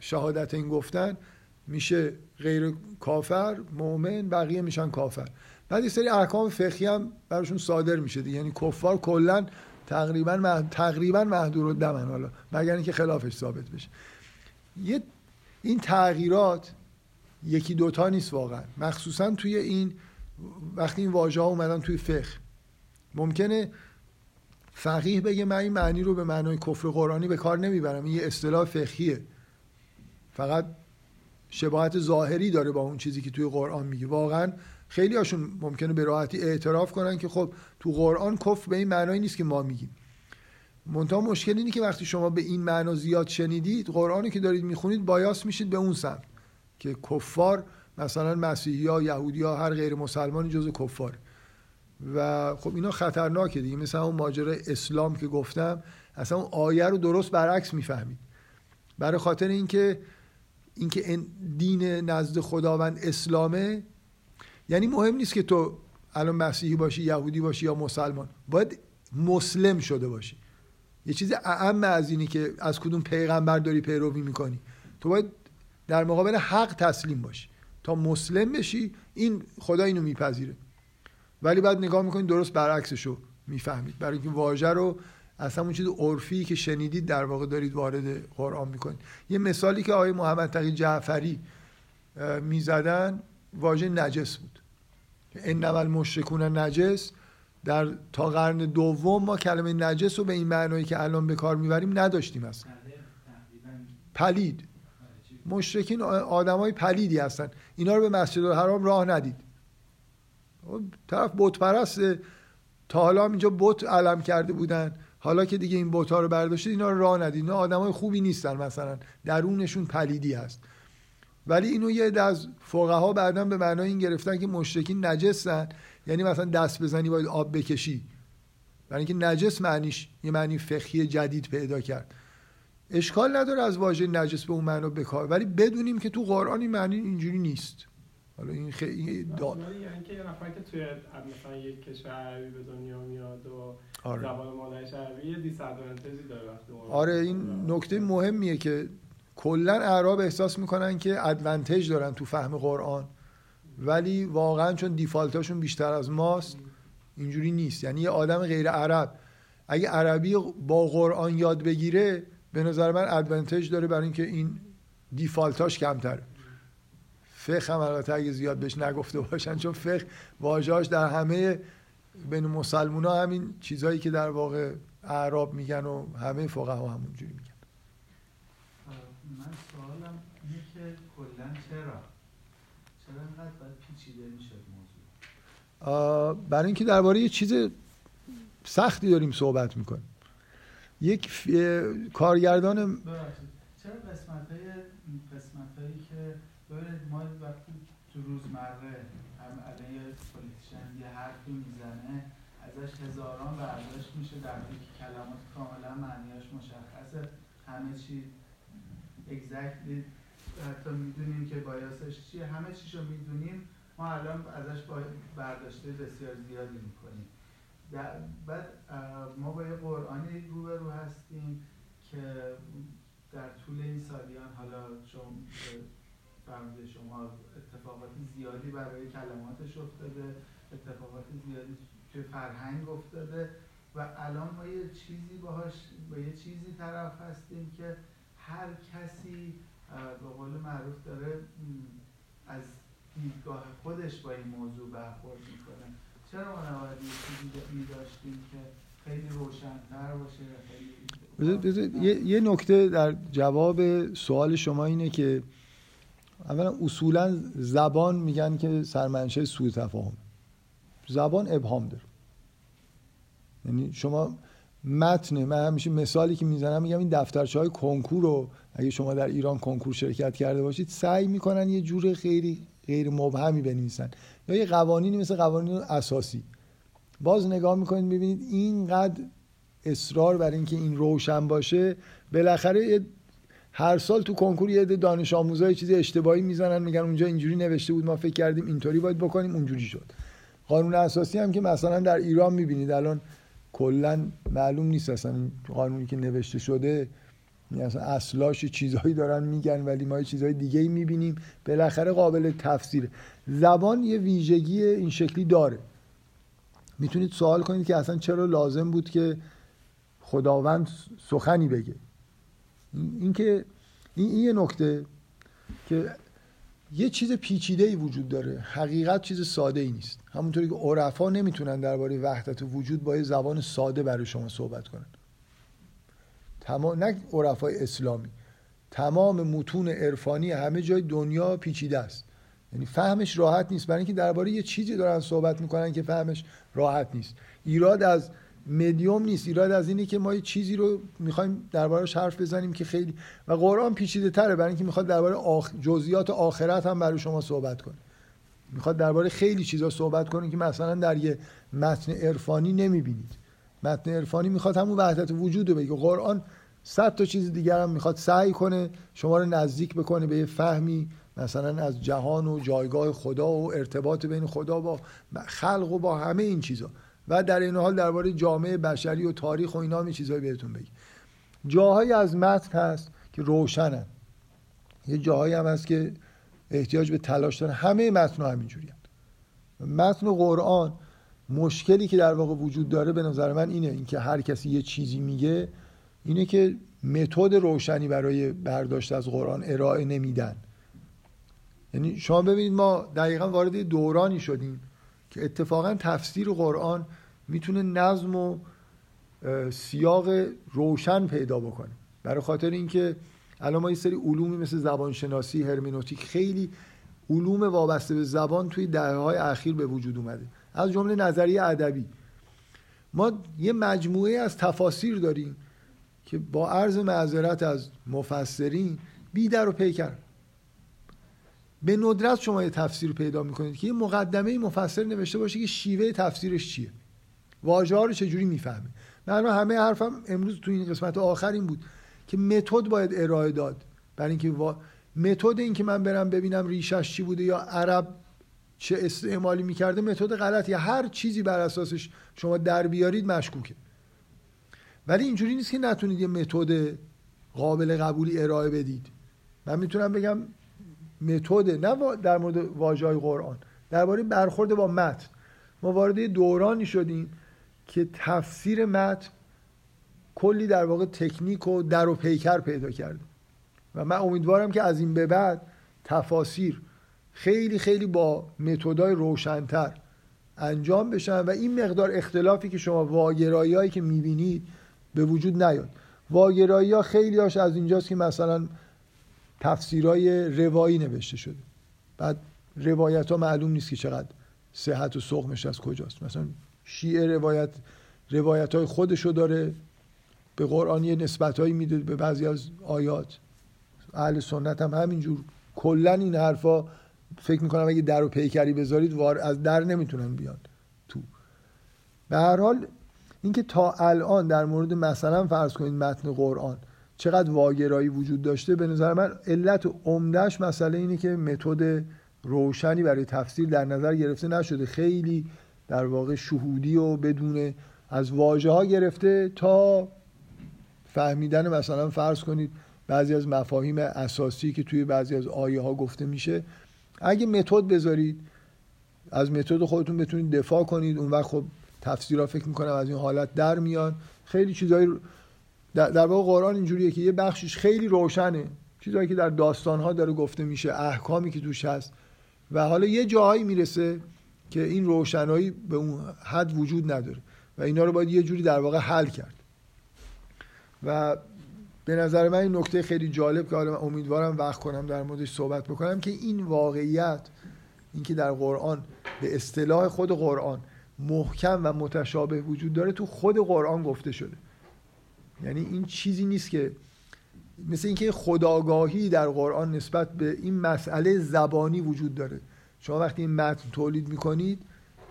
شهادت این گفتن میشه غیر کافر مؤمن بقیه میشن کافر. بعد یه سری احکام فقهی هم براشون صادر میشه دیگه. یعنی کفار کلا تقریبا مح... تقریبا محدور دمن حالا مگر اینکه خلافش ثابت بشه. یه این تغییرات یکی دوتا نیست واقعا. مخصوصا توی این وقتی این واژه ها اومدن توی فقه. ممکنه فقیه بگه من این معنی رو به معنای کفر قرآنی به کار نمی‌برم. این یه اصطلاح فقهیه. فقط شباهت ظاهری داره با اون چیزی که توی قرآن میگه. واقعا خیلی هاشون ممکنه به راحتی اعتراف کنن که خب تو قرآن کفر به این معنایی نیست که ما میگیم. منتها مشکل اینه که وقتی شما به این معنا زیاد شنیدید قرآنی که دارید می‌خونید بایاس میشید به اون سمت. که کفار مثلا مسیحی ها یهودی ها هر غیر مسلمانی جز کفار. و خب اینا خطرناکه دیگه. مثلا اون ماجرای اسلام که گفتم اصلا اون آیه رو درست برعکس می‌فهمید. برای خاطر اینکه اینکه این دین نزد خداوند اسلامه یعنی مهم نیست که تو الان مسیحی باشی یهودی باشی یا مسلمان. باید مسلم شده باشی. یه چیز اعم از اینی که از کدوم پیغمبر داری پیروی می‌کنی. تو باید در مقابل حق تسلیم باشی تا مسلم بشی این خدا اینو میپذیره. ولی بعد نگاه می‌کنید درست برعکسش رو می‌فهمید. برای اینکه واژه رو اصلا اون چیز عرفی که شنیدید در واقع دارید وارد قرآن می‌کنید. یه مثالی که آقای محمد تقی جعفری می‌زدن واژه نجس بود. انما المشرکون نجس در تا قرن دوم ما کلمه نجس رو به این معنایی که الان به کار می‌بریم نداشتیم اصلا. پلید. مشرکین آدمای پلیدی هستن. اینا رو به مسجد الحرام راه ندید. طرف بت پرسته تا حالا اینجا بت علم کرده بودن. حالا که دیگه این بت ها رو برداشتید اینا رو راه ندید. اینا آدمای خوبی نیستن مثلا. درونشون پلیدی هست. ولی اینو یه از فقها بعدا به معنای این گرفتن که مشرکین نجسن یعنی مثلا دست بزنی باید آب بکشی. برای اینکه نجس معنیش یه معنی فقهی جدید پیدا کرد. اشکال نداره از واژه نجس به اون معنا بکار. ولی بدونیم که تو قرآن این معنی اینجوری نیست. حالا این خیلی داد یعنی که یه نفر که توی مثلا یک کشور عربی به دنیا میاد و آره. زبان مادرش عربی یه داره وقتی آره این نکته مهمیه که کلا اعراب احساس می‌کنن که ادوانتج دارن تو فهم قرآن. ولی واقعا چون دیفالتاشون بیشتر از ماست اینجوری نیست. یعنی یه آدم غیر عرب اگه عربی با قرآن یاد بگیره به نظر من ادوانتج داره برای اینکه این دیفالتاش کمتره. فقه هم البته اگه زیاد بهش نگفته باشن چون فقه واژهاش در همه بین مسلمون ها همین چیزهایی که در واقع اعراب میگن و همه فقه ها همونجوری میگن. من سوالم اینه که کلا چرا؟ چرا اینقدر باید پیچیده میشه موضوع؟ برای اینکه درباره یه چیز سختی داریم صحبت می‌کنیم. یک کارگردان چرا قسمت های قسمت هایی که ما وقتی تو روزمره هم علیه پولیتیشن یه حرفی می‌زنه ازش هزاران برداشت میشه در حالی که کلمات کاملا معنیاش مشخصه. همه چی اگزکتلی حتی می‌دونیم که بایاسش چیه. همه چیشو می‌دونیم. ما الان ازش برداشته بسیار زیادی می‌کنیم. بعد ما با یه قرآنی روبرو هستیم که در طول این سالیان حالا چون فرموده شما اتفاقات زیادی برای کلماتش افتاده اتفاقات زیادی توی فرهنگ افتاده و الان ما یه چیزی باهاش با یه چیزی طرف هستیم که هر کسی به قول معروف داره از دیدگاه خودش با این موضوع برخورد می‌کنه. چرا ما نباید یه چیزی داشتیم که خیلی روشنتر باشه خیلی یه،, یه نکته در جواب سوال شما اینه که اولا اصولا زبان میگن که سرمنشه سوء تفاهم. زبان ابهام داره. یعنی شما متن من همیشه مثالی که می‌زنم میگم این دفترچه های کنکور رو اگه شما در ایران کنکور شرکت کرده باشید سعی می‌کنن یه جور خیلی غیر مبهمی بنویسن. یا یه قوانینی مثل قوانین اساسی. باز نگاه می‌کنید ببینید اینقدر اصرار بر اینکه این روشن باشه. بالاخره هر سال تو کنکور یه دانش آموزای چیزی اشتباهی می‌زنن میگن اونجا اینجوری نوشته بود ما فکر کردیم اینطوری باید بکنیم اونجوری شد. قانون اساسی هم که مثلا در ایران می‌بینید الان کلا معلوم نیست اصلا قانونی که نوشته شده اصلا اصلاش چیزهایی دارن میگن ولی ما چیزهای دیگه می‌بینیم. بالاخره قابل تفسیر. زبان یه ویژگی این شکلی داره. می‌تونید سوال کنید که اصلا چرا لازم بود که خداوند سخنی بگه؟ این که این, یه نکته که یه چیز پیچیده ای وجود داره. حقیقت چیز ساده ای نیست. همونطوری که عرفا نمی‌تونن درباره وحدت وجود با یه زبان ساده برای شما صحبت کنن. تمام نه عرفای اسلامی تمام متون عرفانی همه جای دنیا پیچیده است. یعنی فهمش راحت نیست. برای اینکه درباره یه چیزی دارن صحبت می‌کنن که فهمش راحت نیست. ایراد از مدیوم نیست. ایراد از اینه که ما یه چیزی رو می‌خوایم دربارش حرف بزنیم که خیلی و قرآن پیچیده تره. برای اینکه می‌خواد درباره آخ... جزئیات آخرت هم برای شما صحبت کنه. می‌خواد درباره خیلی چیزا صحبت کنه که مثلا در یه متن عرفانی نمی‌بینید. متن عرفانی می‌خواد همون وحدت وجود رو بگه. قرآن صد تا چیز دیگر هم می‌خواد سعی کنه شما رو نزدیک بکنه به یه فهمی مثلا از جهان و جایگاه خدا و ارتباط بین خدا با خلق و با همه این چیزا. و در این حال درباره جامعه بشری و تاریخ و اینا می چیزایی بهتون بگی جاهایی از متن هست که روشنن. یه جاهایی هم هست که احتیاج به تلاش دارن. همه متن ها همینجوری متن قرآن مشکلی که در واقع وجود داره به نظر من اینه. اینکه هر کسی یه چیزی میگه اینه که متد روشنی برای برداشت از قرآن ارائه نمیدن. یعنی شما ببینید ما دقیقا وارد دورانی شدیم که اتفاقا تفسیر قرآن می‌تونه نظم و سیاق روشن پیدا بکنه. برای خاطر اینکه الان ما یه سری علومی مثل زبانشناسی هرمنوتیک خیلی علوم وابسته به زبان توی دهه های اخیر به وجود اومده. از جمله نظریه ادبی. ما یه مجموعه از تفاسیر داریم که با عرض معذرت از مفسرین بیدر و پیکر به ندرت شما یه تفسیر پیدا می‌کنید که یه مقدمه مفسر نوشته باشه که شیوه تفسیرش چیه. واژه ها رو چجوری می‌فهمه. من همه حرفم امروز تو این قسمت آخر این بود که متد باید ارائه داد. برای اینکه وا... متد این که من برم ببینم ریشش چی بوده یا عرب چه استعمالی می‌کرده متد غلطی هر چیزی بر اساسش شما در بیارید مشکوکه. ولی اینجوری نیست که نتونید یه متد قابل قبولی ارائه بدید. من می‌تونم بگم متد نه در مورد واژه قرآن درباره برخورد با متن. ما وارد دورانی شدیم که تفسیر متن کلی در واقع تکنیک و در و پیکر پیدا کرده و من امیدوارم که از این به بعد تفاسیر خیلی خیلی با متدای روشنتر انجام بشن و این مقدار اختلافی که شما واگرایی هایی که می‌بینید به وجود نیاد. واگرایی ها خیلی هاش از اینجاست که مثلا تفسیرهای روایی نوشته شده. بعد روایت ها معلوم نیست که چقدر صحت و سقمش از کجاست. مثلا شیعه روایت روایت های خودشو داره به قرآن یه نسبت هایی میده به بعضی از آیات. اهل سنت هم همینجور. کلا این حرفا فکر می‌کنم اگه در و پیکری بذارید وار از در نمی‌تونن بیان تو. به هر حال اینکه تا الان در مورد مثلا فرض کنید متن قرآن چقدر واگرایی وجود داشته به نظر من علت عمدهش مسئله اینه که متد روشنی برای تفسیر در نظر گرفته نشده. خیلی در واقع شهودی و بدون از واژه ها گرفته تا فهمیدن مثلا فرض کنید بعضی از مفاهیم اساسی که توی بعضی از آیه ها گفته میشه. اگه متد بذارید از متد خودتون بتونید دفاع کنید. اون وقت خب تفسیرها فکر می‌کنم از این حالت در میان خیلی چیزایی در, واقع قرآن اینجوریه که یه بخشش خیلی روشنه. چیزهایی که در داستانها داره گفته میشه احکامی که توش هست. و حالا یه جاهایی می‌رسه که این روشنایی به اون حد وجود نداره. و اینا رو باید یه جوری در واقع حل کرد. و به نظر من این نکته خیلی جالب که من امیدوارم وقت کنم در موردش صحبت بکنم که این واقعیت اینکه در قرآن به اصطلاح خود قرآن محکم و متشابه وجود داره تو خود قرآن گفته شده. یعنی این چیزی نیست که مثل اینکه خداگاهی در قرآن نسبت به این مسئله زبانی وجود داره. شما وقتی این متن تولید می‌کنید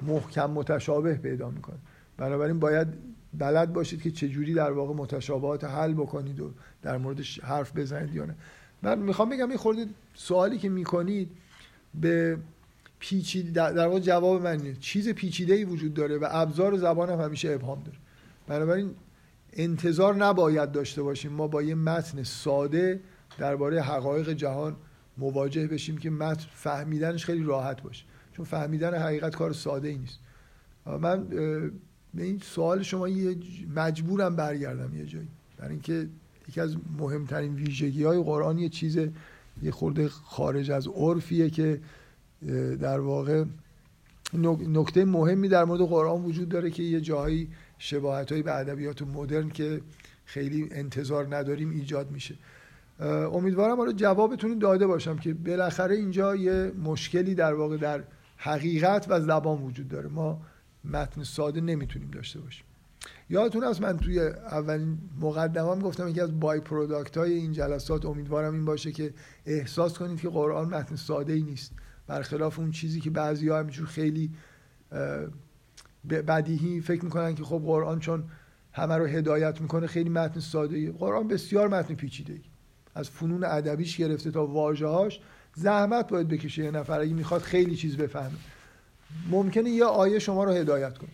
محکم متشابه پیدا می‌کنید بنابراین باید بلد باشید که چجوری در واقع متشابهات حل بکنید و در موردش حرف بزنید یا نه. من می‌خوام بگم این خورده سوالی که می‌کنید به پیچیده در واقع جواب من نیست چیز پیچیده ای وجود داره و ابزار زبان هم همیشه ابهام داره. بنابراین انتظار نباید داشته باشیم ما با یه متن ساده درباره حقایق جهان مواجه بشیم که متن فهمیدنش خیلی راحت باشه. چون فهمیدن حقیقت کار ساده ای نیست. من به این سوال شما یه مجبورم برگردم یه جایی. برای اینکه یکی از مهمترین ویژگی های قرآن یه چیز یه خورده خارج از عرفیه که در واقع نکته مهمی در مورد قرآن وجود داره که یه جایی شباهت به ادبیات مدرن که خیلی انتظار نداریم ایجاد میشه. امیدوارم حالا جوابتون داده باشم که بالاخره اینجا یه مشکلی در واقع در حقیقت و زبان وجود داره. ما متن ساده نمی‌تونیم داشته باشیم. یادتون هست من توی اولین مقدمه گفتم یکی از بای پروداکت های این جلسات امیدوارم این باشه که احساس کنید که قرآن متن ساده ای نیست. برخلاف اون چیزی که بعضی ها همینجور خیلی بدیهی فکر می‌کنن که خب قرآن چون همه رو هدایت می‌کنه خیلی متن ساده ای قرآن بسیار متن پیچیده ای از فنون ادبیش گرفته تا واژه هاش زحمت باید بکشه یه نفر اگه می‌خواد خیلی چیز بفهمه. ممکنه یه آیه شما رو هدایت کنه.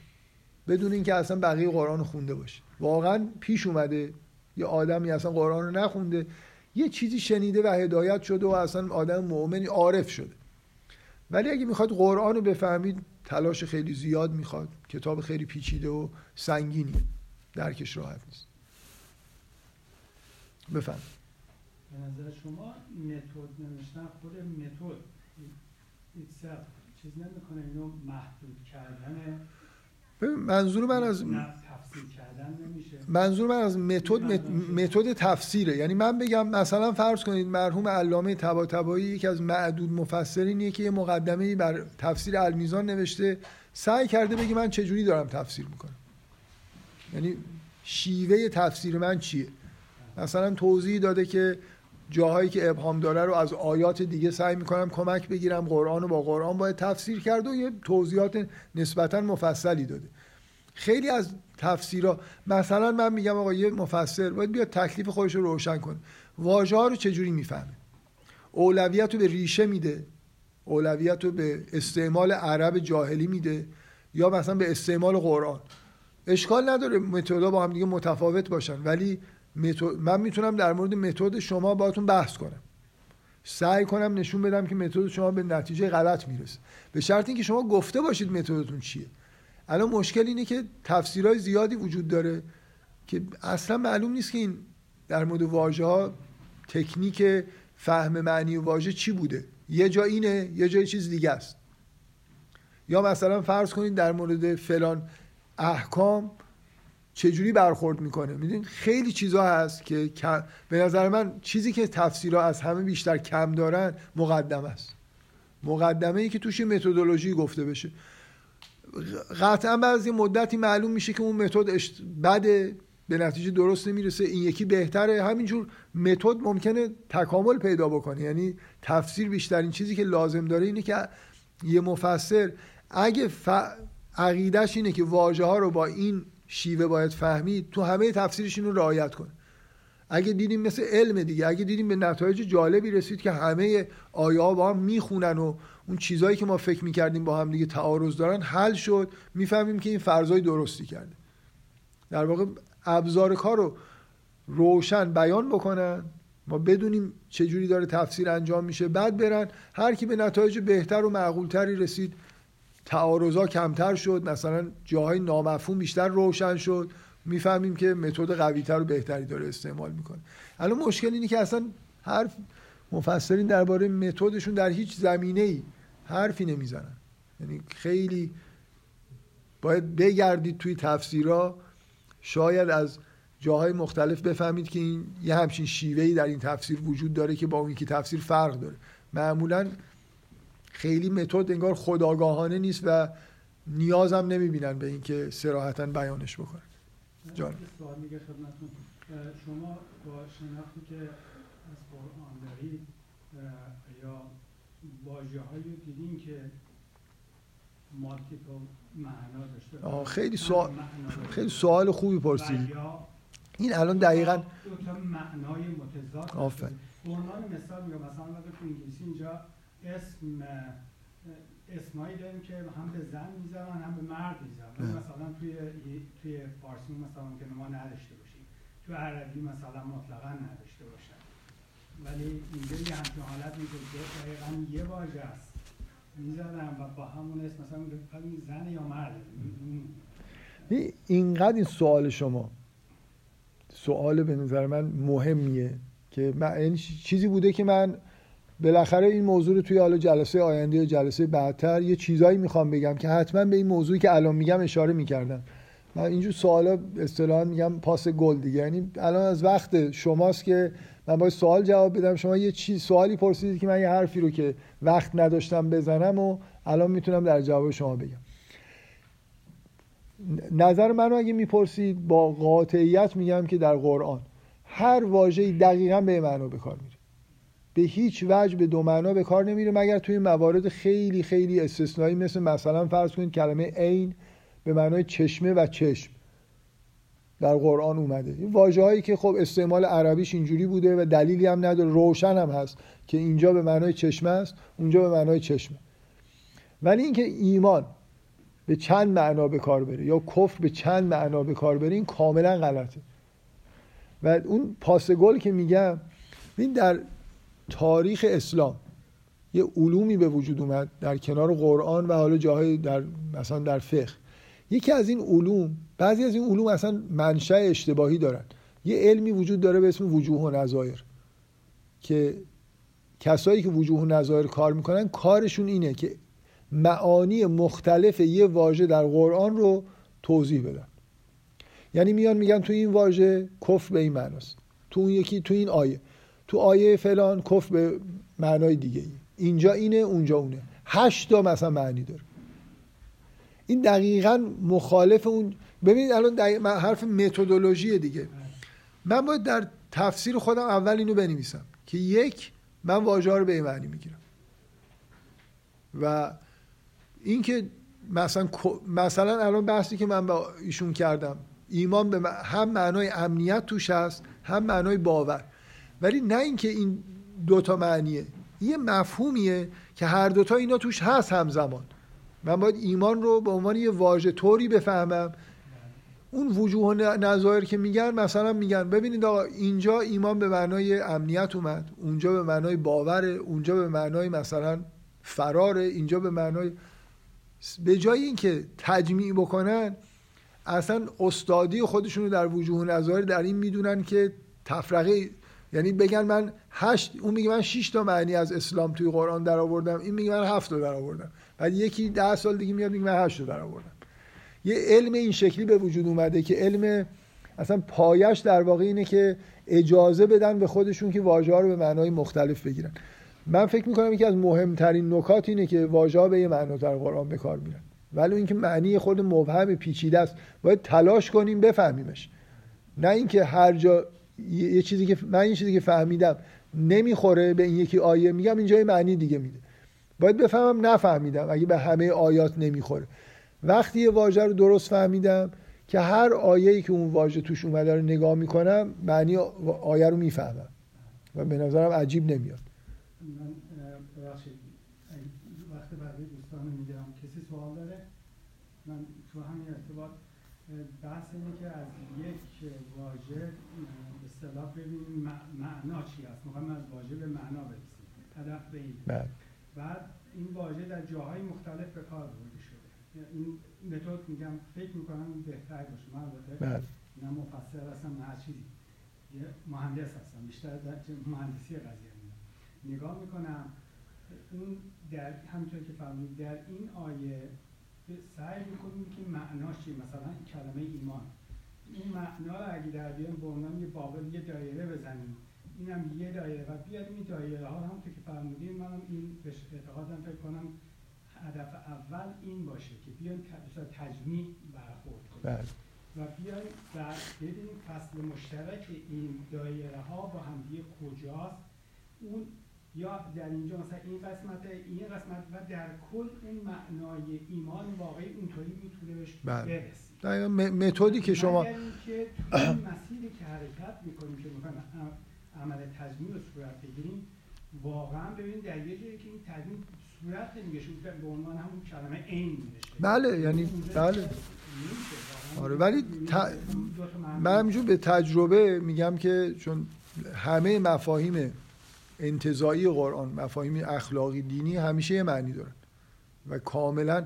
بدون اینکه اصلا بقیه قرآن رو خونده باشه. واقعا پیش اومده یه آدمی اصلا قرآن رو نخونده یه چیزی شنیده و هدایت شده و اصلا آدم مؤمنی عارف شده. ولی اگه می‌خواد قرآن رو بفهمید تلاش خیلی زیاد می‌خواد. کتاب خیلی پیچیده و سنگینی درکش راحت نیست. بفهم. به نظر شما متد نوشتن خود متد چیز نمی‌کنه اینو محدود کردن منظور من از منظور من از متد متد تفسیره. یعنی من بگم مثلا فرض کنید مرحوم علامه طباطبایی یکی از معدود مفسرینیه که یه مقدمه بر تفسیر المیزان نوشته سعی کرده بگی من چجوری دارم تفسیر می‌کنم. یعنی شیوه تفسیر من چیه؟ مثلا توضیح داده که جاهایی که ابهام داره رو از آیات دیگه سعی می‌کنم کمک بگیرم قرآن رو با قرآن باید تفسیر کرد و یه توضیحات نسبتا مفصلی داده. خیلی از تفسیرها مثلا من میگم آقا یه مفسر باید بیاد تکلیف خودش رو روشن کنه واژه ها رو چجوری می‌فهمه؟ اولویت رو به ریشه میده. اولویت رو به استعمال عرب جاهلی میده یا مثلا به استعمال قرآن. اشکال نداره متدا با هم دیگه متفاوت باشن. ولی من می‌تونم در مورد متد شما باهاتون بحث کنم. سعی کنم نشون بدم که متد شما به نتیجه غلط می‌رسه. به شرط اینکه شما گفته باشید متدتون چیه. الان مشکل اینه که تفسیرهای زیادی وجود داره که اصلا معلوم نیست که این در مورد واژه ها تکنیک فهم معنی واژه چی بوده. یه جا اینه یه جای چیز دیگه است. یا مثلا فرض کنید در مورد فلان احکام چجوری برخورد می‌کنه؟ می‌دونید خیلی چیزا هست که به نظر من چیزی که تفسیرها از همه بیشتر کم دارن مقدمه است. مقدمه ای که توش متدولوژی گفته بشه. قطعا بعضی مدتی معلوم میشه که اون متد بده به نتیجه درست نمی‌رسه. این یکی بهتره. همینجور متد ممکنه تکامل پیدا بکنه. یعنی تفسیر بیشترین چیزی که لازم داره اینه که یه مفسر اگه ف... عقیدش اینه که واژه ها رو با این شیوه باید فهمید تو همه تفسیرش اینو رعایت کنه. اگه دیدیم مثل علم دیگه اگه دیدیم به نتایج جالبی رسید که همه ها با هم می‌خونن و اون چیزهایی که ما فکر می‌کردیم با هم دیگه تعارض دارن حل شد. می‌فهمیم که این فرضای درستی کرده. در واقع ابزار کار رو روشن بیان بکنن. ما بدونیم چه جوری داره تفسیر انجام میشه. بعد برن هر کی به نتایج بهتر و معقولتری رسید تعارضا کمتر شد مثلا جاهای نامفهوم بیشتر روشن شد. می‌فهمیم که متد قویتر و بهتری داره استعمال می‌کنه. الان مشکل اینه که اصلا حرف مفسرین درباره متدشون در هیچ زمینه ای حرفی نمی‌زنن. یعنی خیلی باید بگردید توی تفسیرها. شاید از جاهای مختلف بفهمید که این یه همچین شیوهی در این تفسیر وجود داره که با اون که تفسیر فرق داره. معمولا خیلی متد انگار خداگاهانه نیست و نیازم نمی‌بینن به اینکه سراحتا بیانش بکنن. جان. سوال میگه خدمتتون. شما با شناختی که از قرآن دارید یا واژه هایی دیدین که مالتیپل معنا داشته خیلی سوال خیلی سوال خوبی پرسید این الان دقیقا دو تا معنای متضاد عنوان مثال میگم مثلا وقتی انگلیسی اینجا اسم اسمایی داریم که هم به زن می‌ذارن هم به مرد می‌ذارن مثلا توی توی فارسی مثلا که ما نداشته باشیم. تو عربی مثلا مطلقا نداشته باشن. ولی اینجا یه همچین حالت میگه دقیقا یه واژه است. می‌ذارن و با همون اسم مثلا زن یا مرد؟ اینقدر این سوال شما. سوال به نظر من مهمیه که من این چیزی بوده که من بالاخره این موضوع رو توی حالا جلسه آینده یا جلسه بعدتر یه چیزایی می‌خوام بگم که حتما به این موضوعی که الان میگم اشاره می‌کردم من اینجور سوالا اصطلاحا میگم پاس گل دیگه. یعنی الان از وقت شماست که من باید سوال جواب بدم. شما یه چیز سوالی پرسیدید که من یه حرفی رو که وقت نداشتم بزنم و الان می‌تونم در جواب شما بگم. نظر منو اگه می‌پرسید با قاطعیت میگم که در قرآن. هر واژه‌ای دقیقا به معنا به کار میره. به هیچ وجه به دو معنا به کار نمیره مگر توی موارد خیلی خیلی استثنایی مثل مثلا فرض کنید کلمه عین به معنای چشمه و چشم در قرآن اومده. این واژه هایی که خب استعمال عربیش اینجوری بوده و دلیلی هم نداره روشن هم هست که اینجا به معنای چشمه است اونجا به معنای چشمه. ولی اینکه ایمان به چند معنا به کار بره یا کفر به چند معنا به کار بره این کاملا غلطه. و اون پاسگل که میگم این در تاریخ اسلام. یه علومی به وجود اومد در کنار قرآن و حالا جاهای در مثلا در فقه. یکی از این علوم بعضی از این علوم اصلا منشأ اشتباهی دارن. یه علمی وجود داره به اسم وجوه و نظایر. که کسایی که وجوه و نظایر کار می‌کنن کارشون اینه که معانی مختلف یه واژه در قرآن رو توضیح بدن. یعنی میان میگن تو این واژه کفر به این معناست. تو اون یکی تو این آیه. تو آیه فلان کفر به معنای دیگه ای اینجا اینه اونجا اونه. هشت تا مثلا معنی داره. این دقیقا مخالف اون ببینید الان حرف متدولوژی دیگه. من باید در تفسیر خودم اول اینو بنویسم که یک من واژه رو به این معنی می‌گیرم. و اینکه مثلا مثلا الان بحثی که من با ایشون کردم ایمان به هم معنای امنیت توش هست هم معنای باور. ولی نه اینکه این دوتا معنیه. یه مفهومیه که هر دوتا اینا توش هست همزمان. من باید ایمان رو به عنوان یه واژه طوری بفهمم. اون وجوه و نظایر که میگن مثلا میگن ببینید آقا اینجا ایمان به معنای امنیت اومد اونجا به معنای باور اونجا به معنای مثلا فرار اینجا به معنای به جای اینکه تجمیع بکنن اصلا استادی خودشون رو در وجوه و نظایر در این می‌دونن که تفرقه یعنی بگن من هشت اون میگه من 6 تا معنی از اسلام توی قرآن در آوردم این میگه من هفت تا در آوردم بعد یکی ده سال دیگه میاد میگه من هشت تا در آوردم یه علم این شکلی به وجود اومده که علم اصلا پایش در واقع اینه که اجازه بدن به خودشون که واژه رو به معنای مختلف بگیرن. من فکر می‌کنم یکی از مهمترین نکات اینه که واژه به یه معنا در قرآن به کار میرن. ولی اینکه معنی خود مبهم پیچیده است. باید تلاش کنیم بفهمیمش. نه اینکه هر جا یه چیزی که من این چیزی که فهمیدم نمی‌خوره به این یکی آیه میگم اینجا یه معنی دیگه میده. باید بفهمم نفهمیدم اگه به همه آیات نمی‌خوره. وقتی یه واژه رو درست فهمیدم که هر آیه‌ای که اون واژه توش اومده رو نگاه می‌کنم معنی آیه رو می‌فهمم و به نظرم عجیب نمیاد. من وقت بعدی دوستان میگم کسی سوال داره؟ من تو همین ارتباط بحث اینه که از یک واژه اصطلاح ببینیم معنا چی است. می‌خوایم از واژه به معنا برسیم. هدف به این. بله. بعد این واژه در جاهای مختلف به کار برده شده. این متد میگم فکر می‌کنم بهتر باشه. من البته بله. نه مفسر هستم نه چیزی. یه مهندس هستم. بیشتر در مهندسی قضیه نگاه می‌کنم. اون در همینطور که فرمودید در این آیه سعی می‌کنیم که معناش چیه مثلا کلمه ایمان. این معنا رو اگه در بیان به عنوان یه بابل یه دایره بزنیم اینم یه دایره و بیاریم این دایره ها هم که فرمودیم منم این به اعتقادم فکر کنم هدف اول این باشه که بیان تجمیع برخورد کنیم بله. و بیایم و ببینیم فصل مشترک این دایره ها با هم کجاست اون یا در اینجا مثلا این قسمت این قسمت و در کل اون معنای ایمان واقعی اونطوری می‌تونه بهش بله. برسید متدی که شما که این مسیری که حرکت می‌کنیم که می‌خوایم عمل تضمین رو صورت بگیریم واقعا ببینید در یه جایی که این تضمین صورت نمیگه به عنوان همون کلمه عین میشه بله یعنی بله. آره ولی ت... من همینجور به تجربه میگم که چون همه مفاهیم انتظایی قرآن مفاهیم اخلاقی دینی همیشه یه معنی دارن. و کاملا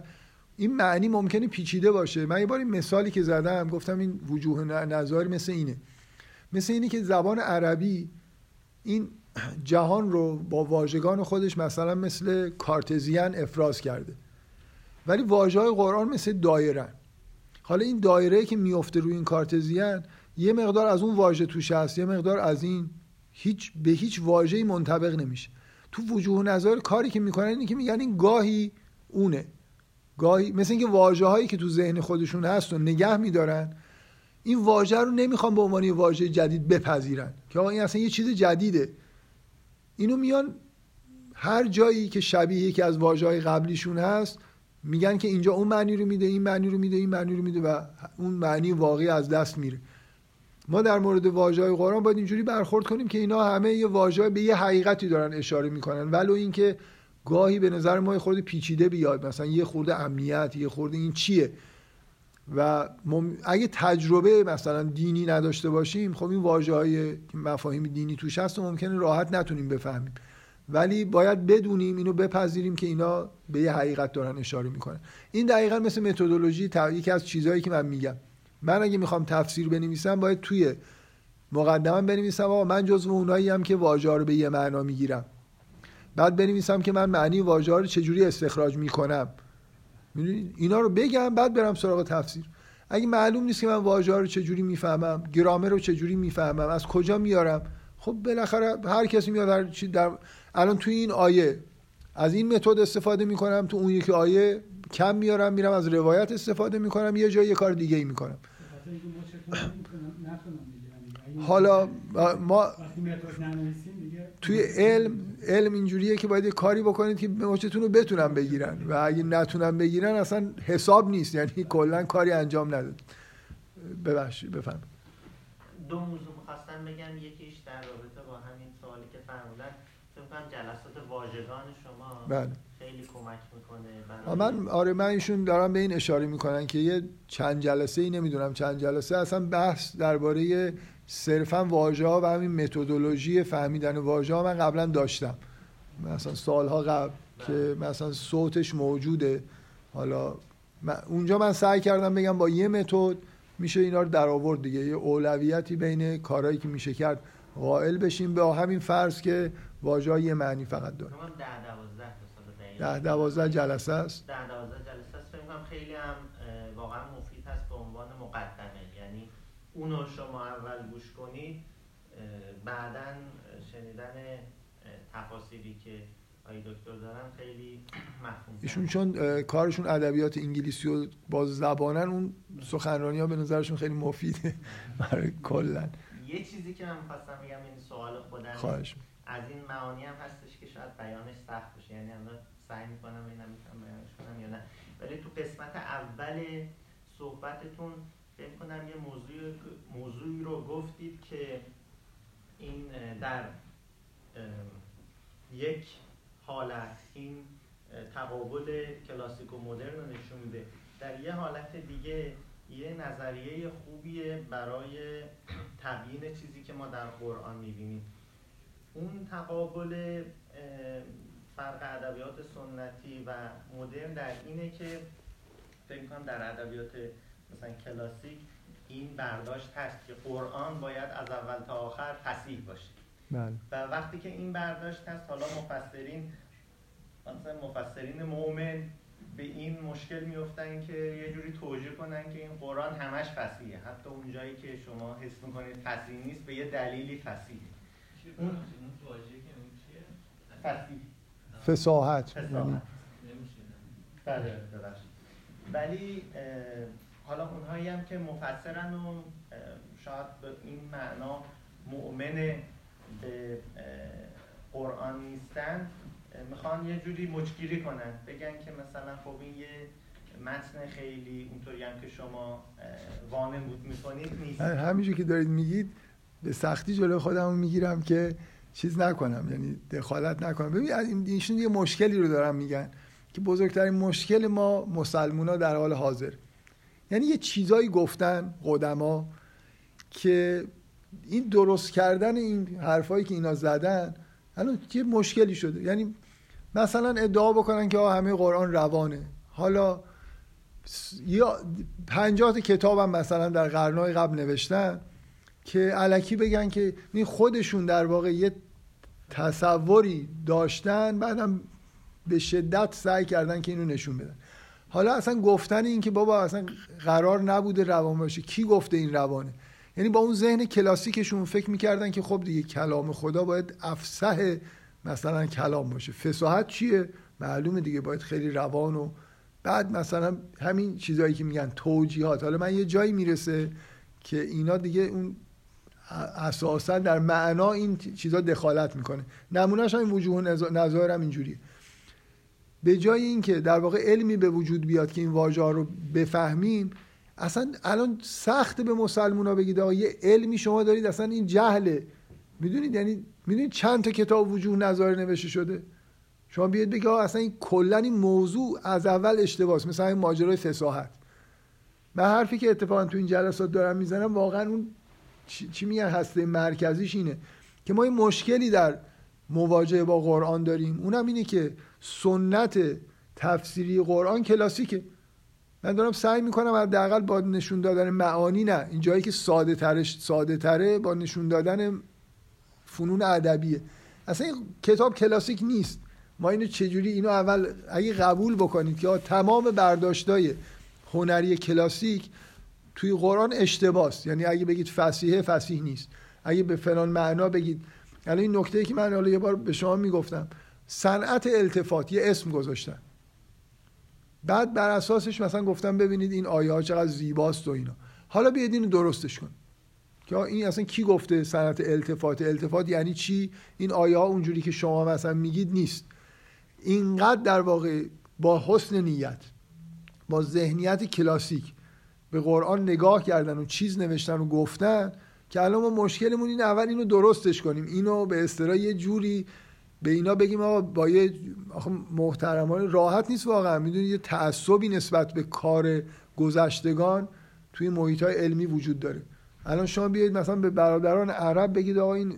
این معنی ممکنه پیچیده باشه. من یه بار این مثالی که زدم گفتم این وجوه نظاری مثل اینه. مثل اینه که زبان عربی این جهان رو با واژگان خودش مثلا مثل کارتزیان افراز کرده. ولی واژه های قرآن مثل دایره حالا این دایره که میفته روی این کارتزیان یه مقدار از اون واژه توش هست یه مقدار از این هیچ به هیچ واژه‌ای منطبق نمیشه. تو وجوه نظر کاری که می‌کنن اینه که میگن این گاهی اونه. گاهی مثل اینکه واژه هایی که تو ذهن خودشون هست و نگه میدارن این واژه رو نمی‌خوان به عنوان واژه جدید بپذیرن. که آقا این اصلا یه چیز جدیده. اینو میان هر جایی که شبیه یکی از واژه های قبلیشون هست میگن که اینجا اون معنی رو میده این معنی رو میده این معنی رو میده و اون معنی واقعی از دست میره. ما در مورد واژه‌های قرآن باید اینجوری برخورد کنیم که اینا همه یه واژه به یه حقیقتی دارن اشاره می‌کنن. ولو اینکه گاهی به نظر ما خورده پیچیده بیاد. مثلا یه خورده امنیت یه خورده این چیه؟ و اگه تجربه مثلا دینی نداشته باشیم خب این واژه های مفاهیم دینی توش هست و ممکنه راحت نتونیم بفهمیم. ولی باید بدونیم اینو بپذیریم که اینا به یه حقیقت دارن اشاره می‌کنن. این دقیقا مثل متدولوژی یکی از چیزهایی که من میگم. من اگه می‌خوام تفسیر بنویسم باید توی مقدمه بنویسم آقا من جزو اونایی هم که واژه رو به یه معنا می‌گیرم. بعد بنویسم که من معنی واژه رو چجوری استخراج می‌کنم. اینا رو بگم بعد برم سراغ تفسیر. اگه معلوم نیست که من واژه رو چجوری می‌فهمم گرامر رو چجوری می‌فهمم از کجا میارم خب بالاخره هر کسی میاد هر چی در الان توی این آیه از این متد استفاده می‌کنم تو اون یکی آیه کم میارم میرم از روایت استفاده می‌کنم یه جای یه کار دیگه ای می‌کنم حالا ما توی علم علم اینجوریه که باید یه کاری بکنید که مچتون رو بتونن بگیرن. و اگه نتونن بگیرن اصلا حساب نیست. یعنی کلا کاری انجام نداد. ببخشید بفهم دو موضوع می‌خواستم بگم. یکیش در رابطه با همین سوالی که فرمودن. فکر جلسات واژگان شما بله. خیلی کمک می‌کنه من آره من ایشون دارم به این اشاره می‌کنن که یه چند جلسه ای نمی‌دونم چند جلسه اصلا بحث درباره صرفا واژه ها و همین متدولوژی فهمیدن واژه ها من قبلا داشتم. مثلا سالها قبل که مثلا صوتش موجوده. حالا اونجا من سعی کردم بگم با یه متد میشه اینا رو در آورد دیگه. یه اولویتی بین کارهایی که میشه کرد قائل بشیم. به همین فرض که واژه یه معنی فقط داره. ده دوازده جلسه است. ده دوازده جلسه است. فکر خیلی هم واقعا مفید هست به عنوان مقدمه یعنی اونو شما اول گوش کنید بعدا شنیدن تفاصیلی که آی دکتر دارن خیلی مفهوم ایشون چون کارشون ادبیات انگلیسی و باز زبانن اون سخنرانی ها به نظرشون خیلی مفیده <laughs> برای کلا یه چیزی که من خواستم بگم این سوال خودم. خواهش. از این معانی هم هستش که شاید بیانش سخت باشه. یعنی الان سعی می‌کنم اینم می‌تونم بیانش کنم یا نه. ولی تو قسمت اول صحبتتون فکر کنم یه موضوع موضوعی رو گفتید که این در یک حالت این تقابل کلاسیک و مدرن رو نشون میده. در یه حالت دیگه یه نظریه خوبیه برای تبیین چیزی که ما در قرآن می‌بینیم. اون تقابل فرق ادبیات سنتی و مدرن در اینه که فکر کنم در ادبیات مثلا کلاسیک این برداشت هست که قرآن باید از اول تا آخر فسیح باشه. بله. و وقتی که این برداشت هست حالا مفسرین مثلا مفسرین مؤمن به این مشکل میفتن که یه جوری توجیه کنن که این قرآن همش فسیحه حتی اون جایی که شما حس می‌کنید فسیح نیست به یه دلیلی فسیحه اون فسیح فساحت فساحت. یعنی بله ولی حالا اونهایی هم که مفسرن و شاید به این معنا مؤمن به قرآن نیستن می‌خوان یه جوری مچگیری کنن. بگن که مثلا خب این یه متن خیلی اونطوری هم که شما وانمود می‌کنید نیست. همینجور که دارید میگید به سختی جلو خودم می‌گیرم که چیز نکنم یعنی دخالت نکنم. ببین این- ایشون یه مشکلی رو دارن میگن که بزرگترین مشکل ما مسلمونا در حال حاضر. یعنی یه چیزایی گفتن قدما که این درست کردن این حرفایی که اینا زدن الان یه مشکلی شده. یعنی مثلا ادعا بکنن که همه قرآن روانه. حالا یا پنجاه تا کتاب هم مثلا در قرنهای قبل نوشتن که علکی بگن که این خودشون در واقع یه تصوری داشتن بعدم به شدت سعی کردن که اینو نشون بدن. حالا اصلا گفتن این که بابا اصلا قرار نبوده روان باشه. کی گفته این روانه؟ یعنی با اون ذهن کلاسیکشون فکر می‌کردن که خب دیگه کلام خدا باید افسح مثلا کلام باشه. فساحت چیه؟ معلومه دیگه باید خیلی روان و بعد مثلا همین چیزهایی که میگن توجیهات. حالا من یه جایی می‌رسه که اینا دیگه اون اساسا در معنا این چیزا دخالت می‌کنه. نمونهش هم وجوه نظا- نظایر هم اینجوریه. به جای اینکه در واقع علمی به وجود بیاد که این واژه ها رو بفهمیم اصلا الان سخت به مسلمونا بگید آقا یه علمی شما دارید اصلا این جهله. می‌دونید؟ یعنی می‌دونید چند تا کتاب وجوه نظایر نوشته شده؟ شما بیاید بگید آقا اصلا این کلا این موضوع از اول اشتباهه مثلا این ماجرای فساحت. من حرفی که اتفاقا تو این جلسات دارم می‌زنم واقعا اون چی, چی میگن هسته مرکزیش اینه که ما یه مشکلی در مواجهه با قرآن داریم. اونم اینه که سنت تفسیری قرآن کلاسیکه. من دارم سعی می‌کنم حداقل با نشون دادن معانی نه این جایی که ساده ترش ساده تره با نشون دادن فنون ادبیه. اصلا این کتاب کلاسیک نیست. ما اینو چجوری اینو اول اگه قبول بکنید که تمام برداشتای هنری کلاسیک توی قرآن اشتباس یعنی اگه بگید فسیحه فسیح نیست. اگه به فلان معنا بگید. یعنی این نکته که من حالا یه بار به شما می‌گفتم. صنعت التفات یه اسم گذاشتن. بعد بر اساسش مثلا گفتم ببینید این آیه ها چقدر زیباست و اینا. حالا بیاید اینو درستش کن که این اصلا کی گفته صنعت التفات؟ التفات یعنی چی؟ این آیه ها اونجوری که شما مثلا میگید نیست. اینقدر در واقع با حسن نیت با ذهنیت کلاسیک به قرآن نگاه کردن و چیز نوشتن و گفتن که الان ما مشکلمون این اول اینو درستش کنیم. اینو به اصطلاح یه جوری به اینا بگیم آقا با یه آخه محترمانه راحت نیست واقعا. می‌دونید یه تعصبی نسبت به کار گذشتگان توی محیط های علمی وجود داره. الان شما بیاید مثلا به برادران عرب بگید آقا این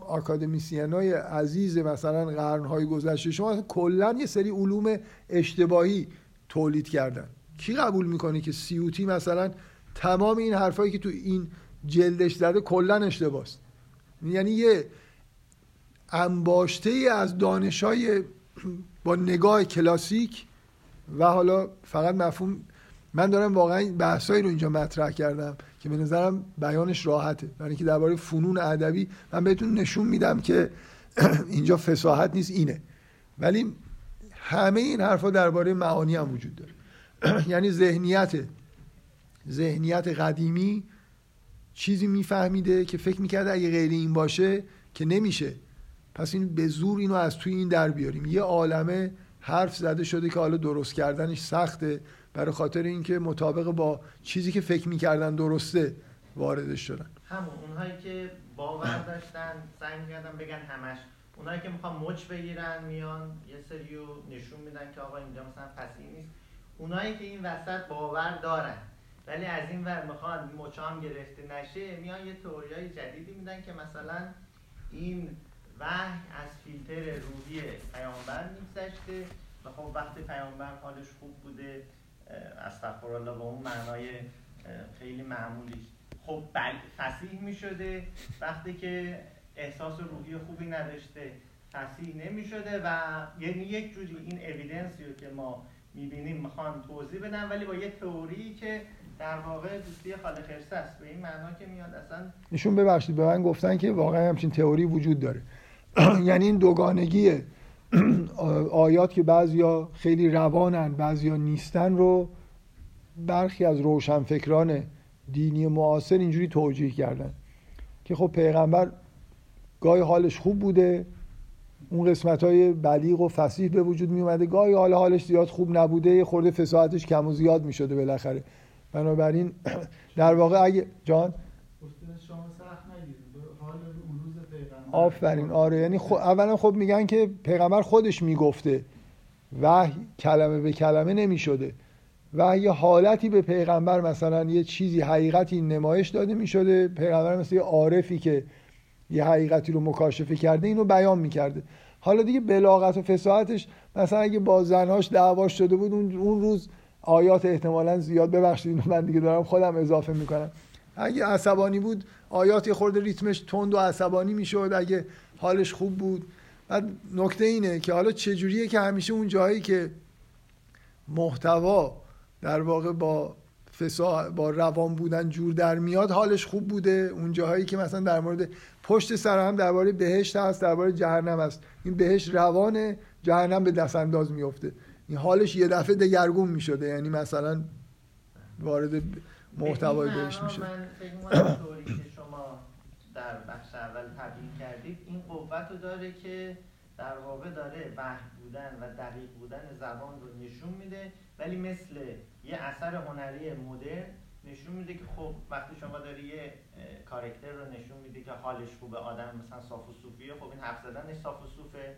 آکادمیسین های عزیز مثلا قرنهای گذشته شما کلا یه سری علوم اشتباهی تولید کردن. کی قبول می‌کنه که سیوتی مثلا تمام این حرفایی که تو این جلدش زده کلا اشتباهست یعنی یه انباشته ای از دانشای با نگاه کلاسیک و حالا فقط مفهوم من دارم واقعا بحثایی رو اینجا مطرح کردم که به نظرم بیانش راحته. برای اینکه درباره فنون ادبی من بهتون نشون میدم که <clears throat> اینجا فساحت نیست اینه. ولی همه این حرفا درباره معانی هم وجود داره. <clears throat> یعنی ذهنیت ذهنیت قدیمی چیزی میفهمیده که فکر می‌کرده اگه غیر این باشه که نمیشه. پس این به زور اینو از توی این در بیاریم. یه عالمه حرف زده شده که حالا درست کردنش سخته. برای خاطر اینکه مطابق با چیزی که فکر می‌کردن درسته واردش شدن. همون اونهایی که باور داشتن سعی می‌کردن بگن همش. اونایی که می‌خوان مچ بگیرن میان یه سریو نشون میدن که آقا اینجا مثلا پسی نیست. اونایی که این وسط باور دارن ولی از این ور می‌خوان مچام گرفته نشه میان یه تئوریای جدیدی میدن که مثلا این وحی از فیلتر روحی پیامبر میگذشته و خب وقتی پیامبر حالش خوب بوده استغفرالله با اون معنای خیلی معمولی خب بل فسیح می شده وقتی که احساس روحی خوبی نداشته فسیح نمی شده و یعنی یک جوری این اویدنسی رو که ما می‌بینیم می‌خوان توضیح بدن ولی با یه تئوری که در واقع دوستی خالق است. به این معنا که میاد اصلا ایشون ببخشید به من گفتن که واقعا همچین تئوری وجود داره. <clears throat> یعنی این دوگانگی <clears throat> آیات که بعضیا خیلی روانن بعضیا نیستن رو برخی از روشنفکران دینی معاصر اینجوری توجیه کردن که خب پیغمبر گاهی حالش خوب بوده اون قسمت های بلیغ و فسیح به وجود می اومده گاهی حال حالش زیاد خوب نبوده خورده فساحتش کم و زیاد می شده بالاخره. بنابراین <clears throat> در واقع اگه جان؟ آفرین. آره یعنی خب اولا خب میگن که پیغمبر خودش می‌گفته. وحی کلمه به کلمه نمی‌شده. و یه حالتی به پیغمبر مثلا یه چیزی حقیقتی نمایش داده می‌شده. پیغمبر مثل یه عارفی که یه حقیقتی رو مکاشفه کرده اینو بیان می‌کرده. حالا دیگه بلاغت و فساحتش مثلا اگه با زنهاش دعواش شده بود اون روز آیات احتمالا زیاد ببخشید من دیگه دارم خودم اضافه می‌کنم. اگه عصبانی بود آیات یه خورده ریتمش تند و عصبانی می‌شد اگه حالش خوب بود. بعد نکته اینه که حالا چجوریه که همیشه اون جایی که محتوا در واقع با فسا با روان بودن جور در میاد حالش خوب بوده. اون جاهایی که مثلا در مورد پشت سر هم درباره بهشت هست درباره جهنم هست. این بهشت روانه جهنم به دست انداز میفته این حالش یه دفعه دگرگون می‌شده. یعنی مثلا وارد محتوای بهشت میشه. من <coughs> که شما در بخش اول تبیین کردید این قوت رو داره که در واقع داره وحی بودن و دقیق بودن زبان رو نشون میده ولی مثل یه اثر هنری مدرن نشون میده که خب وقتی شما داری یه کارکتر رو نشون میده که حالش خوبه آدم مثلا صاف و صوفیه خب این حرف زدنش صاف و صوفه.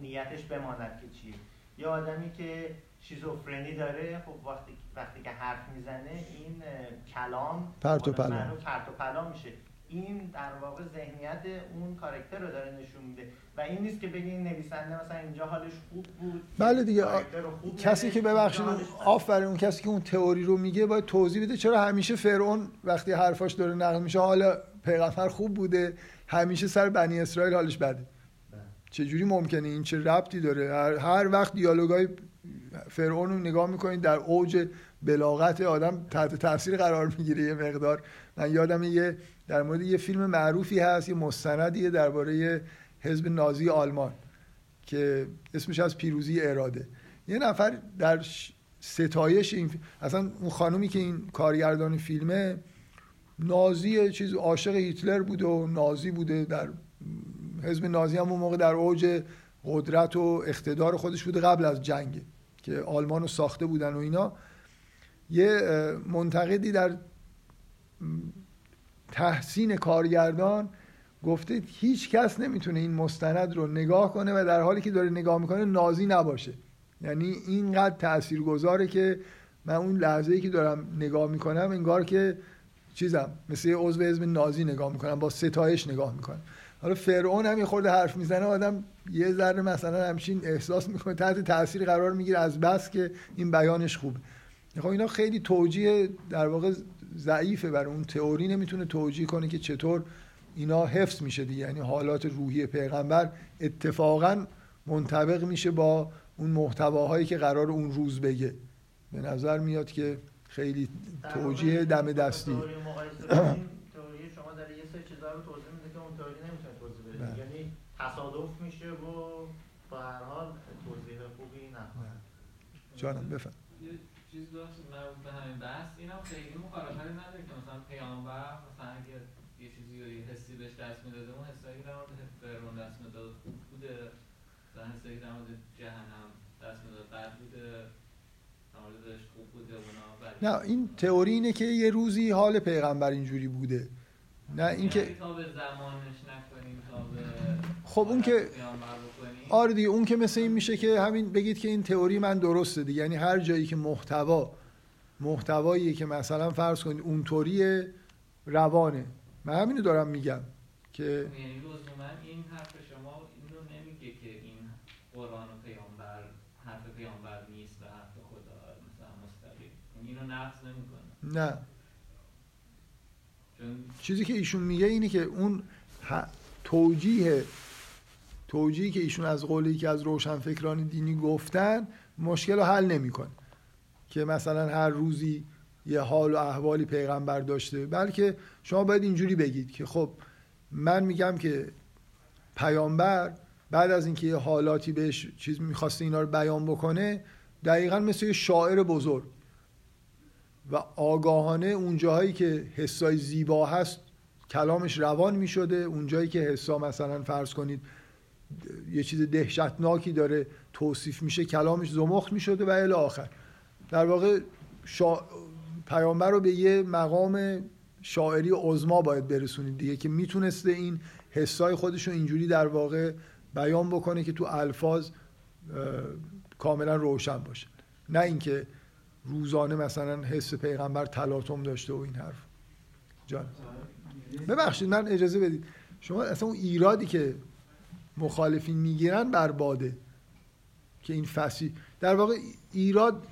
نیتش بماند که چیه. یه آدمی که شیزوفرنی داره. خب وقتی وقتی که حرف می‌زنه این کلام پرت و پلا. میشه. این در واقع ذهنیت اون کارکتر رو داره نشون میده. و این نیست که بگین نویسنده مثلا اینجا حالش خوب بود بله دیگه کسی که ببخشید آفرین اون کسی که اون تئوری رو میگه باید توضیح بده چرا همیشه فرعون وقتی حرفاش داره نقل میشه حالا پیغمبر خوب بوده همیشه سر بنی اسرائیل حالش بده. بله. چجوری ممکنه؟ این چه ربطی داره؟ هر, هر وقت دیالوگای فرعون رو نگاه می‌کنید در اوج بلاغت آدم تحت تاثیر قرار می‌گیره. یه مقدار من یادم یه در مورد یه فیلم معروفی هست یه مستندیه درباره حزب نازی آلمان که اسمش از پیروزی اراده. یه نفر در ستایش این اصلا اون خانومی که این کارگردان فیلمه نازی چیز عاشق هیتلر بوده و نازی بوده در حزب نازی هم اون موقع در اوج قدرت و اقتدار خودش بوده قبل از جنگ که آلمان رو ساخته بودن و اینا. یه منتقدی در تحسین کارگردان گفته هیچ کس نمی‌تونه این مستند رو نگاه کنه و در حالی که داره نگاه می‌کنه نازی نباشه. یعنی اینقدر تأثیر گذاره که من اون لحظه ای که دارم نگاه می‌کنم انگار که چیزم مثل عضو حزب نازی نگاه می‌کنم با ستایش نگاه می‌کنم. حالا فرعون هم یه خورده حرف می‌زنه آدم یه ذره مثلا همچین احساس می‌کنه تحت تاثیر قرار می‌گیره از بس که این بیانش خوبه. خب اینا خیلی توجیه در واقع ضعیفه برای اون تئوری نمی‌تونه توجیه کنه که چطور اینا حفظ میشه دیگه. یعنی حالات روحی پیغمبر اتفاقا منطبق میشه با اون محتواهایی که قرار اون روز بگه. به نظر میاد که خیلی توجیه دم دستی تئوری شما داره یه سری چیزا رو توضیح میده که اون تئوری نمی‌تونه توضیح بده بله. یعنی تصادف میشه و با هر حال توضیح خوبی نه. جانم بفهم چیز داشت مربوط به همین بحث اینم خیلی مخالفتی نداره که مثلا پیامبر مثلا اگه یه چیزی رو یه حسی بهش دست می‌داده اون حسایی در مورد فرعون دست می‌داد خوب بوده. مثلا حسایی در مورد جهنم دست می‌داد بد بوده. خوب بوده اونا نه این تئوری اینه که یه روزی حال پیغمبر اینجوری بوده. نه یعنی اینکه به زمانش به خب اون که آره دیگه اون که مثل این میشه که همین بگید که این تئوری من درسته دیگه. یعنی هر جایی که محتوا محتوایی که مثلا فرض کنید اونطوری روانه. من همینو دارم میگم که یعنی این حرف شما اینو نمیگه که این قرآن و پیامبر حرف پیامبر نیست و حرف خدا مثلا مستقیم. اینو نقص نمی‌کنه. نه. چیزی که ایشون میگه اینه که اون توجیه توجیهی که ایشون از قولی که از روشنفکران دینی گفتن مشکل رو حل نمی‌کنه. که مثلا هر روزی یه حال و احوالی پیغمبر داشته بلکه شما باید اینجوری بگید که خب من میگم که پیامبر بعد از اینکه یه حالاتی بهش چیز می‌خواسته اینا رو بیان بکنه دقیقا مثل یه شاعر بزرگ. و آگاهانه اون جاهایی که حسای زیبا هست کلامش روان می‌شده اون جایی که حسا مثلا فرض کنید یه چیز دهشتناکی داره توصیف میشه کلامش زمخت می‌شده و الی آخر. در واقع شا... پیامبر رو به یه مقام شاعری عظما باید برسونید دیگه که می‌تونسته این حسای خودش رو اینجوری در واقع بیان بکنه که تو الفاظ کاملا روشن باشه. نه اینکه روزانه مثلا حس پیغمبر تلاطم داشته و این حرف. جان. ببخشید من اجازه بدید. شما اصلا اون ایرادی که مخالفین می‌گیرن بر باده. که این فسی در واقع ایراد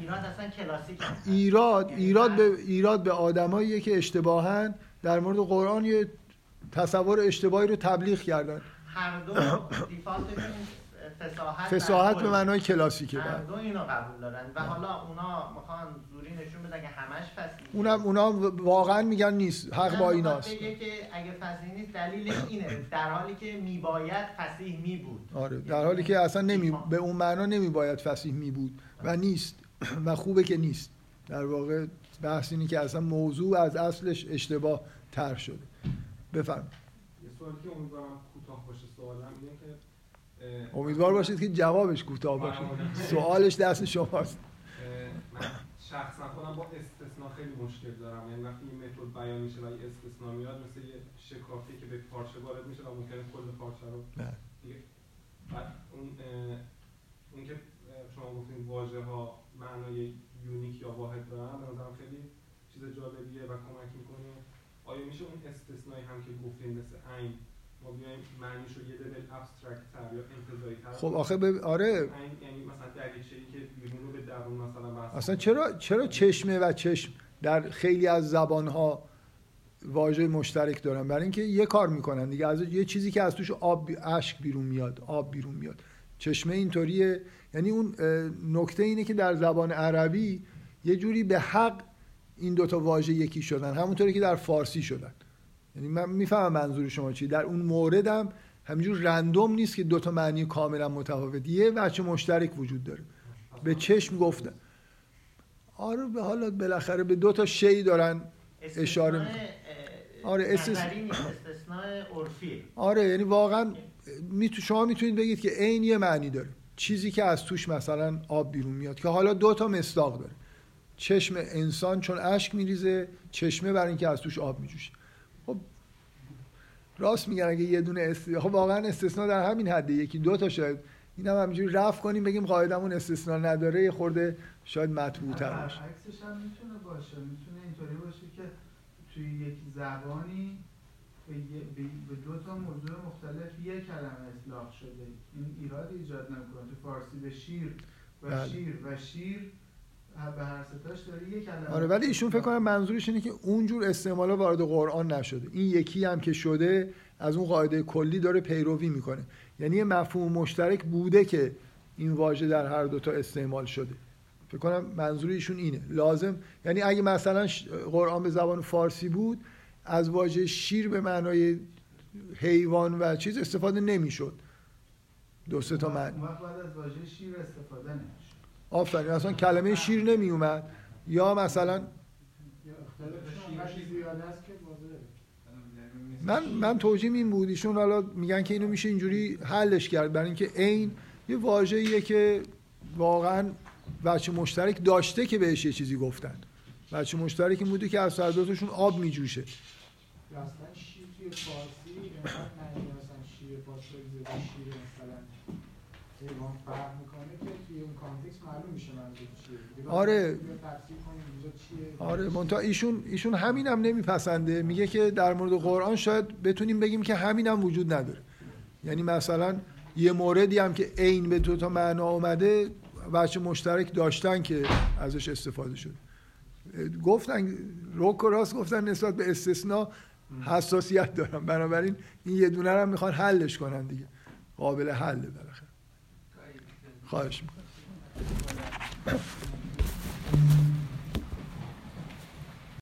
ایراد اصلا کلاسیک ایراد یعنی ایراد به ایراد به آدماییه که اشتباهن در مورد قرآن یه تصور اشتباهی رو تبلیغ کردن. هر دو <coughs> فساحت فساحت به معنای کلاسیکه هر دو اینو قبول دارن. و حالا اونا می‌خوان زوری نشون بدن که همش فصیح اونم اونا واقعا میگن نیست. حق با ایناست بگه که اگه فصیح نیست دلیل اینه. در حالی که میباید فصیح می بود آره در حالی که اصلا نمی به اون معنا نمیباید فصیح می بود و نیست. <clears throat> و خوبه که نیست. در واقع بحث اینه که اصلا موضوع از اصلش اشتباه تر شده. بفرم یه سوالی که امیدوارم کوتاه باشه سوالم اینه که امیدوار باشید که جوابش کوتاه باشه. سوالش دست شماست. شخصا خودم با استثنا خیلی مشکل دارم. یعنی وقتی این متد بیان میشه و این استثنا میاد مثل یه شکافی که به پارچه وارد میشه و ممکنه کل پارچه رو بعد اون اون که شما گفتین واژه ها معنای unique یا واحد دارن به نظرم خیلی چیز جالبیه و کمک می‌کنه. آیا میشه اون استثنایی هم که گفتین مثل عین ما بیایم معنیش رو یه level abstract تر یا انتزاعی تر خب آخه به آره. یعنی مثلا دریچه‌ای که بیرون رو به درون مثلا بحث اصلا چرا چرا چشمه و چشم در خیلی از زبان‌ها واژه مشترک دارن؟ برای اینکه یه کار می‌کنن دیگه از یه چیزی که از توش آب اشک بیرون میاد آب بیرون میاد. چشمه اینطوریه. یعنی اون نکته اینه که در زبان عربی یه جوری به حق این دوتا واژه یکی شدن. همونطوری که در فارسی شدن. یعنی من می‌فهمم منظور شما چی. در اون موردم همینجور رندوم نیست که دوتا معنی کاملا متفاوت یه بچه مشترک وجود داره. به چشم گفتن آره به حالا بالاخره به دو تا شی دارن اشاره می‌کنن. آره استثناء آره یعنی واقعا شما می‌تونید بگید که عین یه معنی داره. چیزی که از توش مثلا آب بیرون میاد که حالا دو تا مصداق داره. چشم انسان چون اشک میریزه چشمه برای اینکه از توش آب میجوشه. راست میگن اگه یه دونه است... خب واقعا استثناء در همین حده. یکی دو تا شاید. اینم هم همینجوری رفع کنیم بگیم قاعدمون استثناء نداره یه خورده شاید مطبوع تر باشه. عکسش هم می‌تونه باشه. می‌تونه اینطوری باشه که توی یک زبانی به دو تا موضوع مختلف یک کلمه اطلاق شده. این ایراد ایجاد نمی‌کنه. تو فارسی به شیر و بله. شیر و شیر به هر ستاش داره. یک کلمه آره ولی ایشون فکر کنم منظورش اینه که اونجور استعمالا وارد قرآن نشده. این یکی هم که شده از اون قاعده کلی داره پیروی می‌کنه. یعنی یه مفهوم مشترک بوده که این واژه در هر دوتا استعمال شده. فکر کنم منظور ایشون اینه. لازم یعنی اگه مثلا قرآن به زبان فارسی بود از واژه شیر به معنای حیوان و چیز استفاده نمی‌شد. دو سه تا معنی. بعد از واژه شیر استفاده نمی‌شد. آفرین اصلا کلمه شیر نمی اومد یا مثلا من من توجیم این بود. ایشون حالا میگن که اینو میشه اینجوری حلش کرد. برای اینکه عین یه واژه‌ایه که واقعا بچه مشترک داشته که بهش یه چیزی گفتن. بچه مشترک این بوده که از دوتاشون آب میجوشه. آره. آره منتها ایشون ایشون همینم نمیپسنده. میگه که در مورد قرآن شاید بتونیم بگیم که همینم وجود نداره. یعنی مثلا یه موردی هم که عین به دو تا معنا اومده بچه مشترک داشتن که ازش استفاده شده گفتن روک و راست گفتن نسبت به استثناء حساسیت دارم. بنابراین این یه دونه هم می‌خوان حلش کنن دیگه. قابل حله بالاخره. خواهش می‌کنم. Thank you.